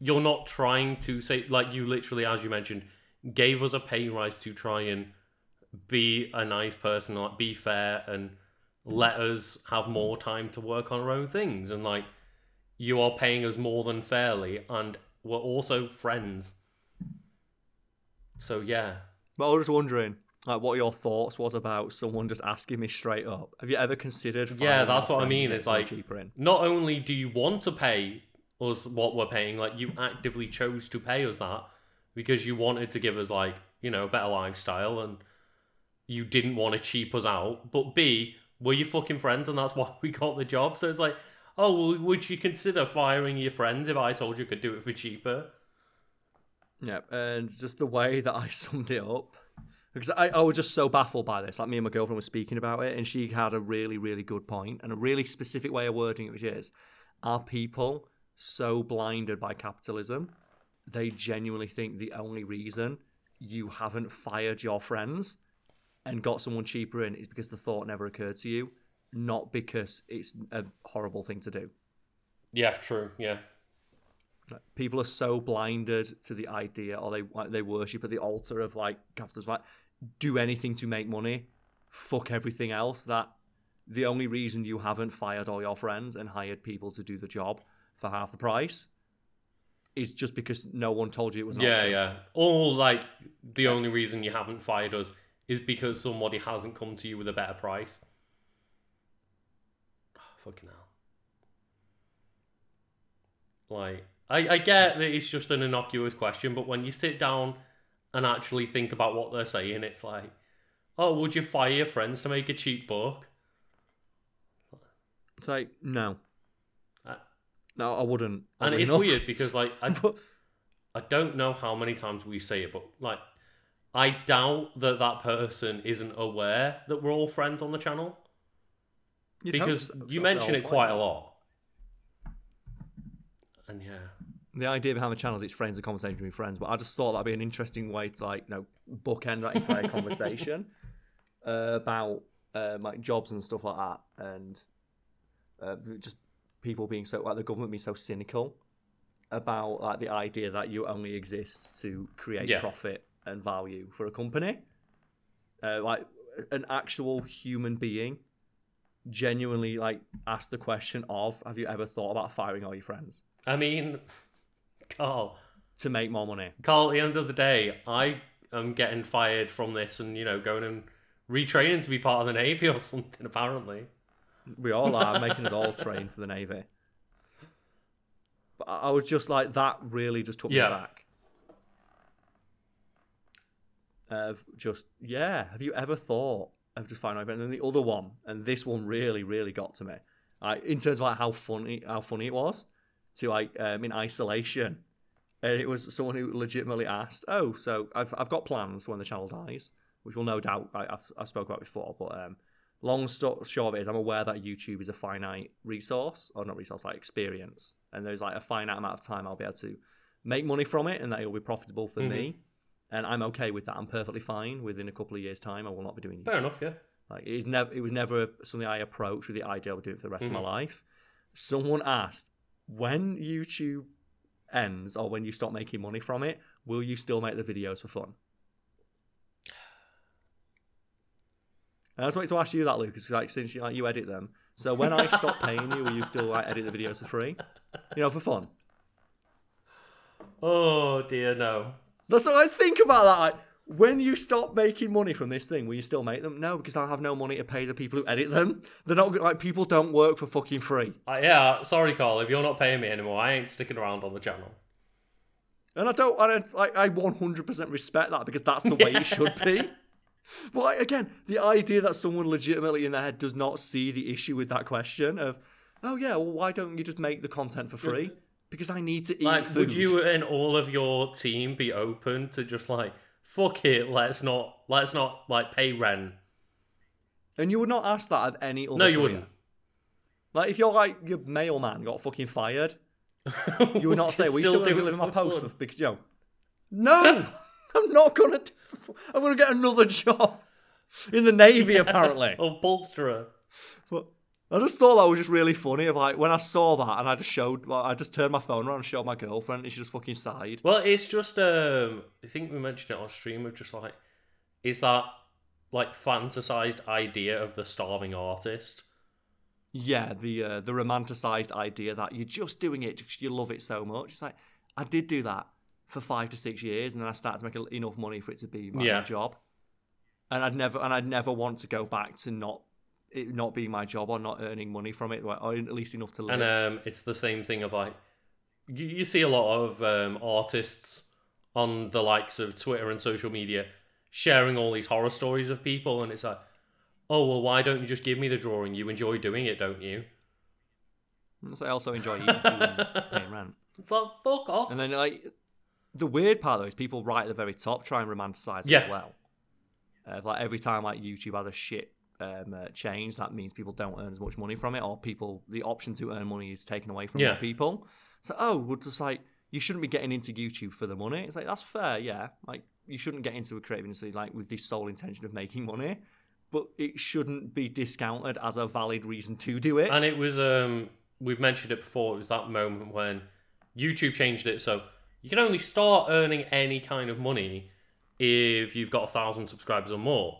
you're not trying to say, like, you literally, as you mentioned, gave us a pay rise to try and be a nice person, like, be fair and let us have more time to work on our own things. And, like, you are paying us more than fairly, and we're also friends. So, yeah. But I was just wondering, like, what your thoughts was about someone just asking me straight up. Have you ever considered? Yeah, that's what I mean, it's like- not only do you want to pay us what we're paying, like you actively chose to pay us that because you wanted to give us like, you know, a better lifestyle and you didn't want to cheap us out. But B, we're your fucking friends and that's why we got the job. So it's like, oh, well, would you consider firing your friends if I told you could do it for cheaper? Yeah, and just the way that I (laughs) summed it up, because I, I was just so baffled by this. Like me and my girlfriend were speaking about it, and she had a really, really good point and a really specific way of wording it, which is: Are people so blinded by capitalism they genuinely think the only reason you haven't fired your friends and got someone cheaper in is because the thought never occurred to you, not because it's a horrible thing to do. Yeah, true. Yeah. People are so blinded to the idea or they they worship at the altar of like capitalism like do anything to make money fuck everything else that the only reason you haven't fired all your friends and hired people to do the job for half the price is just because no one told you it was Yeah, option. yeah. Or like the only reason you haven't fired us is because somebody hasn't come to you with a better price. Oh, fucking hell. Like, I, I get that it's just an innocuous question, but when you sit down and actually think about what they're saying, it's like, oh, would you fire your friends to make a cheap buck? it's like no Uh, no i wouldn't And it's enough. weird because, like, I, (laughs) I don't know how many times we say it, but like, I doubt that that person isn't aware that we're all friends on the channel. You'd because so, you mention it quite a lot. And yeah. The idea behind the channel is it's friends a conversation with friends, but I just thought that'd be an interesting way to like, you know, bookend that entire (laughs) conversation uh, about uh, like jobs and stuff like that, and uh, just people being so like the government being so cynical about like the idea that you only exist to create yeah. profit and value for a company. Uh, like an actual human being genuinely like ask the question of have you ever thought about firing all your friends? I mean (laughs) carl. To make more money. Carl at the end of the day i am getting fired from this and you know going and retraining to be part of the navy or (laughs) something apparently. We all are. Making us all train for the navy. But i was just like that really just took yeah. me back of just yeah have you ever thought of just finding and then the other one and this one really really got to me. Like in terms of like how funny how funny it was to like um, in isolation and it was someone who legitimately asked oh so i've, I've got plans when the channel dies which will no doubt I, I've spoke about before but um long st- short of it is i'm aware that youtube is a finite resource or not resource like experience and there's like a finite amount of time i'll be able to make money from it and that it'll be profitable for mm-hmm. me and I'm okay with that. I'm perfectly fine. Within a couple of years' time, I will not be doing. YouTube. Fair enough, yeah. Like it is never. It was never something I approached with the idea of doing it for the rest mm-hmm. of my mm-hmm. life. Someone asked when YouTube ends or when you stop making money from it, will you still make the videos for fun? And I just wanted to ask you that, Lucas. Like since you like you edit them, so when I stop (laughs) paying you, will you still like edit the videos for free? You know, for fun. Oh dear, no. That's what I think about that. Like, when you stop making money from this thing, will you still make them? No, because I have no money to pay the people who edit them. They're not like people don't work for fucking free. Uh, yeah, sorry, Carl. If you're not paying me anymore, I ain't sticking around on the channel. And I don't, I don't, like, I 100% respect that because that's the way it should be. (laughs) But like, again, the idea that someone legitimately in their head does not see the issue with that question of, oh yeah, well, why don't you just make the content for free? Because I need to eat like, food. Would you and all of your team be open to just like fuck it? Let's not let's not like pay rent. And you would not ask that of any other. No, you career. wouldn't. Like if you're like your mailman got fucking fired, (laughs) you would not say, "We still, still deliver my post for because Joe." No, (laughs) I'm not gonna. Do, I'm gonna get another (laughs) job in the navy apparently. of bolsterer. I just thought that was just really funny. Of like when I saw that, and I just showed, like, I just turned my phone around and showed my girlfriend, and she just fucking sighed. Well, it's just, um, I think we mentioned it on stream of just like, is that like fantasized idea of the starving artist? Yeah, the uh, the romanticized idea that you're just doing it because you love it so much. It's like I did do that for five to six years, and then I started to make enough money for it to be my yeah. job. And I'd never, and I'd never want to go back to not it not being my job or not earning money from it, or at least enough to live. And um, it's the same thing of like you, you see a lot of um, artists on the likes of Twitter and social media sharing all these horror stories of people, and it's like, oh well, why don't you just give me the drawing? You enjoy doing it, don't you? So I also enjoy eating food and (laughs) paying rent. It's like fuck off. And then like the weird part though is people right at the very top try and romanticize yeah. as well. Uh, like every time like YouTube has a shit um, uh, change, that means people don't earn as much money from it, or people the option to earn money is taken away from yeah. people. So oh, we're just like you shouldn't be getting into YouTube for the money. It's like that's fair, yeah. Like you shouldn't get into a creative industry like with the sole intention of making money, but it shouldn't be discounted as a valid reason to do it. And it was um we've mentioned it before. It was that moment when YouTube changed it so you can only start earning any kind of money if you've got a thousand subscribers or more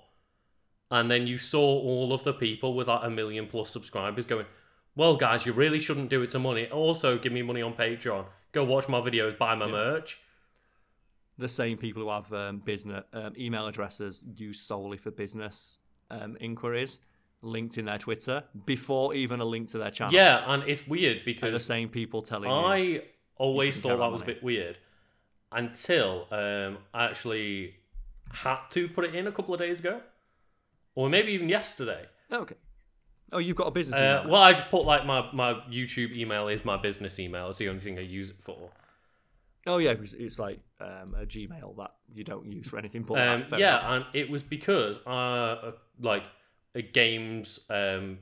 and then you saw all of the people with like a million plus subscribers going, "Well, guys, you really shouldn't do it to money. Also, give me money on Patreon. Go watch my videos, buy my yeah. merch." The same people who have um, business um, email addresses used solely for business um, inquiries linked in their Twitter before even a link to their channel. Yeah, and it's weird because the same people telling I always thought that was money. a bit weird until um, I actually had to put it in a couple of days ago or maybe even yesterday. Okay. Oh, you've got a business uh, email. well, I just put like my, my YouTube email is my business email. It's the only thing I use it for. Oh yeah, it's, it's like um, a Gmail that you don't use for anything but um. Yeah, and it was because uh, like a games um,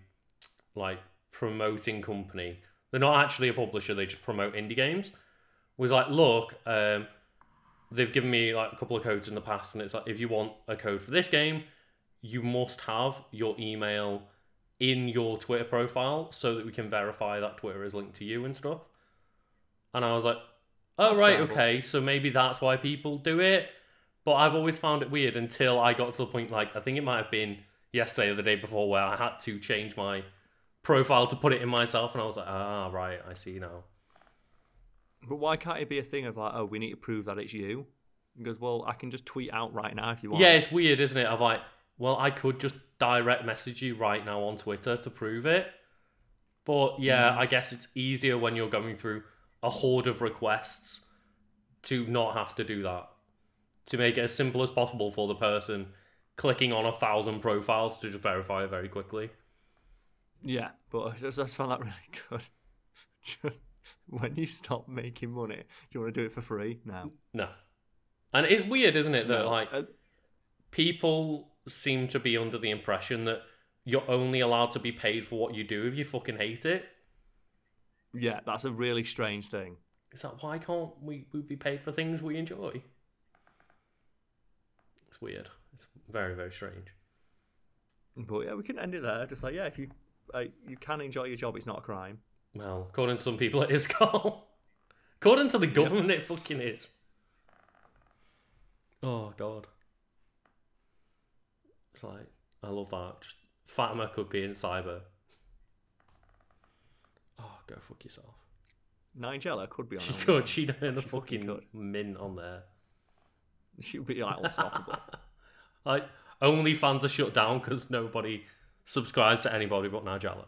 like promoting company. They're not actually a publisher; they just promote indie games. Was like, look, um, they've given me like a couple of codes in the past, and it's like if you want a code for this game, you must have your email in your Twitter profile so that we can verify that Twitter is linked to you and stuff. And I was like, oh that's right, okay, so maybe that's why people do it. But I've always found it weird until I got to the point like I think it might have been yesterday or the day before where I had to change my profile to put it in myself, and I was like, ah, right, I see now. But why can't it be a thing of like, oh, we need to prove that it's you? Because well, I can just tweet out right now if you want. Yeah, it's weird, isn't it? Of like, well, I could just direct message you right now on Twitter to prove it. But yeah, mm. I guess it's easier when you're going through a horde of requests to not have to do that. To make it as simple as possible for the person clicking on a thousand profiles to just verify it very quickly. Yeah, but I just found that really (laughs) good. just when you stop making money, do you want to do it for free? No. No. And it's weird, isn't it, that no. like uh, people seem to be under the impression that you're only allowed to be paid for what you do if you fucking hate it. Yeah, that's a really strange thing. Is that why can't we, we be paid for things we enjoy? It's weird. It's very very strange. But yeah, we can end it there. Just like yeah, if you uh, you can enjoy your job, it's not a crime. Well, according to some people, it is, (laughs) Carl. according to the government, it fucking is. Oh god. It's like I love that. Just Fatima could be in cyber. Oh, go fuck yourself. Nigella could be on. She could. She'd earn a she fucking could. mint on there. (laughs) She would be like unstoppable. (laughs) like OnlyFans are shut down because nobody subscribes to anybody but Nigella.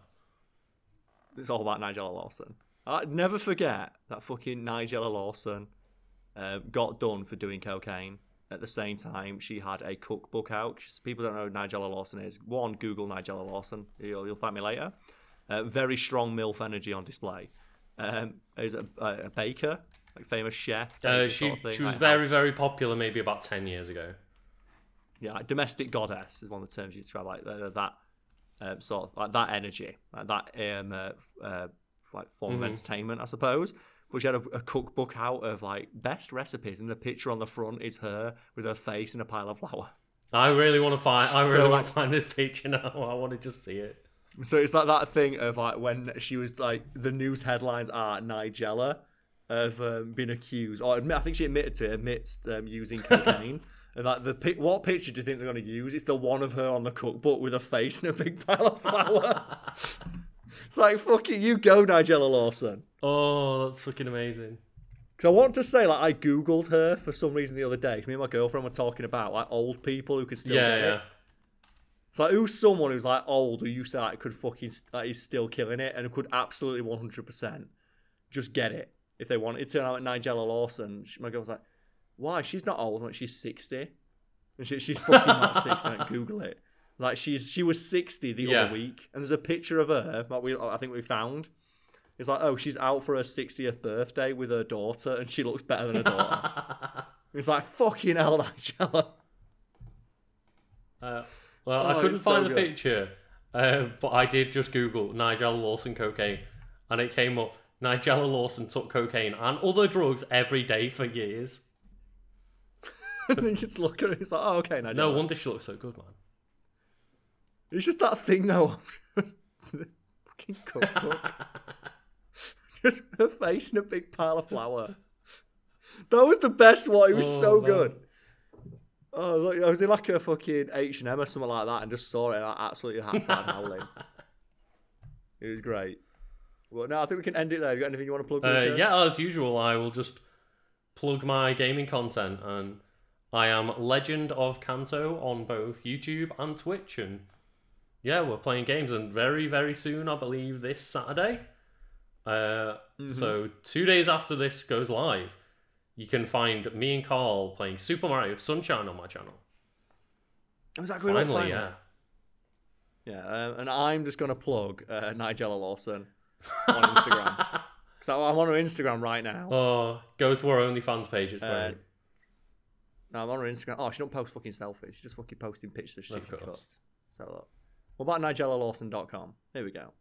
It's all about Nigella Lawson. I never forget that fucking Nigella Lawson uh, got done for doing cocaine. At the same time, she had a cookbook out. People don't know who Nigella Lawson is. One, Google Nigella Lawson. You'll, you'll find me later. Uh, very strong MILF energy on display. Um, is a, a, baker, like famous chef. Uh, she, sort of she was like very, house. very popular maybe about 10 years ago. Yeah, like domestic goddess is one of the terms you describe, like uh, that um, sort of like that energy, like that um, uh, uh, like form mm-hmm. of entertainment, I suppose. But she had a, a, cookbook out of like best recipes, and the picture on the front is her with her face in a pile of flour. I really want to find. I really so, want like, to find this picture now. (laughs) I want to just see it. So it's like that thing of like when she was like the news headlines are Nigella of um, being accused, or admit, I think she admitted to it amidst um, using (laughs) cocaine. And like the what picture do you think they're going to use? It's the one of her on the cookbook with a face and a big pile of flour. (laughs) it's like fucking you go, Nigella Lawson. Oh, that's fucking amazing. Because I want to say, like, I googled her for some reason the other day. Because me and my girlfriend were talking about like old people who could still yeah, get yeah. it. It's like who's someone who's like old who you say like could fucking like is still killing it and could absolutely one hundred percent just get it if they wanted to. And I went Nigella Lawson. She, my girl was like, why? She's not old. Like she's sixty. And she, she's fucking not sixty. (laughs) Like Google it. Like she's she was sixty the yeah. other week, and there's a picture of her. Like we I think we found. It's like oh she's out for her sixtieth birthday with her daughter, and she looks better than her daughter. (laughs) it's like fucking hell, (laughs) Nigella. Uh, well, oh, I couldn't find so the good. picture, uh, but I did just Google Nigella Lawson cocaine, and it came up. Nigella Lawson took cocaine and other drugs every day for years. (laughs) and then just look at it. It's like, oh, okay, now. No wonder she looks so good, man. It's just that thing, though. (laughs) fucking cookbook. (laughs) just her face in a big pile of flour. That was the best one. It was oh, so man. good. Oh, look, I was in like a fucking H and M or something like that, and just saw it. And I absolutely had started (laughs) howling. It was great. Well, no, I think we can end it there. You got anything you want to plug? Uh, yeah, as usual, I will just plug my gaming content and I am Legend of Kanto on both YouTube and Twitch, and yeah, we're playing games, and very, very soon, I believe, this Saturday. Uh, mm-hmm. So two days after this goes live, you can find me and Carl playing Super Mario Sunshine on my channel. Oh, is that going finally, on? Finally, yeah. Yeah, uh, and I'm just gonna plug uh, Nigella Lawson on Instagram (laughs) because I'm on her Instagram right now. Oh, go to our OnlyFans page. It's uh, no, I'm on her Instagram. Oh, she don't post fucking selfies. She's just fucking posting pictures of shit she cuts. So look. What about NigellaLawson.com? Here we go.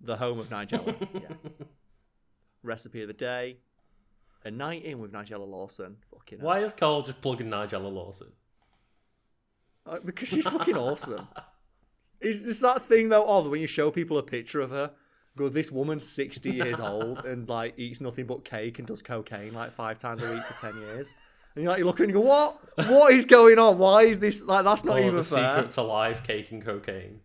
the home of Nigella. (laughs) yes. Recipe of the day: a night in with Nigella Lawson. Fucking Why is Cole just plugging Nigella Lawson? Uh, because she's fucking awesome. It's just that thing though of when you show people a picture of her, go, this woman's sixty years old (laughs) and like eats nothing but cake and does cocaine like five times a week for ten years. And you're like, you look and you go, what? What is going on? Why is this like? That's not oh, even the fair. secret to life, cake and cocaine.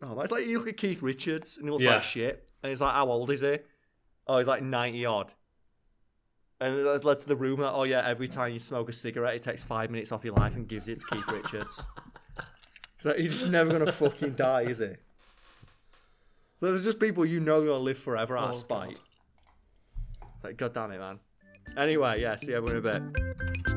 Oh, it's like you look at Keith Richards and he looks yeah. like shit, and he's like, how old is he? Oh, he's like ninety odd. And it led to the rumor, oh yeah, every time you smoke a cigarette, it takes five minutes off your life and gives it to Keith Richards. (laughs) so he's just never gonna fucking die, is he? So there's just people you know are gonna live forever out oh, of spite. God. It's like, god damn it, man. Anyway, yeah, see everyone in a bit.